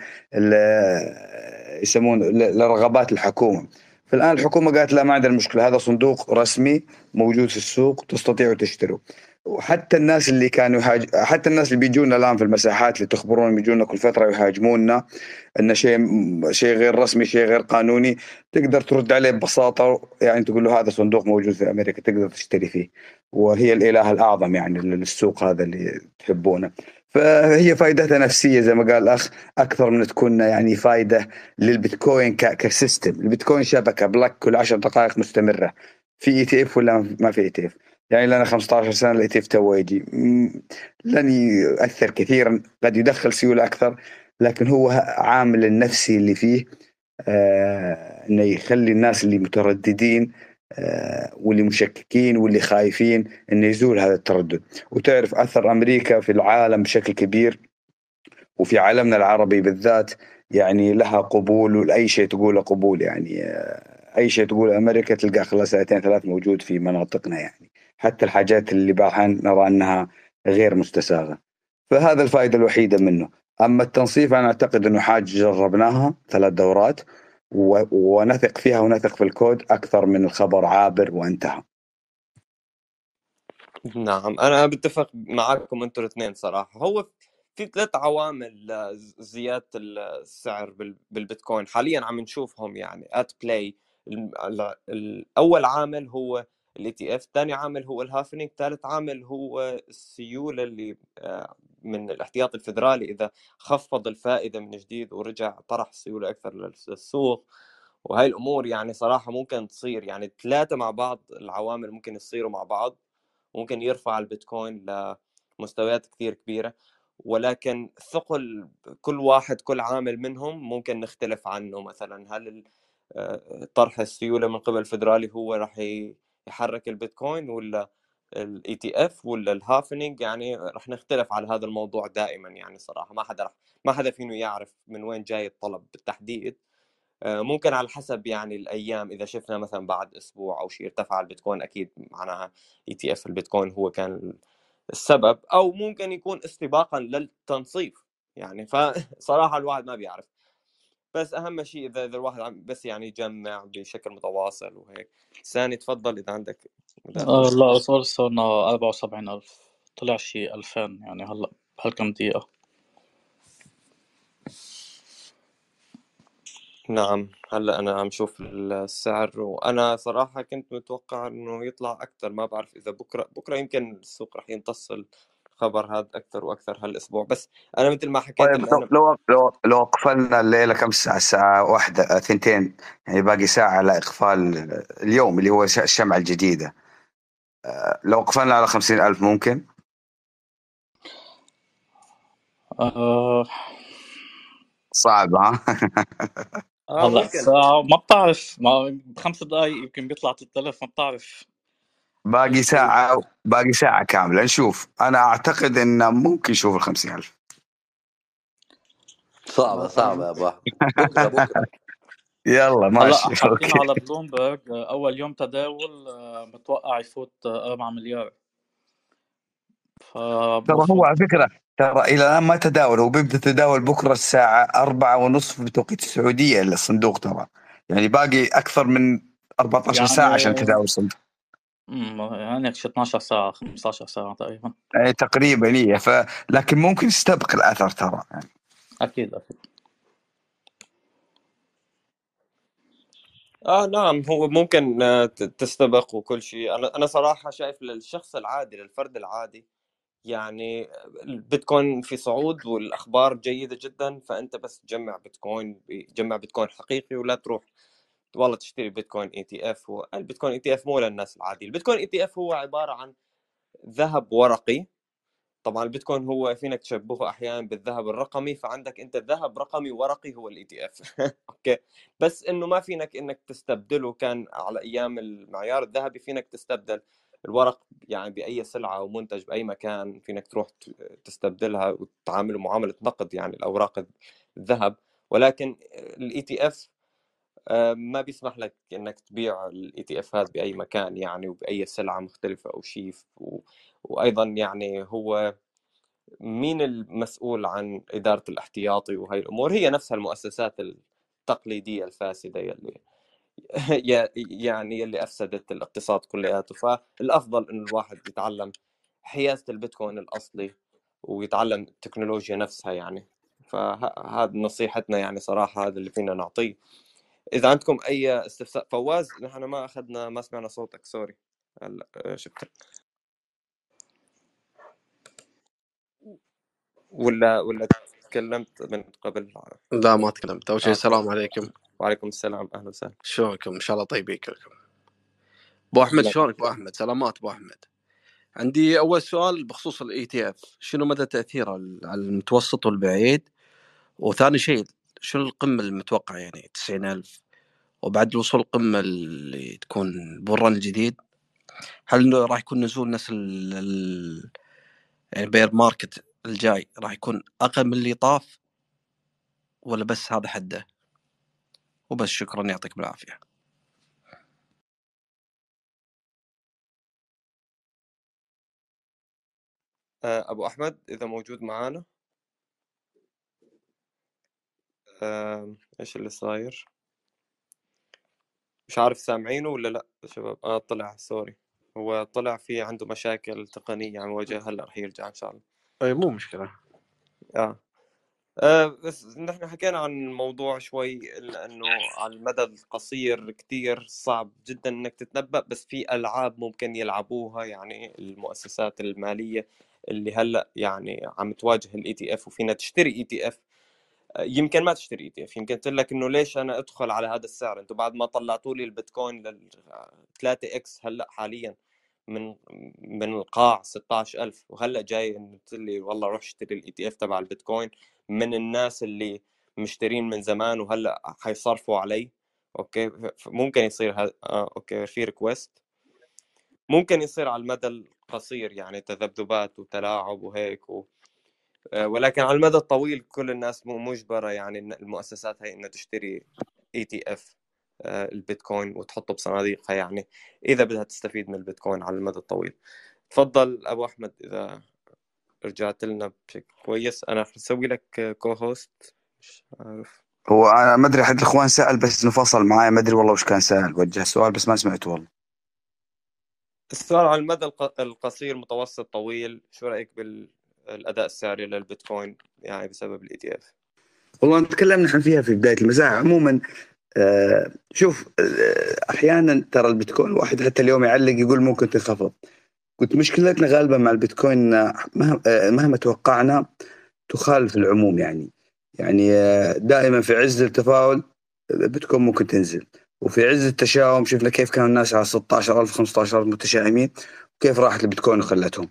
يسمون لرغبات الحكومة. فالآن الحكومة قالت لا ما عندنا مشكلة هذا صندوق رسمي موجود في السوق تستطيعوا تشتروا. وحتى الناس اللي كانوا يهاج... حتى الناس اللي بيجونا الآن في المساحات اللي تخبرون بيجونا كل فترة يهاجمونا إن شيء شيء غير رسمي شيء غير قانوني تقدر ترد عليه ببساطة. يعني تقول له هذا صندوق موجود في أمريكا تقدر تشتري فيه. وهي الإله الأعظم يعني للسوق هذا اللي تحبونه. فهي فائدتها نفسية زي ما قال الاخ أكثر من تكون يعني فائده للبيتكوين ك system. البيتكوين شبكة block كل 10 دقائق مستمرة. في إي تي إف ولا ما في إي تي إف؟ يعني لنا 15 سنة ال ETF تو يجي لن يؤثر كثيرا قد يدخل سيولة أكثر لكن هو عامل النفسي اللي فيه آه إنه يخلي الناس اللي مترددين آه واللي مشككين واللي خايفين إنه يزول هذا التردد. وتعرف أثر أمريكا في العالم بشكل كبير وفي عالمنا العربي بالذات يعني لها قبول ولاي شيء تقوله قبول يعني آه، أي شيء تقول أمريكا تلقاه خلال سنتين ثلاث موجود في مناطقنا يعني. حتى الحاجات اللي بعضها نرى أنها غير مستساغة. فهذا الفائدة الوحيدة منه. أما التنصيف أنا أعتقد أنه حاجة جربناها ثلاث دورات و... ونثق فيها ونثق في الكود أكثر من الخبر عابر وانتهى. نعم أنا بتفق معاكم أنتم الاثنين صراحة. هو في ثلاث عوامل زيادة السعر بالبيتكوين حاليا عم نشوفهم يعني at play الأول عامل هو ال ETF ثاني عامل هو ال halving ثالث عامل هو السيولة اللي آه، من الاحتياطي الفدرالي إذا خفض الفائدة من جديد ورجع طرح السيوله أكثر للسوق. وهي الأمور يعني صراحة ممكن تصير يعني ثلاثة مع بعض العوامل ممكن يصيروا مع بعض ممكن يرفع البيتكوين لمستويات كثير كبيرة. ولكن ثقل كل واحد كل عامل منهم ممكن نختلف عنه مثلا. هل آه، طرح السيولة من قبل الفدرالي هو راح يحرك البيتكوين ولا ال ETF ولا ال halving يعني رح نختلف على هذا الموضوع دائما يعني صراحة. ما حدا رح ما حدا فينه يعرف من وين جاي الطلب بالتحديد. آه، ممكن على حسب يعني الأيام إذا شفنا مثلا بعد أسبوع أو شيء ارتفع البيتكوين أكيد معناها ETF البيتكوين هو كان السبب. أو ممكن يكون استباقا للتنصيف يعني فصراحه الواحد ما بيعرف. بس أهم شيء إذا إذا الواحد عم بس يعني يجمع بشكل متواصل وهيك. ثاني تفضل إذا عندك آه لا صار صرنا 74000 طلع شيء 2000 يعني هلأ بهالكم دقيقة. نعم هلأ أنا عم شوف السعر. وأنا صراحة كنت متوقع إنه يطلع أكثر ما بعرف إذا بكرة بكرة يمكن السوق رح يمتص الخبر هذا أكثر وأكثر هالأسبوع. بس أنا مثل ما حكيت طيب لو, لو لو لو قفلنا الليلة كم ساعة؟ الساعة واحدة ثنتين. يعني باقي ساعة على إقفال اليوم اللي هو الشمعة الجديدة. آه، لو قفلنا على خمسين ألف ممكن؟ آه. صعب ها؟ آه ساعة ما بتعرف. ما بخمس دقائق يمكن بيطلع 3000 ما بتعرف. باقي ساعة باقي ساعة كاملة. نشوف. أنا أعتقد إنه ممكن نشوف الخمسين ألف. صعبة صعبة يا أبو بكرة بكرة. يلا ماشي على بلومبرج أول يوم تداول آه، متوقع يفوت 4 مليار. ترى هو على فكرة ترى إلى الآن ما تداول. هو بيبدأ تداول بكرة الساعة أربعة ونصف بتوقيت السعودية الصندوق ترى. يعني باقي أكثر من 14 يعني... ساعة عشان تداول الصندوق يعني 12 ساعة 15 ساعة تقريبا. يعني تقريبا هي ف... لكن ممكن يستبق الأثر ترى يعني. أكيد أكيد. آه نعم هو ممكن آه، تستبق وكل شيء أنا أنا صراحة شايف للشخص العادي للفرد العادي يعني البيتكوين في صعود والأخبار جيدة جدا فأنت بس تجمع بيتكوين جمع بيتكوين حقيقي ولا تروح والله تشتري بيتكوين ETF البيتكوين ETF مو للناس العادية. البيتكوين ETF هو عبارة عن ذهب ورقي. طبعا البيتكوين هو فينك تشبهه أحيانا بالذهب الرقمي فعندك أنت ذهب رقمي ورقي هو ال ETF. okay؟ بس إنه ما فينك انك تستبدله. كان على أيام المعيار الذهبي فينك تستبدل الورق يعني بأي سلعة أو منتج بأي مكان. فينك تروح تستبدلها وتعامله معاملة نقد يعني الاوراق الذهب. ولكن ال ETF ما بيسمح لك إنك تبيع ال ETF بأي مكان يعني وبأي سلعة مختلفة أو شيء و... وأيضا يعني هو مين المسؤول عن إدارة الاحتياطي وهي الأمور؟ هي نفسها المؤسسات التقليدية الفاسدة يلي يعني اللي أفسدت الاقتصاد كلياته. فالأفضل انه الواحد يتعلم حيازة البيتكوين الأصلي ويتعلم التكنولوجيا نفسها يعني. فهذا نصيحتنا يعني صراحة هذا اللي فينا نعطيه. إذا عندكم أي استفسار فواز نحن ما أخذنا ما سمعنا صوتك sorry. هلأ آه، شكرا ولا ولا تكلمت من قبل؟ لا ما تكلمت. أول شيء آه. السلام عليكم. وعليكم السلام أهلا وسهلا. شلونكم؟ إن شاء الله طيبين كلكم. أبو أحمد شلونك أبو أحمد؟ سلامات أبو أحمد. عندي أول سؤال بخصوص ال ETF شنو مدى تأثيره على المتوسط والبعيد؟ وثاني شيء شنو القمة المتوقعة يعني؟ 90000 وبعد الوصول القمة اللي تكون ب bull run الجديد هل راح يكون نزول نفس ال يعني bear market الجاي راح يكون أقل من اللي طاف؟ ولا بس هذا حده؟ وبس شكرا يعطيكم العافيه آه، أبو أحمد إذا موجود معانا آه، إيش اللي صاير؟ مش عارف سامعينه ولا لأ يا شباب؟ آه طلع sorry. هو طلع في عنده مشاكل تقنية عم يواجهها هلأ رح يرجع إن شاء الله. إي مو مشكلة. آه. آه، بس نحن حكينا عن الموضوع شوي لأنه على المدى القصير كتير صعب جدا إنك تتنبأ بس في ألعاب ممكن يلعبوها يعني المؤسسات المالية اللي هلأ يعني عم تواجه ال ETF وفينا تشتري ETF يمكن ما تشتري ETF يمكن تقول لك إنه ليش أنا أدخل على هذا السعر؟ أنتم بعد ما طلعتوا لي البيتكوين لل 3 x هلأ حاليا من من القاع 16000 وهلأ جاي إنه تقول لي والله روح اشتري ال ETF تبع البيتكوين من الناس اللي مشترين من زمان وهلأ حيصرفوا علي. okay؟ ممكن يصير هذا آه okay في request ممكن يصير على المدى القصير يعني تذبذبات وتلاعب وهيك و... آه، ولكن على المدى الطويل كل الناس مو مجبرة يعني المؤسسات هي إنها تشتري ETF البيتكوين وتحطه بصناديقها يعني إذا بدها تستفيد من البيتكوين على المدى الطويل. تفضل أبو أحمد إذا رجعت لنا بشكل كويس. أنا رح أسوي لك co-host مش عارف. هو أنا ما أدري احد الإخوان سأل بس إنه فصل معي ما أدري والله وش كان سأل. وجه سؤال بس ما سمعته والله. السؤال على المدى الق- القصير متوسط طويل شو رأيك بالاداء السعري للبيتكوين يعني بسبب ال ETF والله تكلمنا إحنا فيها في بداية المساحة عموما آه شوف آه أحيانا ترى البيتكوين الواحد حتى اليوم يعلق يقول ممكن تنخفض. قلت مشكلتنا غالبا مع البيتكوين آه، مهما, توقعنا تخالف العموم يعني. يعني دائما في عز التفاؤل البيتكوين ممكن تنزل. وفي عز التشاؤم شفنا كيف كانوا الناس على 16000 15000 متشائمين وكيف راحت البيتكوين وخلتهم.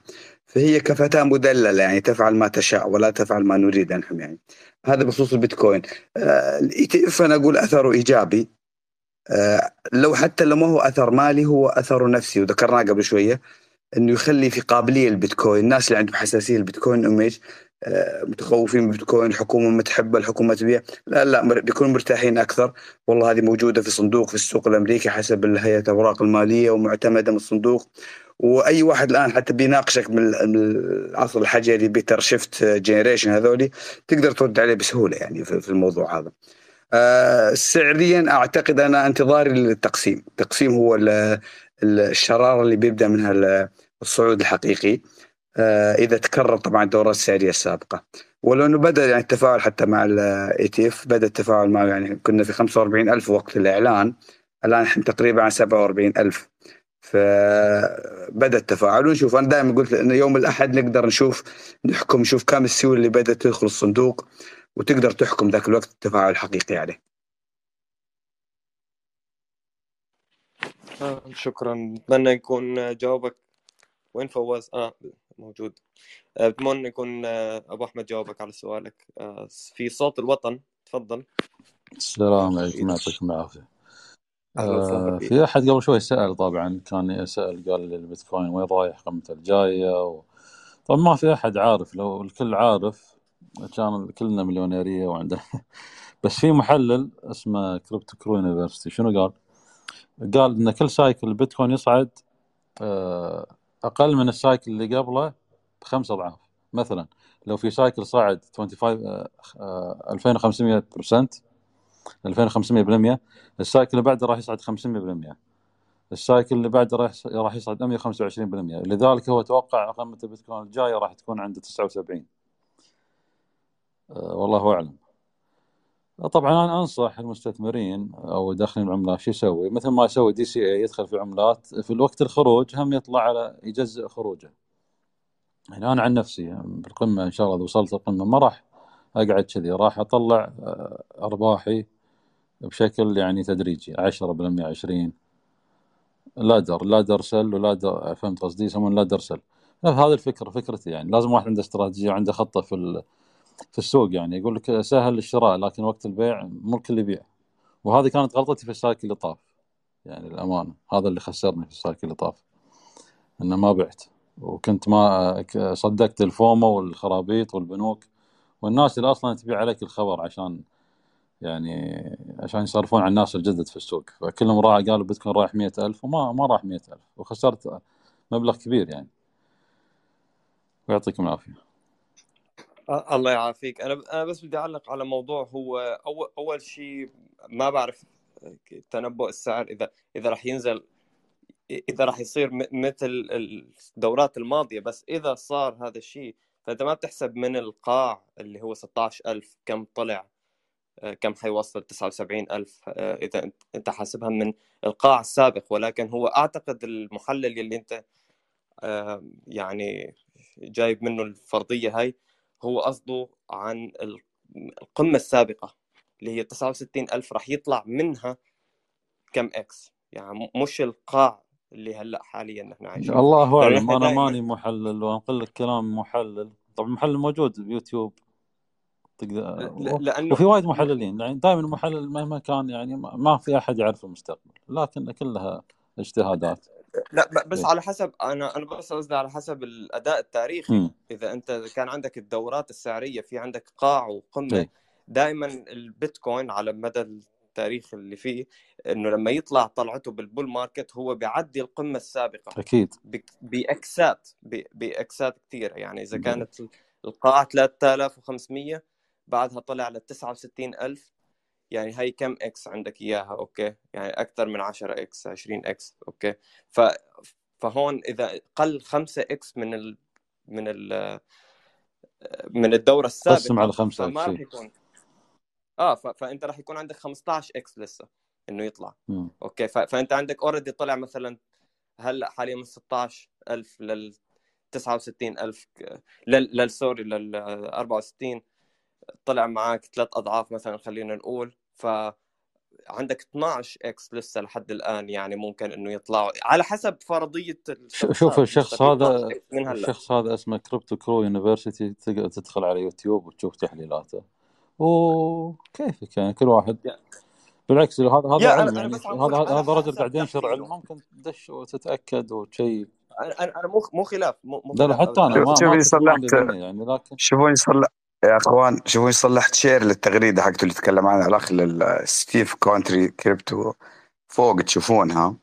فهي كفتاة مدللة يعني تفعل ما تشاء ولا تفعل ما نريد نحن يعني. هذا بخصوص البيتكوين. ال ETF أنا أقول أثره إيجابي. آه لو حتى لو ما هو أثر مالي هو اثره نفسي. وذكرناه قبل شوية إنه يخلي في قابلية للبيتكوين الناس اللي عندهم حساسية للبيتكوين image آه متخوفين من البيتكوين الحكومة ما تحبه الحكومة تبيع. لا لا بيكونوا مرتاحين أكثر. والله هذه موجودة في صندوق في السوق الأمريكي حسب هيئه الأوراق المالية ومعتمدة من الصندوق. وأي واحد الآن حتى بيناقشك من ال- من العصر الحجري بيتر شيف generation هذولي تقدر ترد عليه بسهولة يعني في الموضوع هذا. آه، سعريا أعتقد أنا انتظاري للتقسيم، التقسيم هو ال- ال- الشرارة اللي بيبدأ منها ال- الصعود الحقيقي. آه، إذا تكرر طبعا الدورات السعريه السابقة. ولو انه بدأ يعني التفاعل حتى مع ال ETF بدأ التفاعل معه يعني كنا في 45000 وقت الإعلان. الآن إحنا تقريبا على 47000 فبدأ التفاعل. ونشوف أنا دائما قلت انه يوم الأحد نقدر نشوف نحكم نشوف كم السيولة اللي بدأت تدخل الصندوق وتقدر تحكم ذاك الوقت التفاعل الحقيقي عليه. آه شكرا. أتمنى يكون جوابك. وين فواز؟ آه. موجود. آه، اتمنى يكون آه، أبو أحمد جاوبك على سؤالك. آه، في صوت الوطن. تفضل. السلام عليكم يعطيكم العافية. آه في أحد قبل شوي سأل طبعا كان يسأل قال البيتكوين وين رايح قيمته الجاية و... طبعا ما في أحد عارف لو الكل عارف كان كلنا مليونيرية وعندنا. بس في محلل اسمه Crypto Crew University شنو قال؟ قال إن كل cycle البيتكوين يصعد آه، أقل من ال cycle اللي قبله بخمس أضعاف مثلا لو في cycle صعد 25 آه، آه، 2500% 2500% ال cycle اللي بعده راح يصعد 500% ال cycle اللي بعده راح راح يصعد 125% لذلك هو توقع قيمه البيتكوين الجايه راح تكون عند 79 آه، والله أعلم. طبعا أنا أنصح المستثمرين أو داخلين العملات شو يسوي؟ مثل ما يسوي DCA يدخل في عملات في الوقت الخروج هم يطلع على يجزئ خروجه. يعني أنا عن نفسي بالقمة إن شاء الله إذا وصلت القمة ما راح أقعد كذي راح أطلع آه، أرباحي بشكل يعني تدريجي 10% 20 ladder ladder sell و ladder فهمت قصدي؟ يسمون ladder sell هذه الفكرة فكرتي يعني لازم واحد عنده استراتيجية وعنده خطة في في السوق يعني يقول لك سهل الشراء لكن وقت البيع مو الكل يبيع. وهذه كانت غلطتي في ال cycle اللي طاف يعني الامانه هذا اللي خسرني في ال cycle اللي طاف إنه ما بعت. وكنت ما صدقت الفومو والخرابيط والبنوك والناس اللي أصلا تبيع عليك الخبر عشان يعني عشان يصرفون على الناس الجدد في السوق. فكلهم راح قالوا بيتكوين رايح مئة ألف وما ما راح مئة ألف وخسرت مبلغ كبير يعني. ويعطيكم العافية. الله يعافيك. أنا أنا بس بدي أعلق على موضوع هو اول أول شيء ما بعرف تنبؤ السعر إذا إذا راح ينزل إذا راح يصير مثل الدورات الماضية. بس إذا صار هذا الشيء فانت ما بتحسب من القاع اللي هو 16000 كم طلع كم حيوصل؟ 79000 آه، إذا أنت حاسبها من القاع السابق. ولكن هو أعتقد المحلل اللي أنت يعني جايب منه الفرضية هاي هو قصده عن ال- القمة السابقة اللي هي 69000 راح يطلع منها كم x يعني مش القاع اللي هلأ حاليا نحن عايشين. الله نحن أنا دائما ماني محلل وأنقل لك كلام محلل. طبعا المحلل موجود بيوتيوب تقدر ل- لأنه وفي وايد محللين. يعني دائما المحلل مهما كان يعني ما في أحد يعرف المستقبل لكن كلها اجتهادات. لا بس إيه. على حسب أنا أنا بس قصدي على حسب الأداء التاريخي. امم إذا أنت كان عندك الدورات السعرية في عندك قاع وقمة اي دائما البيتكوين على مدى التاريخ اللي فيه إنه لما يطلع طلعته بال bull market هو بيعدي القمة السابقة. أكيد. بإكسات بإكسات كثيره يعني إذا كانت القاع 3500 بعدها طلع ل 69000 يعني هي كم x عندك إياها okay؟ يعني أكثر من 10 إكس 20 إكس okay؟ ف فهون إذا قل 5 x من ال من ال من الدورة قسم السابقه على خمسة فما راح x يكون. آه ف... فأنت راح يكون عندك 15 x لسه إنه يطلع مم. okay؟ ف... فأنت عندك already طلع مثلا هلأ حاليا من 16000 لل 69000 ك- لل لل sorry لل 64 طلع معك ثلاث أضعاف مثلا خلينا نقول. ف عندك 12 x لسه لحد الآن يعني ممكن إنه يطلعوا. على حسب فرضية شوف الشخص هذا هذا 12 إكس من هلأ. الشخص هذا اسمه كريبتو كرو يونيفرسيتي تقدر تدخل على يوتيوب وتشوف تحليلاته. وكيفك يعني؟ كل واحد. بالعكس هذا هذا علم يعني. هذا هذا رجل قاعد ينشر علم ممكن تدش وتتأكد وتشيك أنا أنا أنا مو مو خلاف مو مو لا حتى أنا ما بس شوف ما شوفي اتفق معه صلحت 100% يعني لكن شوفوني صلح يا أخوان شوفوني صلحت شير للتغريدة حقته اللي تكلم عنها الاخ لل- ستيف كونتري كريبتو فوق تشوفونها.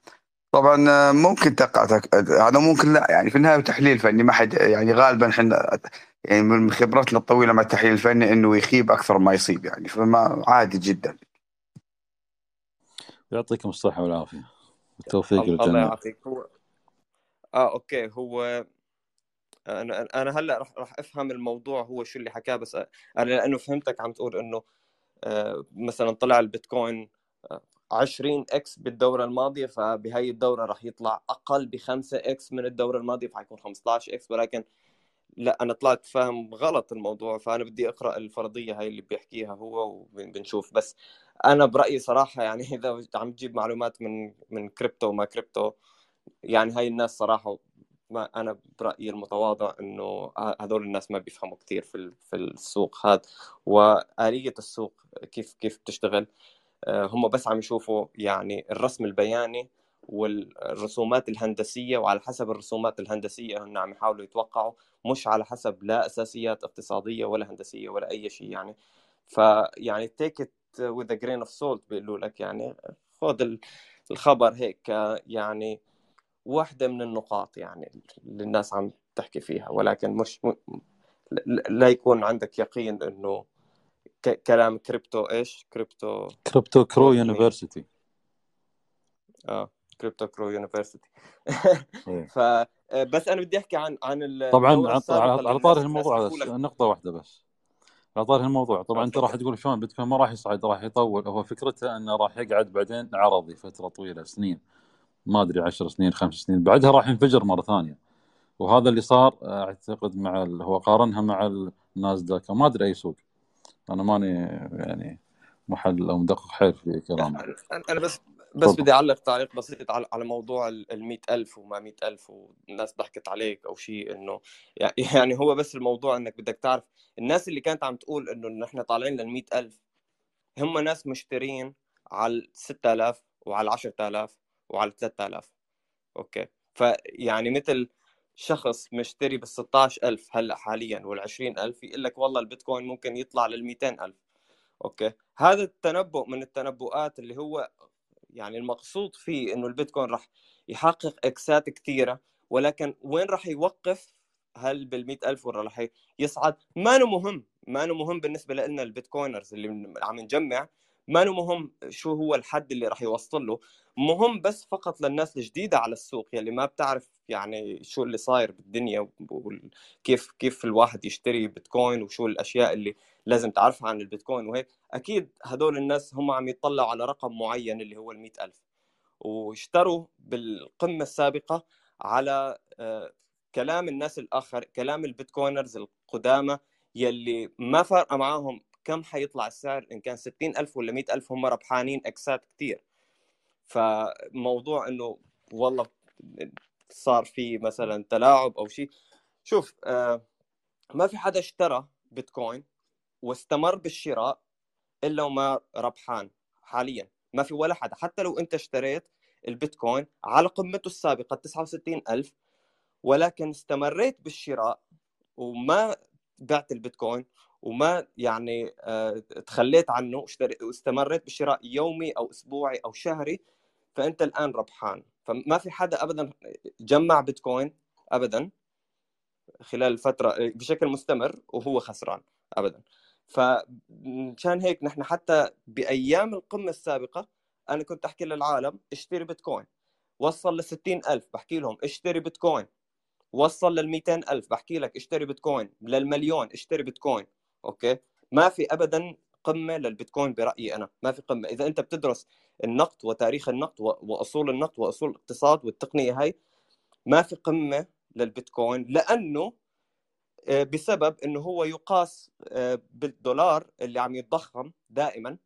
طبعا آه، ممكن تقع تك... هذا ممكن لا يعني في النهاية تحليل فني ما حد يعني غالبا إحنا يعني من خبرتنا الطويلة مع التحليل الفني إنه يخيب أكثر ما يصيب يعني فما عادي جدا. يعطيكم الصحة والعافية. والتوفيق الله للجميع. يعافيك. هو آه أوكي. هو أنا أنا هلأ راح راح أفهم الموضوع هو شو اللي حكاه بس أنا لأنه فهمتك عم تقول إنه آه، مثلا طلع البيتكوين آه، 20 x بالدورة الماضية فبهي الدورة راح يطلع أقل ب 5 x من الدورة الماضية فحيكون 15 x ولكن لأ أنا طلعت فاهم غلط الموضوع فأنا بدي أقرأ الفرضية هاي اللي بيحكيها هو وبنشوف بس أنا برأيي صراحة يعني إذا عم تجيب معلومات من من كريبتو وما كريبتو يعني هاي الناس صراحة ما أنا برأيي المتواضع إنه هذول الناس ما بيفهموا كثير في في السوق هذا. وآلية السوق كيف كيف بتشتغل؟ آه، هم بس عم يشوفوا يعني الرسم البياني والرسومات الهندسية وعلى حسب الرسومات الهندسية هن عم يحاولوا يتوقعوا مش على حسب لا أساسيات اقتصادية ولا هندسية ولا أي شيء يعني. فيعني it with a grain of salt بيقولوا لك يعني. خذ ال- الخبر هيك ك- يعني واحدة من النقاط يعني اللي الناس عم تحكي فيها ولكن مش م... لا يكون عندك يقين إنه ك... كلام كريبتو إيش؟ crypto Crypto Crew University. آه Crypto Crew University. إيه. ف بس أنا بدي أحكي عن عن طبعا على الناس الموضوع لك. نقطة واحدة بس. على طاري الموضوع طبعا أنت راح تقول شلون؟ بيتكوين ما راح يصعد راح يطول. هو فكرته إنه راح يقعد بعدين عرضي فترة طويلة سنين. ما أدري 10 سنين خمس سنين. بعدها راح ينفجر مرة ثانية. وهذا اللي صار أعتقد مع ال... هو قارنها مع النازداك ما أدري أي سوق. أنا ماني يعني محلل أو مدقق حيل في كلامه. أنا بس بس بدي أعلق تعليق بسيط على على موضوع ال 100000 وما 100000 والناس ضحكت عليك أو شيء إنه يعني هو بس الموضوع إنك بدك تعرف الناس اللي كانت عم تقول إنه نحن طالعين لل 100000 هم ناس مشترين على 6000 وعلى 10000 وعلى 3000 okay. فيعني مثل شخص مشتري بال 16000 هلأ حاليا وال 20000 يقول لك والله البيتكوين ممكن يطلع لل 200000 okay. هذا التنبؤ من التنبؤات اللي هو يعني المقصود فيه إنه البيتكوين راح يحقق إكسات كثيرة ولكن وين راح يوقف هل بال ألف ولا راح يصعد. ما مهم. ما مهم بالنسبة لنا البيتكوينرز اللي عم نجمع. ما مهم شو هو الحد اللي راح يوصل له. مهم بس فقط للناس الجديدة على السوق يلي ما بتعرف يعني شو اللي صاير بالدنيا وكيف كيف الواحد يشتري بيتكوين وشو الأشياء اللي لازم تعرفها عن البيتكوين وهيك. أكيد هدول الناس هم عم يطلعوا على رقم معين اللي هو ال ألف. واشتروا بالقمة السابقة على آه، كلام الناس الآخر كلام البيتكوينرز القدامى يلي ما فرق معاهم كم حيطلع السعر؟ إن كان 60000 ولا 100000 هم ربحانين إكسات كثير فموضوع إنه والله صار في مثلا تلاعب أو شيء. شوف آه ما في حدا اشترى بيتكوين واستمر بالشراء إلا وما ربحان حاليا. ما في ولا حدا. حتى لو أنت اشتريت البيتكوين على قمته السابقة 69000 ولكن استمريت بالشراء وما بعت البيتكوين وما يعني آه، تخليت عنه واستمريت بالشراء يومي أو أسبوعي أو شهري فأنت الآن ربحان. فما في حدا ابدا جمع بيتكوين ابدا خلال الفترة بشكل مستمر وهو خسران ابدا. فمشان هيك نحن حتى بأيام القمة السابقة أنا كنت أحكي للعالم اشتري بيتكوين. وصل ل ألف بحكي لهم اشتري بيتكوين. وصل لل ألف بحكي لك اشتري بيتكوين. للمليون اشتري بيتكوين. أوكي؟ ما في ابدا قمة للبيتكوين برأيي أنا. ما في قمة. إذا أنت بتدرس النقد وتاريخ النقد وأصول النقد وأصول الاقتصاد والتقنية هاي ما في قمة للبيتكوين لأنه آه، بسبب إنه هو يقاس آه، بالدولار اللي عم يتضخم دائما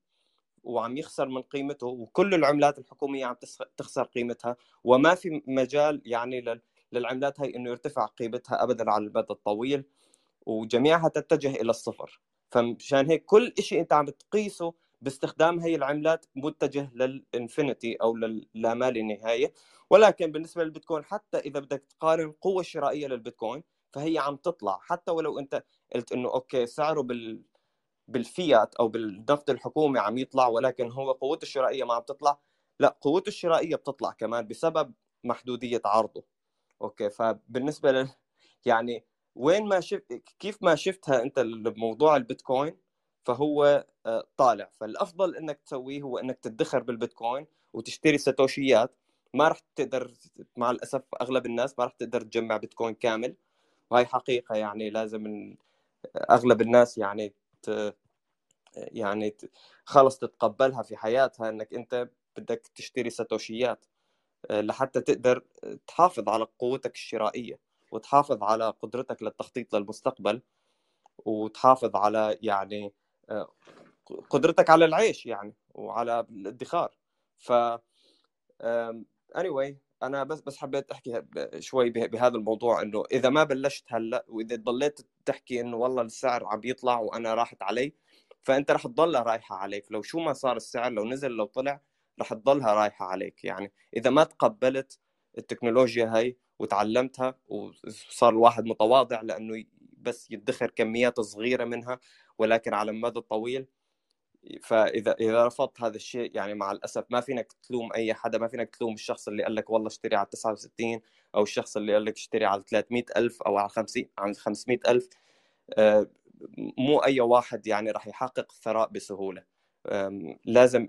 وعم يخسر من قيمته وكل العملات الحكومية عم تخسر قيمتها وما في مجال يعني للعملات هاي إنه يرتفع قيمتها ابدا على المدى الطويل. وجميعها تتجه إلى الصفر. فمشان هيك كل شيء أنت عم تقيسه باستخدام هي العملات متجه للإنفينيتي أو للا ما نهايه ولكن بالنسبة للبيتكوين حتى إذا بدك تقارن القوه الشرائيه للبيتكوين فهي عم تطلع. حتى ولو أنت قلت إنه okay سعره بال بالفيات أو بالنقد الحكومي عم يطلع ولكن هو قوته الشرائية ما عم تطلع لا قوته الشرائية بتطلع كمان بسبب محدودية عرضه. okay فبالنسبة لل يعني وين ما شفت كيف ما شفتها أنت بموضوع البيتكوين فهو آه، طالع. فالأفضل إنك تسويه هو إنك تدخر بالبيتكوين وتشتري ساتوشيات. ما راح تقدر مع الأسف أغلب الناس ما راح تقدر تجمع بيتكوين كامل. وهي حقيقة يعني لازم أغلب الناس يعني ت... يعني خلص تتقبلها في حياتها إنك أنت بدك تشتري ساتوشيات آه، لحتى تقدر تحافظ على قوتك الشرائية. وتحافظ على قدرتك للتخطيط للمستقبل وتحافظ على يعني آه، قدرتك على العيش يعني وعلى الادخار. ف anyway أنا بس بس حبيت أحكي شوي بهذا الموضوع إنه إذا ما بلشت هلأ وإذا ضليت تحكي إنه والله السعر عم يطلع وأنا راحت علي فأنت رح تضلها رايحة عليك. لو شو ما صار السعر لو نزل لو طلع رح تضلها رايحة عليك. يعني إذا ما تقبلت التكنولوجيا هاي وتعلمتها وصار الواحد متواضع لأنه بس يدخر كميات صغيرة منها ولكن على المدى الطويل. فإذا إذا رفضت هذا الشيء يعني مع الأسف ما فينك تلوم أي حدا ما فينك تلوم الشخص اللي قال لك والله اشتري على 69 أو الشخص اللي قال لك اشتري على 300 ألف أو على 50 على 500 ألف آه، مو أي واحد يعني راح يحقق ثراء بسهولة. لازم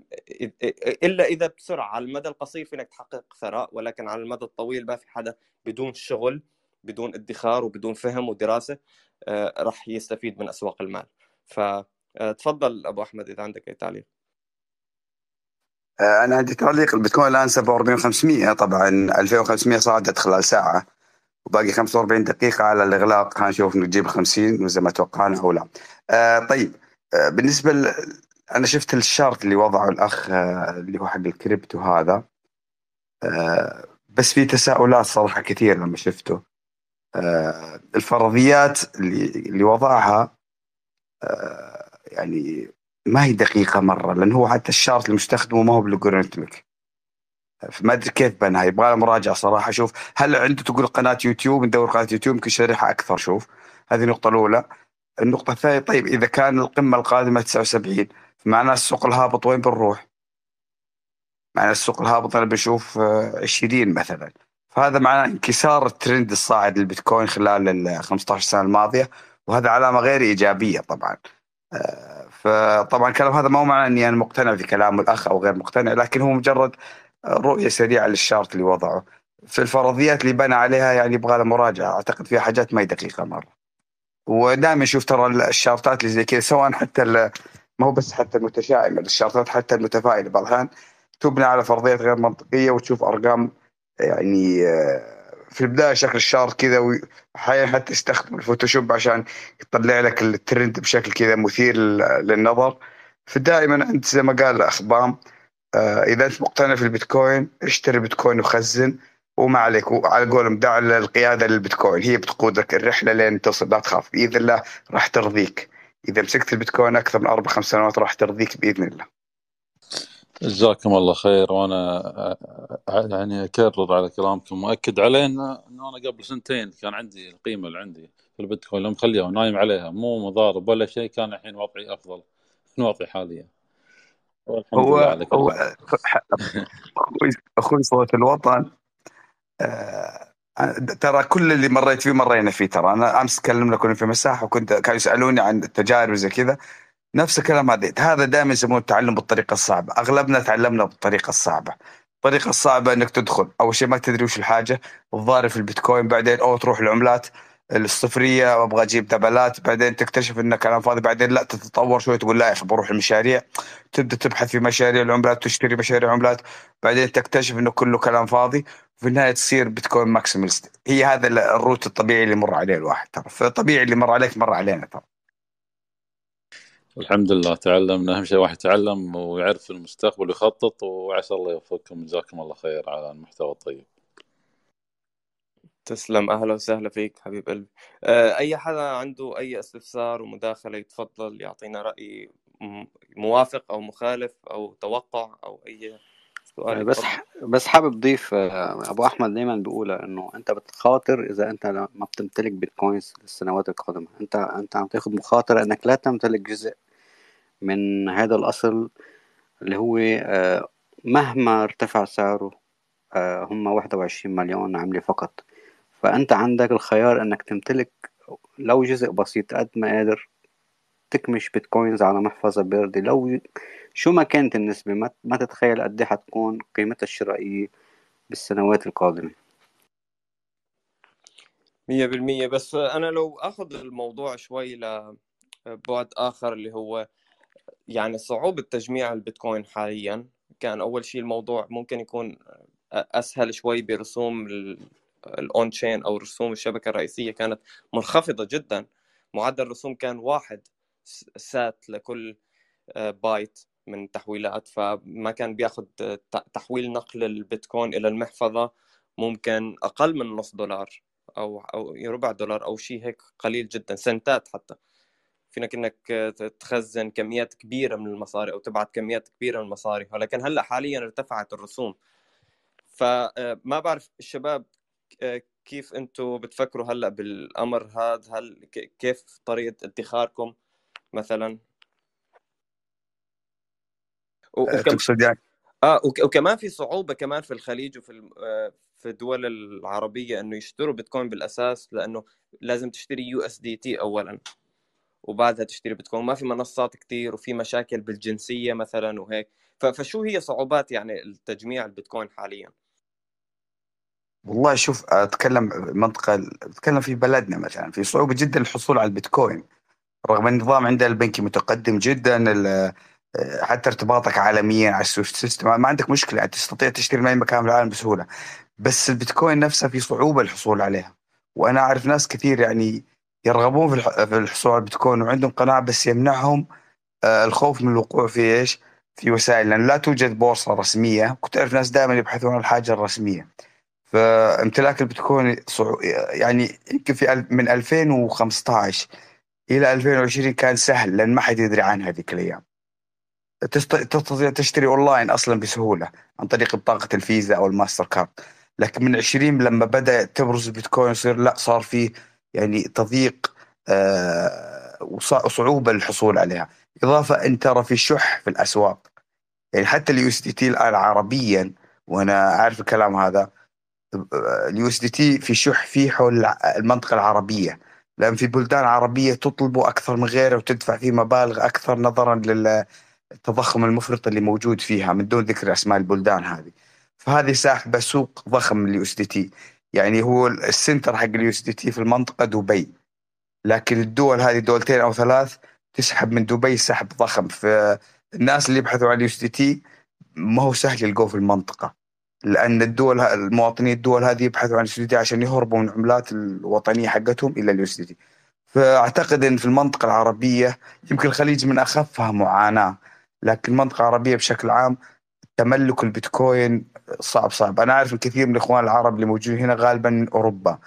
إلا إذا بسرعة على المدى القصير فينك تحقق ثراء ولكن على المدى الطويل ما في حدا بدون شغل بدون ادخار وبدون فهم ودراسة آه، راح يستفيد من أسواق المال. فتفضل أبو أحمد إذا عندك أي تعليق. آه، أنا عندي تعليق. البيتكوين الآن 47500 طبعا 2500 صعدت خلال ساعة وباقي 45 دقيقة على الإغلاق. خلينا نشوف نجيب 50 زي ما توقعنا أو لا. آه طيب. آه بالنسبة أنا شفت ال chart اللي وضعه الأخ آه، اللي هو حق الكريبتو هذا. آه، بس في تساؤلات صراحة كثير لما شفته. آه، الفرضيات اللي اللي وضعها يعني ما هي دقيقة مرة لأن هو حتى ال chart المستخدمه ما هو بال algorithmic ما أدري كيف بنها يبغى له مراجعة صراحة. شوف هل عنده تقول قناة يوتيوب ندور قناة يوتيوب يمكن شريحة أكثر. شوف هذه النقطه الأولى. النقطة الثانية طيب إذا كان القمة القادمة 79 معناه السوق الهابط وين بنروح؟ معناه السوق الهابط أنا بشوف آه، 20 مثلا. فهذا معناه انكسار الترند الصاعد للبيتكوين خلال ال 15 سنة الماضية وهذا علامة غير إيجابية طبعا. آه، فطبعا الكلام هذا ما هو معناه إني أنا مقتنع في كلام الأخ أو غير مقتنع لكن هو مجرد رؤية سريعة للشارت اللي وضعه. في الفرضيات اللي بنى عليها يعني يبغى لها مراجعة أعتقد فيها حاجات ما هي دقيقة مرة. ودائما أشوف ترى الشارتات اللي زي كذا سواء حتى ما هو بس حتى المتشائمه الشارتات حتى المتفائلة بعض الاحيان تبنى على فرضيات غير منطقية وتشوف أرقام يعني آه، في البداية شكل ال chart كذا واحيانا حتى يستخدم الفوتوشوب عشان يطلع لك الترند بشكل كذا مثير لل- للنظر. فدائما أنت زي ما قال الاخ بام آه، إذا أنت مقتنع في البيتكوين اشتري بيتكوين وخزن وما عليك وعلى قولهم دع القيادة للبيتكوين هي بتقودك الرحلة لين تصل لا تخاف بإذن الله راح ترضيك. إذا مسكت البيتكوين أكثر من أربع خمس سنوات راح ترضيك بإذن الله. جزاكم الله خير. وأنا يعني أكرر على كلامكم. وأكد عليه ان إن أنا قبل سنتين كان عندي القيمة اللي عندي في البيتكوين لو مخليها ونايم عليها. مو مضارب ولا شيء كان الحين وضعي أفضل. من وضعي حاليا. هو هو أخوي صوت الوطن. آه، ترى كل اللي مريت فيه مرينا فيه ترى. أنا أمس تكلمنا كنا في مساحه وكنت كانوا يسألوني عن التجارب زي كذا. نفس الكلام هذا. هذا دائما يسمونه التعلم بالطريقة الصعبة. أغلبنا تعلمنا بالطريقة الصعبة. الطريقة الصعبة إنك تدخل. أول شيء ما تدري وش الحاجة. تضارب في البيتكوين بعدين أو تروح العملات. الصفريه وابغى أجيب double ات. بعدين تكتشف انه كلام فاضي. بعدين لا تتطور شوي تقول لا يا أخي بروح المشاريع. تبدأ تبحث في مشاريع العملات تشتري مشاريع عملات. بعدين تكتشف انه كله كلام فاضي. في النهاية تصير بيتكوين maximalist هي هذا ال- ال route الطبيعي اللي مر عليه الواحد ترى. فطبيعي اللي مر عليك مر علينا ترى. الحمد لله. تعلمنا. أهم شيء واحد يتعلم ويعرف المستقبل ويخطط. وعسى الله يوفقكم. جزاكم الله خير على المحتوى الطيب. تسلم أهلا وسهلا فيك حبيب قلبي. آه، أي حدا عنده أي استفسار ومداخلة يتفضل يعطينا رأي م- موافق أو مخالف أو توقع أو أي سؤال بس يتفضل. بس حابب ضيف آه، أبو أحمد دايما بيقولها إنه أنت بتخاطر إذا أنت ما بتمتلك بيتكوينز للسنوات القادمة. أنت أنت عم تاخذ مخاطرة إنك لا تمتلك جزء من هذا الأصل اللي هو آه، مهما ارتفع سعره آه، هم 21 مليون عملة فقط. فأنت عندك الخيار إنك تمتلك لو جزء بسيط قد ما قادر تكمش بيتكوينز على محفظة باردة لو شو ما كانت النسبة ما, تتخيل قد إيه حتكون قيمتها الشرائية بالسنوات القادمة. مية بالمية. بس أنا لو أخذ الموضوع شوي لبعد آخر اللي هو يعني صعوبة تجميع البيتكوين حاليا. كان أول شيء الموضوع ممكن يكون أسهل شوي برسوم الأون تشين أو رسوم الشبكة الرئيسية كانت منخفضة جدا. معدل الرسوم كان واحد سات لكل آه، بايت من تحويلات فما كان بياخد آه، تحويل نقل البيتكوين إلى المحفظة ممكن أقل من نص دولار أو أو ربع دولار أو شيء هيك قليل جدا سنتات حتى. فينك إنك تخزن كميات كبيرة من المصاري أو تبعت كميات كبيرة من المصاري. ولكن هلأ حاليا ارتفعت الرسوم. فما بعرف الشباب آه، كيف أنتم بتفكروا هلأ بالأمر هذا؟ هل كيف طريقة ادخاركم مثلا؟ آه، تقصد يعني؟ آه وك- وكمان في صعوبة كمان في الخليج وفي آه، في الدول العربية إنه يشتروا بيتكوين بالأساس لأنه لازم تشتري USDT اولا وبعدها تشتري بيتكوين. ما في منصات كتير وفي مشاكل بالجنسية مثلا وهيك. ف- فشو هي صعوبات يعني التجميع البيتكوين حاليا؟ والله شوف أتكلم منطقة أتكلم في بلدنا مثلا في صعوبة جدا الحصول على البيتكوين. رغم النظام عندنا البنكي متقدم جدا ال- حتى ارتباطك عالميا على ال SWIFT system ما عندك مشكلة تستطيع تشتري من أي مكان في العالم بسهولة. بس البيتكوين نفسها في صعوبة الحصول عليها. وأنا أعرف ناس كثير يعني يرغبون في الحصول على البيتكوين وعندهم قناعة بس يمنعهم آه، الخوف من الوقوع في إيش؟ في وسائل. لأن لا توجد بورصة رسمية. كنت أعرف ناس دائما يبحثون عن الحاجة الرسمية. فامتلاك البيتكوين. يعني يمكن في من 2015 إلى 2020 كان سهل لأن ما حد يدري عنها هذيك الأيام. تست... تستطيع تشتري أونلاين أصلا بسهولة عن طريق بطاقة الفيزا أو الماستر كارد. لكن من 20 لما بدأ تبرز البيتكوين يصير لا صار في يعني تضييق آه وص- وصعوبة للحصول عليها. إضافة إن ترى في شح في الأسواق. يعني حتى ال USDT الآن عربيا وأنا أعرف الكلام هذا ال USDT في شح فيه حول المنطقة العربية. لأن في بلدان عربية تطلبه أكثر من غيره وتدفع فيه مبالغ أكثر نظرا للتضخم المفرط اللي موجود فيها من دون ذكر أسماء البلدان هذه. فهذه ساحبة سوق ضخم لل USDT. يعني هو ال center حق ال USDT في المنطقة دبي. لكن الدول هذه دولتين أو ثلاث تسحب من دبي سحب ضخم. فالناس اللي يبحثوا عن ال USDT ما هو سهل يلقوه في المنطقة. لأن الدول المواطنين الدول هذه يبحثوا عن ال U عشان يهربوا من العملات الوطنية حقتهم إلى ال U فأعتقد إن في المنطقة العربية يمكن الخليج من أخفها معاناة لكن المنطقة العربية بشكل عام تملك البيتكوين صعب صعب. أنا أعرف الكثير من الإخوان العرب اللي موجودين هنا غالبا من أوروبا.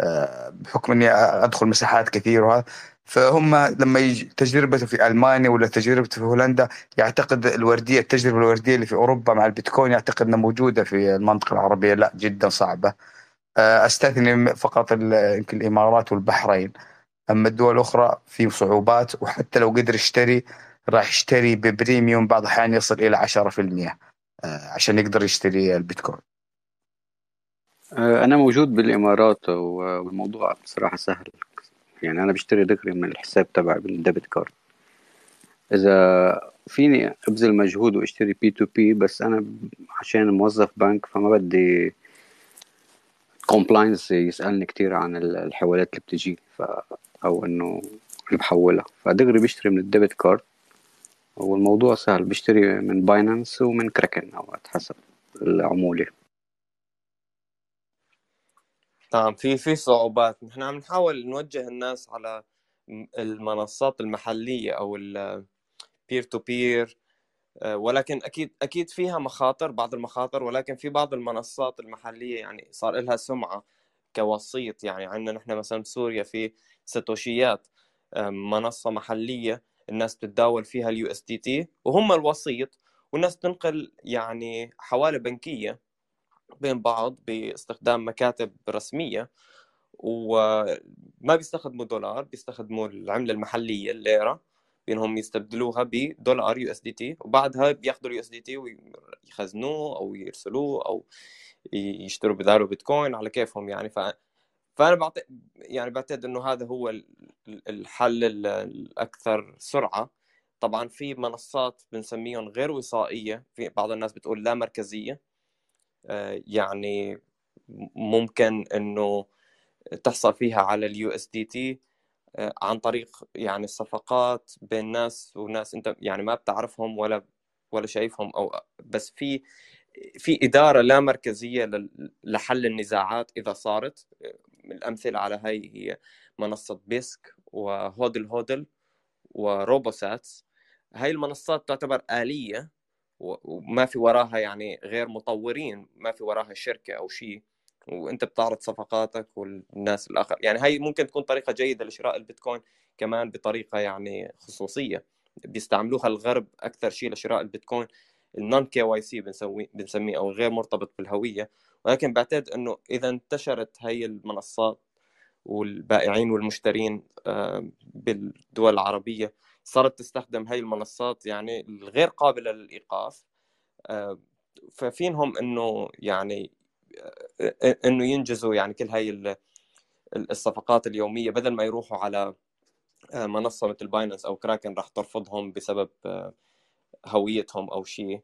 آه، بحكم إني أدخل مساحات كثير وهذا فهم لما يجي تجربته في ألمانيا ولا تجربته في هولندا يعتقد الوردية التجربة الوردية اللي في أوروبا مع البيتكوين يعتقد إنها موجودة في المنطقة العربية. لا جدا صعبة. آه، أستثني فقط يمكن الإمارات والبحرين. أما الدول الأخرى في صعوبات وحتى لو قدر يشتري راح يشتري ب premium بعض الأحيان يصل إلى 10% آه، عشان يقدر يشتري البيتكوين. آه، أنا موجود بالإمارات والموضوع بصراحة سهل. يعني أنا بشتري دغري من الحساب تبعي بال debit card. إذا فيني أبذل مجهود وأشتري P2P بس أنا عشان موظف بنك فما بدي compliance يسألني كتير عن الحوالات اللي بتجي ف أو إنه اللي بحولها. فدغري بشتري من ال debit card والموضوع سهل. بشتري من Binance ومن كراكن أوقات حسب العمولة. تمام في في صعوبات. نحن عم نحاول نوجه الناس على المنصات المحلية أو ال peer to peer ولكن أكيد أكيد فيها مخاطر بعض المخاطر ولكن في بعض المنصات المحلية يعني صار لها سمعة كوسيط. يعني عندنا نحن مثلا بسوريا في ساتوشيات منصة محلية الناس بتتداول فيها ال USDT وهم الوسيط والناس تنقل يعني حوالة بنكية. بين بعض باستخدام مكاتب رسمية وما بيستخدموا دولار بيستخدموا العملة المحلية الليرة بينهم يستبدلوها بدولار USDT وبعدها بياخذوا ال USDT ويخزنوه أو يرسلوه أو يشتروا بداله بيتكوين على كيفهم يعني. ف فأنا بعتقد يعني بعتقد إنه هذا هو الحل الأكثر سرعة. طبعا في منصات بنسميهم غير وصائية في بعض الناس بتقول لا مركزية يعني ممكن إنه تحصل فيها على ال USDT عن طريق يعني الصفقات بين ناس وناس أنت يعني ما بتعرفهم ولا ولا شايفهم أو بس في في إدارة لا مركزية لحل النزاعات إذا صارت. الأمثلة على هاي هي منصة بيسك وهودل هودل وروبوساتس. هاي المنصات تعتبر آلية وما في وراها يعني غير مطورين ما في وراها شركة أو شيء وأنت بتعرض صفقاتك والناس الآخر. يعني هاي ممكن تكون طريقة جيدة لشراء البيتكوين كمان بطريقة يعني خصوصية. بيستعملوها الغرب أكثر شيء لشراء البيتكوين ال non-KYC بنسميه أو غير مرتبط بالهوية. ولكن بعتقد إنه إذا انتشرت هي المنصات والبائعين والمشترين آه، بالدول العربية صارت تستخدم هاي المنصات يعني الغير قابلة للإيقاف. آه، ففينهم إنه يعني آه، إنه ينجزوا يعني كل هاي الصفقات اليومية بدل ما يروحوا على منصة مثل باينانس أو كراكن راح ترفضهم بسبب هويتهم أو شيء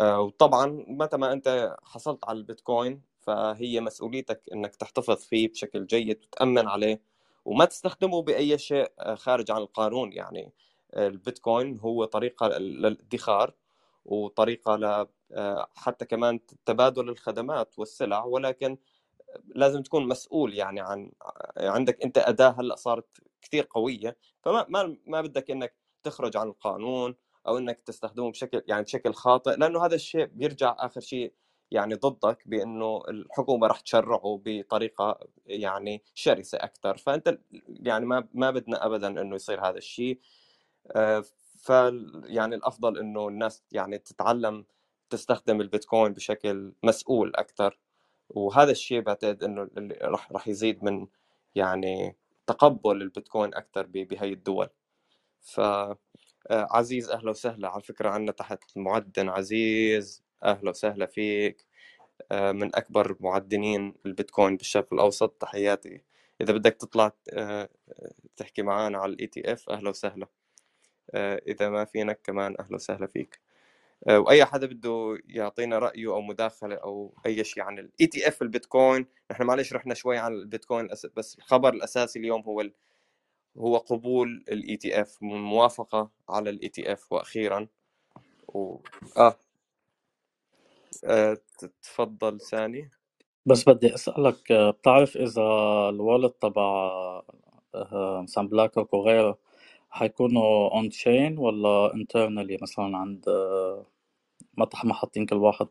وطبعا متى ما أنت حصلت على البيتكوين فهي مسؤوليتك إنك تحتفظ فيه بشكل جيد وتأمن عليه. وما تستخدمه بأي شيء خارج عن القانون. يعني البيتكوين هو طريقة للادخار وطريقة ل حتى كمان تبادل الخدمات والسلع ولكن لازم تكون مسؤول يعني عن عندك أنت أداة هلأ صارت كثير قوية. فما ما ما بدك إنك تخرج عن القانون أو إنك تستخدمه بشكل يعني بشكل خاطئ لأنه هذا الشيء بيرجع آخر شيء يعني ضدك بأنه الحكومة راح تشرعه بطريقة يعني شرسة أكثر فأنت يعني ما ما بدنا ابدا إنه يصير هذا الشيء. آه، ف يعني الأفضل إنه الناس يعني تتعلم تستخدم البيتكوين بشكل مسؤول أكثر وهذا الشيء بعتقد إنه راح راح يزيد من يعني تقبل البيتكوين أكثر بهي الدول. ف آه، عزيز أهلا وسهلا. على فكرة عنا تحت معدن عزيز. أهلا وسهلا فيك. آه، من أكبر معدنين البيتكوين بالشرق الأوسط. تحياتي. إذا بدك تطلع آه، تحكي معنا على ال ETF أهلا وسهلا. آه، إذا ما فينك كمان أهلا وسهلا فيك. وأي حدا بده يعطينا رأيه أو مداخلة أو أي شيء عن ال ETF البيتكوين. نحن معلش رحنا شوي عن البيتكوين بس الخبر الأساسي اليوم هو هو قبول ال ETF. موافقة على ال ETF وأخيرا. و... آه. آه، تفضل ثاني. بس بدي أسألك آه، بتعرف إذا ال wallet تبع آه، مثلا Black وغيره حيكونوا on-chain ولا internally مثلا عند آه، مطرح ما حاطين كل واحد؟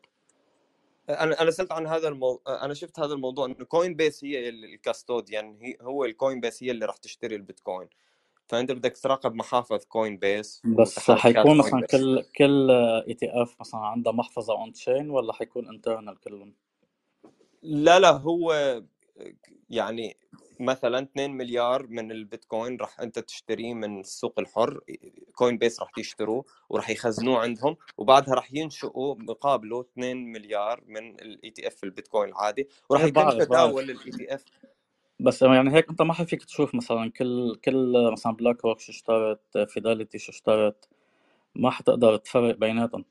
أنا أنا سألت عن هذا الموضوع أنا شفت هذا الموضوع إنه Coinbase هي ال custodian هي هو ال Coinbase هي اللي راح تشتري البيتكوين. فأنت بدك تراقب محافظ Coinbase بس حيكون مثلا كل كل ETF مثلا عندها محفظة on-chain ولا حيكون internal كلهم؟ لا لا هو يعني مثلا 2 مليار من البيتكوين راح أنت تشتريه من السوق الحر Coinbase راح تشتروه وراح يخزنوه عندهم وبعدها راح ينشئوا مقابله 2 مليار من ال ETF البيتكوين العادي وراح إيه يتم تداول ال ETF بس يعني هيك انت ما حفيك تشوف مثلا كل كل مثلا BlackRock شو اشترت Fidelity شو اشترت ما حتقدر تفرق بيناتهم.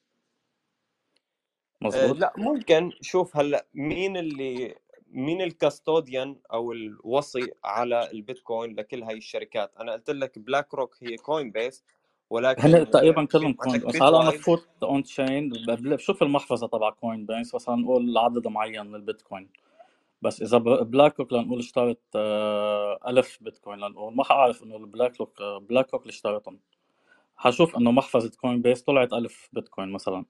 آه، مزبوط لا ممكن. شوف هلأ مين اللي مين ال custodian أو الوصي على البيتكوين لكل هاي الشركات؟ أنا قلت لك BlackRock هي Coinbase ولكن هن تقريبا كلهم Coin عندك بس هلأ أنا وإذا بفوت on-chain بشوف المحفظة تبع Coinbase مثلا نقول عدد معين من البيتكوين بس إذا BlackRock لنقول اشترت آه، ألف بيتكوين لنقول ما حعرف إنه ال Black آه، BlackRock اللي اشترتهم حشوف إنه محفظة Coinbase طلعت ألف بيتكوين مثلا.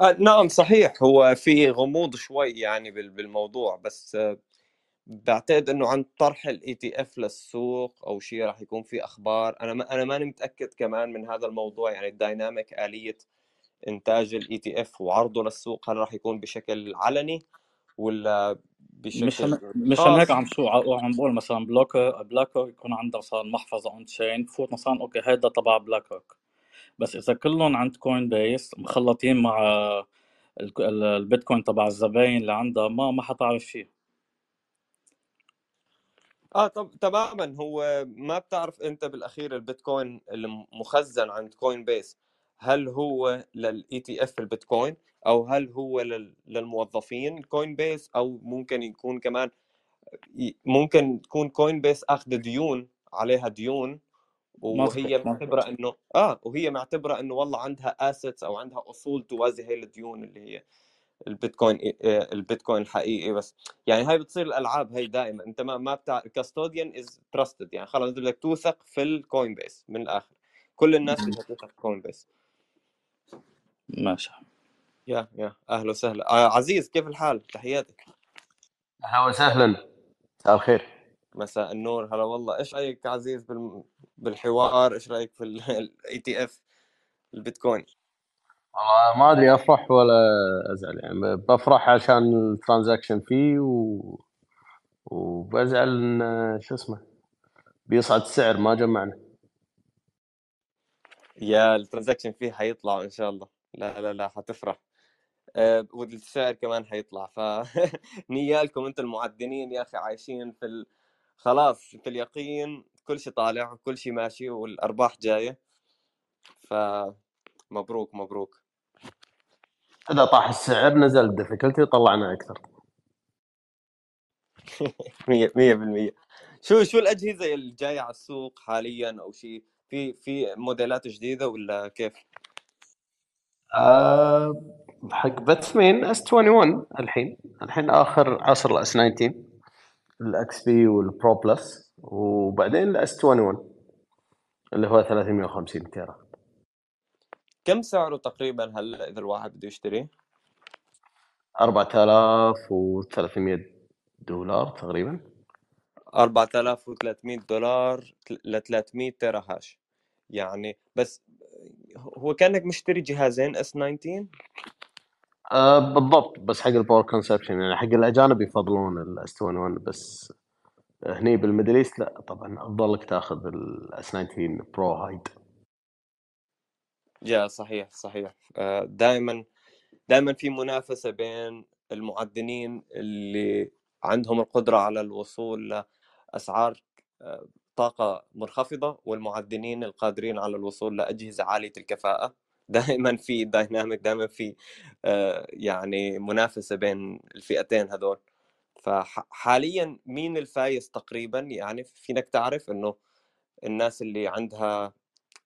آه نعم صحيح. هو في غموض شوي يعني بال- بالموضوع بس آه، بعتقد إنه عن طرح ال ETF للسوق أو شيء راح يكون في أخبار أنا ما أنا ماني متأكد كمان من هذا الموضوع يعني ال dynamic آلية إنتاج ال ETF وعرضه للسوق هل راح يكون بشكل علني ولا بشكل مشان هيك خاص؟ عم شو عم بقول مثلا Black BlackRock يكون عندها مثلا محفظة on-chain فوت مثلا okay هيدا تبع BlackRock بس إذا كلهم عند Coinbase مخلطين مع ال- ال- البيتكوين تبع الزباين اللي عندها ما ما حتعرف شيء. آه طب تماما. هو ما بتعرف أنت بالأخير البيتكوين اللي مخزن عند Coinbase هل هو لل ETF البيتكوين أو هل هو لل- للموظفين Coinbase أو ممكن يكون كمان ممكن تكون Coinbase أخذ ديون عليها ديون وهي معتبرة إنه آه وهي معتبرة إنه والله عندها assets أو عندها أصول توازي هي الديون اللي هي البيتكوين آه، البيتكوين الحقيقي بس. يعني هاي بتصير الألعاب هي دائما. أنت ما ما بتاع custodian is trusted يعني خلص بدك توثق في ال Coinbase من الآخر. كل الناس بدها توثق في Coinbase ماشي. يا يا أهلا وسهلا. آه عزيز كيف الحال؟ تحياتي أهلا وسهلا. مساء الخير. مساء النور. هلا والله إيش رأيك عزيز بال... بالحوار؟ إيش رأيك في ال ETF البيتكوين؟ والله ما أدري أفرح ولا أزعل يعني بفرح عشان ال transaction fee و... وبزعل إن شو اسمه بيصعد السعر ما جمعنا. يا ال transaction fee حيطلع إن شاء الله. لا لا لا حتفرح. آه، والسعر كمان حيطلع فنيالكم أنتم المعدنين يا أخي عايشين في ال... خلاص في اليقين كل شيء طالع وكل شيء ماشي والأرباح جاية. فمبروك مبروك إذا طاح السعر نزل ال difficulty طلعنا أكثر. 100% شو شو الأجهزة اللي جاية على السوق حاليا أو شيء في في موديلات جديدة ولا كيف؟ أه حق Bitmain S21 الحين. الحين آخر عصر ال S19 ال XP وال Pro Plus وبعدين ال S21 اللي هو 350 tera. كم سعره تقريبا هلا إذا الواحد بده يشتريه؟ 4300 دولار تقريبا. 4300 دولار ل 300 tera hash. يعني بس هو كأنك مشتري جهازين S19 أه بالضبط بس حق ال power consumption يعني حق الأجانب يفضلون ال S21 بس هني بال Middle East لا طبعا افضل لك تاخذ ال S19 Pro Hyd يا صحيح صحيح. دائما دائما في منافسة بين المعدنين اللي عندهم القدرة على الوصول لأسعار آه، طاقة منخفضة والمعدنين القادرين على الوصول لأجهزة عالية الكفاءة. دائما في dynamic دائما في آه، يعني منافسة بين الفئتين هذول. فحاليا مين الفايز تقريبا؟ يعني فينك تعرف إنه الناس اللي عندها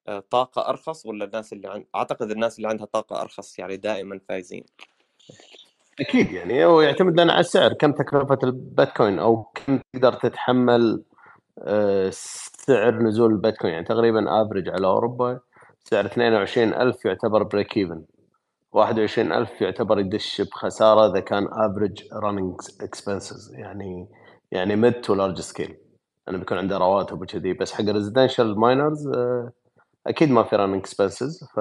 آه، طاقة أرخص ولا الناس اللي عند... أعتقد الناس اللي عندها طاقة أرخص يعني دائما فايزين. أكيد يعني هو يعتمد لنا على السعر. كم تكلفة البيتكوين أو كم تقدر تتحمل سعر نزول البيتكوين يعني تقريبا average على أوروبا سعر 22000 يعتبر break even 21000 يعتبر يدش بخسارة إذا كان average running expenses يعني يعني mid to large scale أنا بيكون عنده رواتب وكذي. بس حق ال residential miners أكيد ما في running expenses ف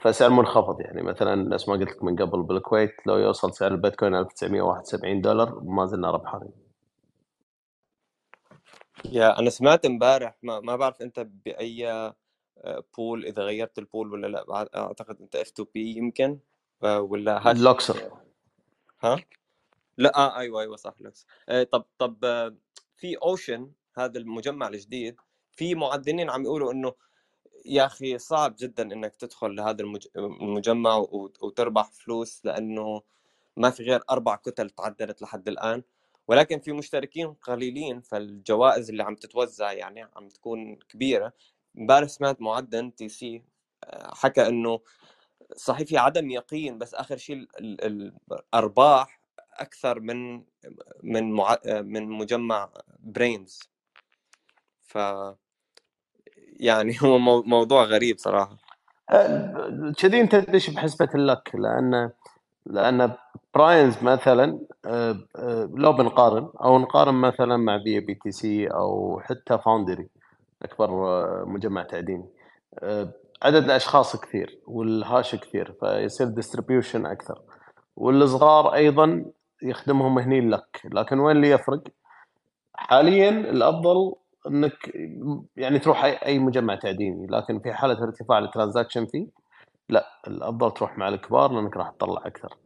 فسعر منخفض. يعني مثلا نفس ما قلت لك من قبل بالكويت لو يوصل سعر البيتكوين 1971 دولار ما زلنا ربحانين. yeah أنا سمعت امبارح ما, ما بعرف أنت بأي pool إذا غيرت ال pool ولا لأ أعتقد أنت F2P يمكن آه، ولا hash Luxor ها لأ آه أيوه أيوه صح لوكس آه طب طب آه، في Ocean هذا المجمع الجديد في معدنين عم يقولوا إنه يا أخي صعب جدا إنك تدخل لهذا المج- المجمع وت- وتربح فلوس لأنه ما في غير أربع كتل تعدلت لحد الآن. ولكن في مشتركين قليلين فالجوائز اللي عم تتوزع يعني عم تكون كبيرة. امبارح سمعت معدن تي سي آه، حكى إنه صحيح في عدم يقين بس آخر شيء ال- ال- الارباح أكثر من من مع... من مجمع Braiins ف يعني هو مو- موضوع غريب صراحة. آه، كذي أنت تدش بحسبة ال luck لأن لأن Braiins مثلا آه، آه، لو بنقارن أو نقارن مثلا مع ViaBTC أو حتى Foundry أكبر آه، مجمع تعديني. عدد الأشخاص كثير وال hash كثير فيصير distribution أكثر. والصغار أيضا يخدمهم هني ال luck. لكن وين اللي يفرق؟ حاليا الأفضل إنك يعني تروح أي مجمع تعديني. لكن في حالة ارتفاع ال transaction fee لا الأفضل تروح مع الكبار لأنك راح تطلع أكثر.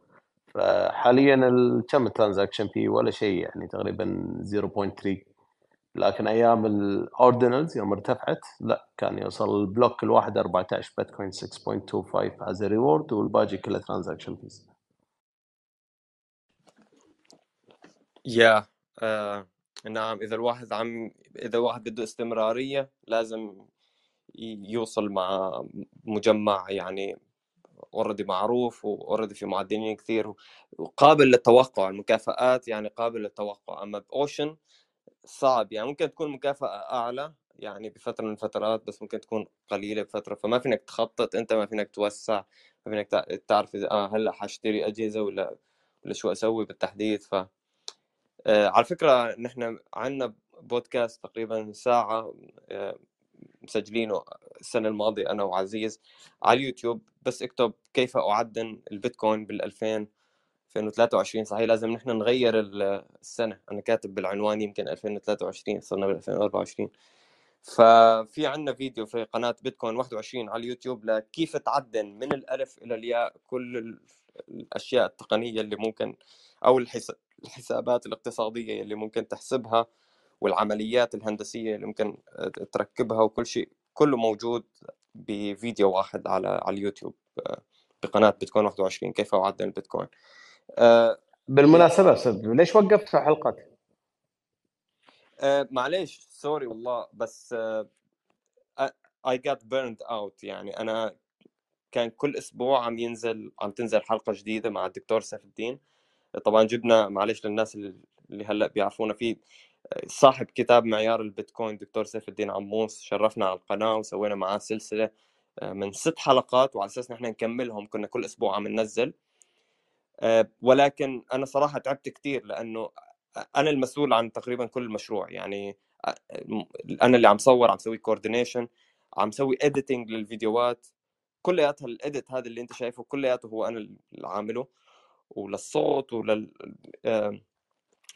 فحاليا ال- كم ال transaction fee ولا شيء يعني تقريبا 0.3 لكن أيام ال Ordinals يوم ارتفعت لا كان يوصل ال block الواحد 14 بيتكوين 6.25 as reward والباقي كله transaction fees yeah نعم إذا الواحد عم إذا الواحد بده استمرارية لازم يوصل مع مجمع يعني already معروف و already في معدنين كثير وقابل للتوقع. المكافآت يعني قابل للتوقع. أما ب Ocean صعب يعني ممكن تكون مكافأة أعلى يعني بفترة من الفترات بس ممكن تكون قليلة بفترة. فما فينك تخطط أنت ما فينك توسع ما فينك تع- تعرف إذا آه هلأ حأشتري أجهزة ولا ولا شو أسوي بالتحديد. ف آه على فكرة نحن عندنا بودكاست تقريبا ساعة آه مسجلينه السنة الماضية أنا وعزيز على اليوتيوب. بس اكتب كيف اعدن البيتكوين بال 2000 2023 صحيح لازم نحن نغير ال- السنة. أنا كاتب بالعنوان يمكن 2023 صرنا بال 2024 ففي عندنا فيديو في قناة بيتكوين 21 على اليوتيوب لكيف تعدن من الألف إلى الياء كل ال- الأشياء التقنية اللي ممكن أو الحس- الحسابات الاقتصادية اللي ممكن تحسبها. والعمليات الهندسية اللي ممكن تركبها وكل شيء كله موجود بفيديو واحد على على اليوتيوب آه، بقناة بيتكوين 21 كيف اعدن البيتكوين؟ آه، بالمناسبة سب ليش وقفت في حلقات؟ آه، معليش sorry والله بس آه، I got burned out. يعني أنا كان كل أسبوع عم ينزل عم تنزل حلقة جديدة مع الدكتور سيف الدين. طبعا جبنا معلش للناس اللي هلأ بيعرفونا فيه صاحب كتاب معيار البيتكوين دكتور سيف الدين عموس شرفنا على القناة وسوينا معاه سلسلة آه، من ست حلقات وعلى أساس نحن نكملهم كنا كل أسبوع عم ننزل. آه، ولكن أنا صراحة تعبت كثير لأنه أنا المسؤول عن تقريبا كل المشروع يعني أنا اللي عم صور عم سوي coordination عم سوي editing للفيديوهات كلياتها ال edit هذا اللي أنت شايفه كلياته هو أنا اللي عامله وللصوت ولل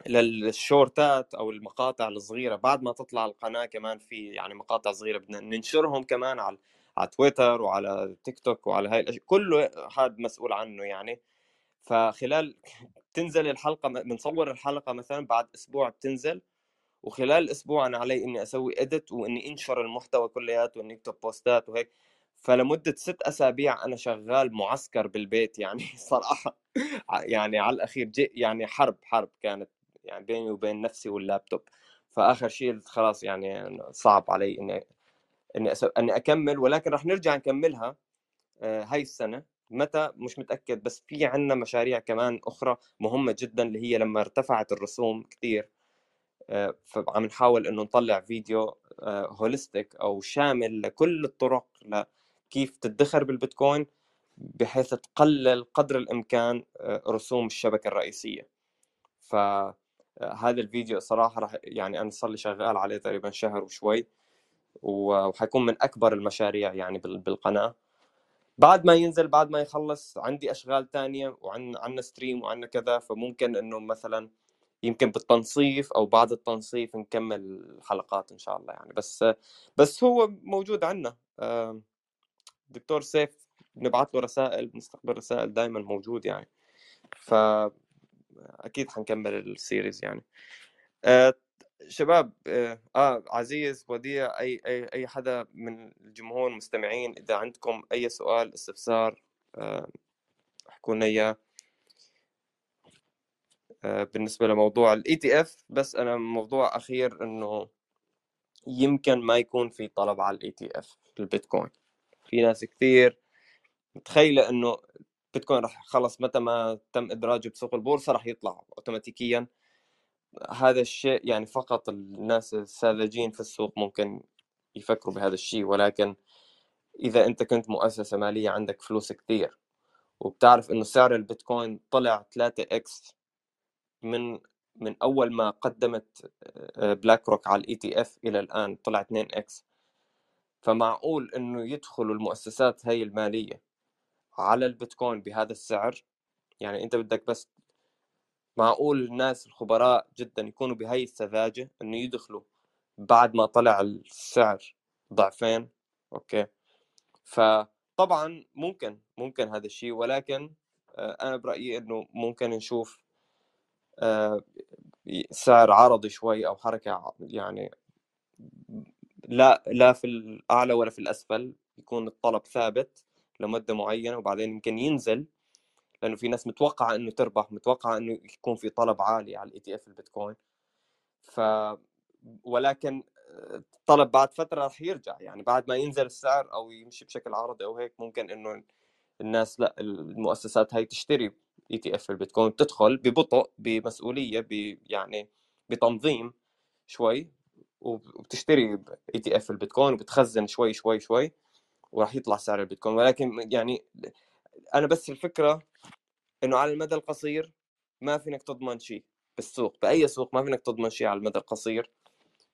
للشورتات أو المقاطع الصغيرة. بعد ما تطلع القناة كمان في يعني مقاطع صغيرة بدنا ننشرهم كمان على على تويتر وعلى تيك توك وعلى هاي الأشياء. كله هذا مسؤول عنه يعني. فخلال تنزل الحلقة بنصور الحلقة مثلا بعد أسبوع بتنزل. وخلال الأسبوع أنا علي إني أسوي اديت وإني أنشر المحتوى كلياته وإني أكتب بوستات وهيك. فلمدة ست أسابيع أنا شغال معسكر بالبيت يعني صراحة. يعني على الأخير يعني حرب حرب كانت. يعني بيني وبين نفسي واللابتوب فآخر شيء خلاص يعني صعب علي إني إني. إني أكمل ولكن رح نرجع نكملها آه، هاي السنة. متى؟ مش متأكد بس في عندنا مشاريع كمان أخرى مهمة جدا اللي هي لما ارتفعت الرسوم كثير آه، فعم نحاول إنه نطلع فيديو هوليستيك آه، أو شامل لكل الطرق لكيف تدخر بالبيتكوين بحيث تقلل قدر الإمكان رسوم الشبكة الرئيسية. فهذا الفيديو صراحة راح يعني أنا صار لي شغال عليه تقريبا شهر وشوي وحيكون من أكبر المشاريع يعني بالقناة. بعد ما ينزل بعد ما يخلص عندي أشغال تانية وعن عندنا ستريم وعندنا كذا فممكن إنه مثلا يمكن بالتنصيف أو بعد التنصيف نكمل الحلقات إن شاء الله يعني. بس بس هو موجود عندنا دكتور سيف بنبعث له رسائل بنستقبل رسائل دائما موجود يعني. ف أكيد حنكمل ال series يعني. آه شباب آه, آه عزيز وديع أي أي أي حدا من الجمهور المستمعين إذا عندكم أي سؤال استفسار آه احكوا لنا إياه. بالنسبة لموضوع ال ETF بس أنا موضوع أخير إنه يمكن ما يكون في طلب على ال ETF البيتكوين. في ناس كثير متخيلة إنه بيتكوين راح خلص متى ما تم إدراجه بسوق البورصة راح يطلع اوتوماتيكيا. هذا الشيء يعني فقط الناس الساذجين في السوق ممكن يفكروا بهذا الشيء ولكن إذا أنت كنت مؤسسة مالية عندك فلوس كثير وبتعرف إنه سعر البيتكوين طلع 3 x من من أول ما قدمت BlackRock على ال ETF إلى الآن طلع 2 x فمعقول إنه يدخلوا المؤسسات هاي المالية. على البيتكوين بهذا السعر؟ يعني أنت بدك بس معقول الناس الخبراء جدا يكونوا بهاي السذاجة إنه يدخلوا بعد ما طلع السعر ضعفين؟ أوكي. فطبعا ممكن ممكن هذا الشيء ولكن آه، أنا برأيي إنه ممكن نشوف آه، سعر عرضي شوي أو حركة يعني لا لا في الأعلى ولا في الأسفل يكون الطلب ثابت. لمدة معينة وبعدين يمكن ينزل لأنه في ناس متوقعة إنه تربح متوقعة إنه يكون في طلب عالي على ال ETF البيتكوين. ف ولكن الطلب بعد فترة راح يرجع يعني بعد ما ينزل السعر أو يمشي بشكل عرضي أو هيك ممكن إنه الناس لأ المؤسسات هاي تشتري ETF البيتكوين تدخل ببطء بمسؤولية ب يعني بتنظيم شوي وبتشتري ETF البيتكوين وبتخزن شوي شوي شوي. وراح يطلع سعر البيتكوين. ولكن يعني أنا بس الفكرة إنه على المدى القصير ما فينك تضمن شيء بالسوق. بأي سوق ما فينك تضمن شيء على المدى القصير.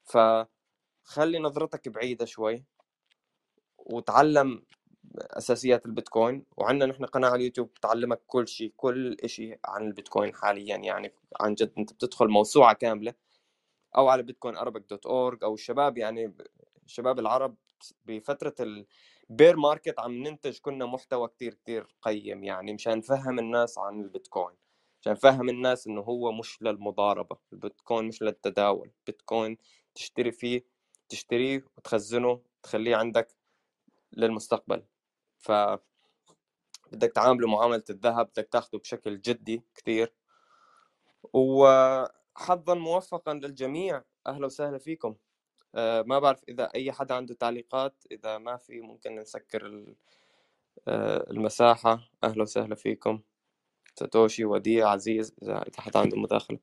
فخلي نظرتك بعيدة شوي وتعلم أساسيات البيتكوين. وعندنا نحن قناة على اليوتيوب بتعلمك كل شيء كل شيء عن البيتكوين حاليا. يعني عن جد أنت بتدخل موسوعة كاملة أو على Bitcoin dot org أو الشباب يعني شباب العرب بفترة ال bear market عم ننتج كنا محتوى كتير كتير قيم يعني مشان نفهم الناس عن البيتكوين. عشان نفهم الناس إنه هو مش للمضاربة. البيتكوين مش للتداول. بيتكوين تشتري فيه تشتريه وتخزنه تخليه عندك للمستقبل. ف بدك تعامله معاملة الذهب بدك تاخده بشكل جدي كثير وحظا موفقا للجميع. أهلا وسهلا فيكم. ما بعرف إذا أي حدا عنده تعليقات إذا ما في ممكن نسكر آه، المساحة. أهلا وسهلا فيكم. ساتوشي وديع عزيز إذا حدا عنده مداخلة.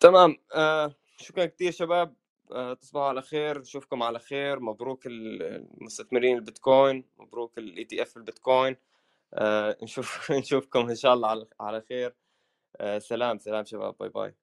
تمام. آه، شكرا كثير شباب. تصبحوا على خير. نشوفكم على خير. مبروك المستثمرين البيتكوين. مبروك ال ETF البيتكوين. نشوف نشوفكم إن شاء الله على خير. سلام سلام شباب. bye bye.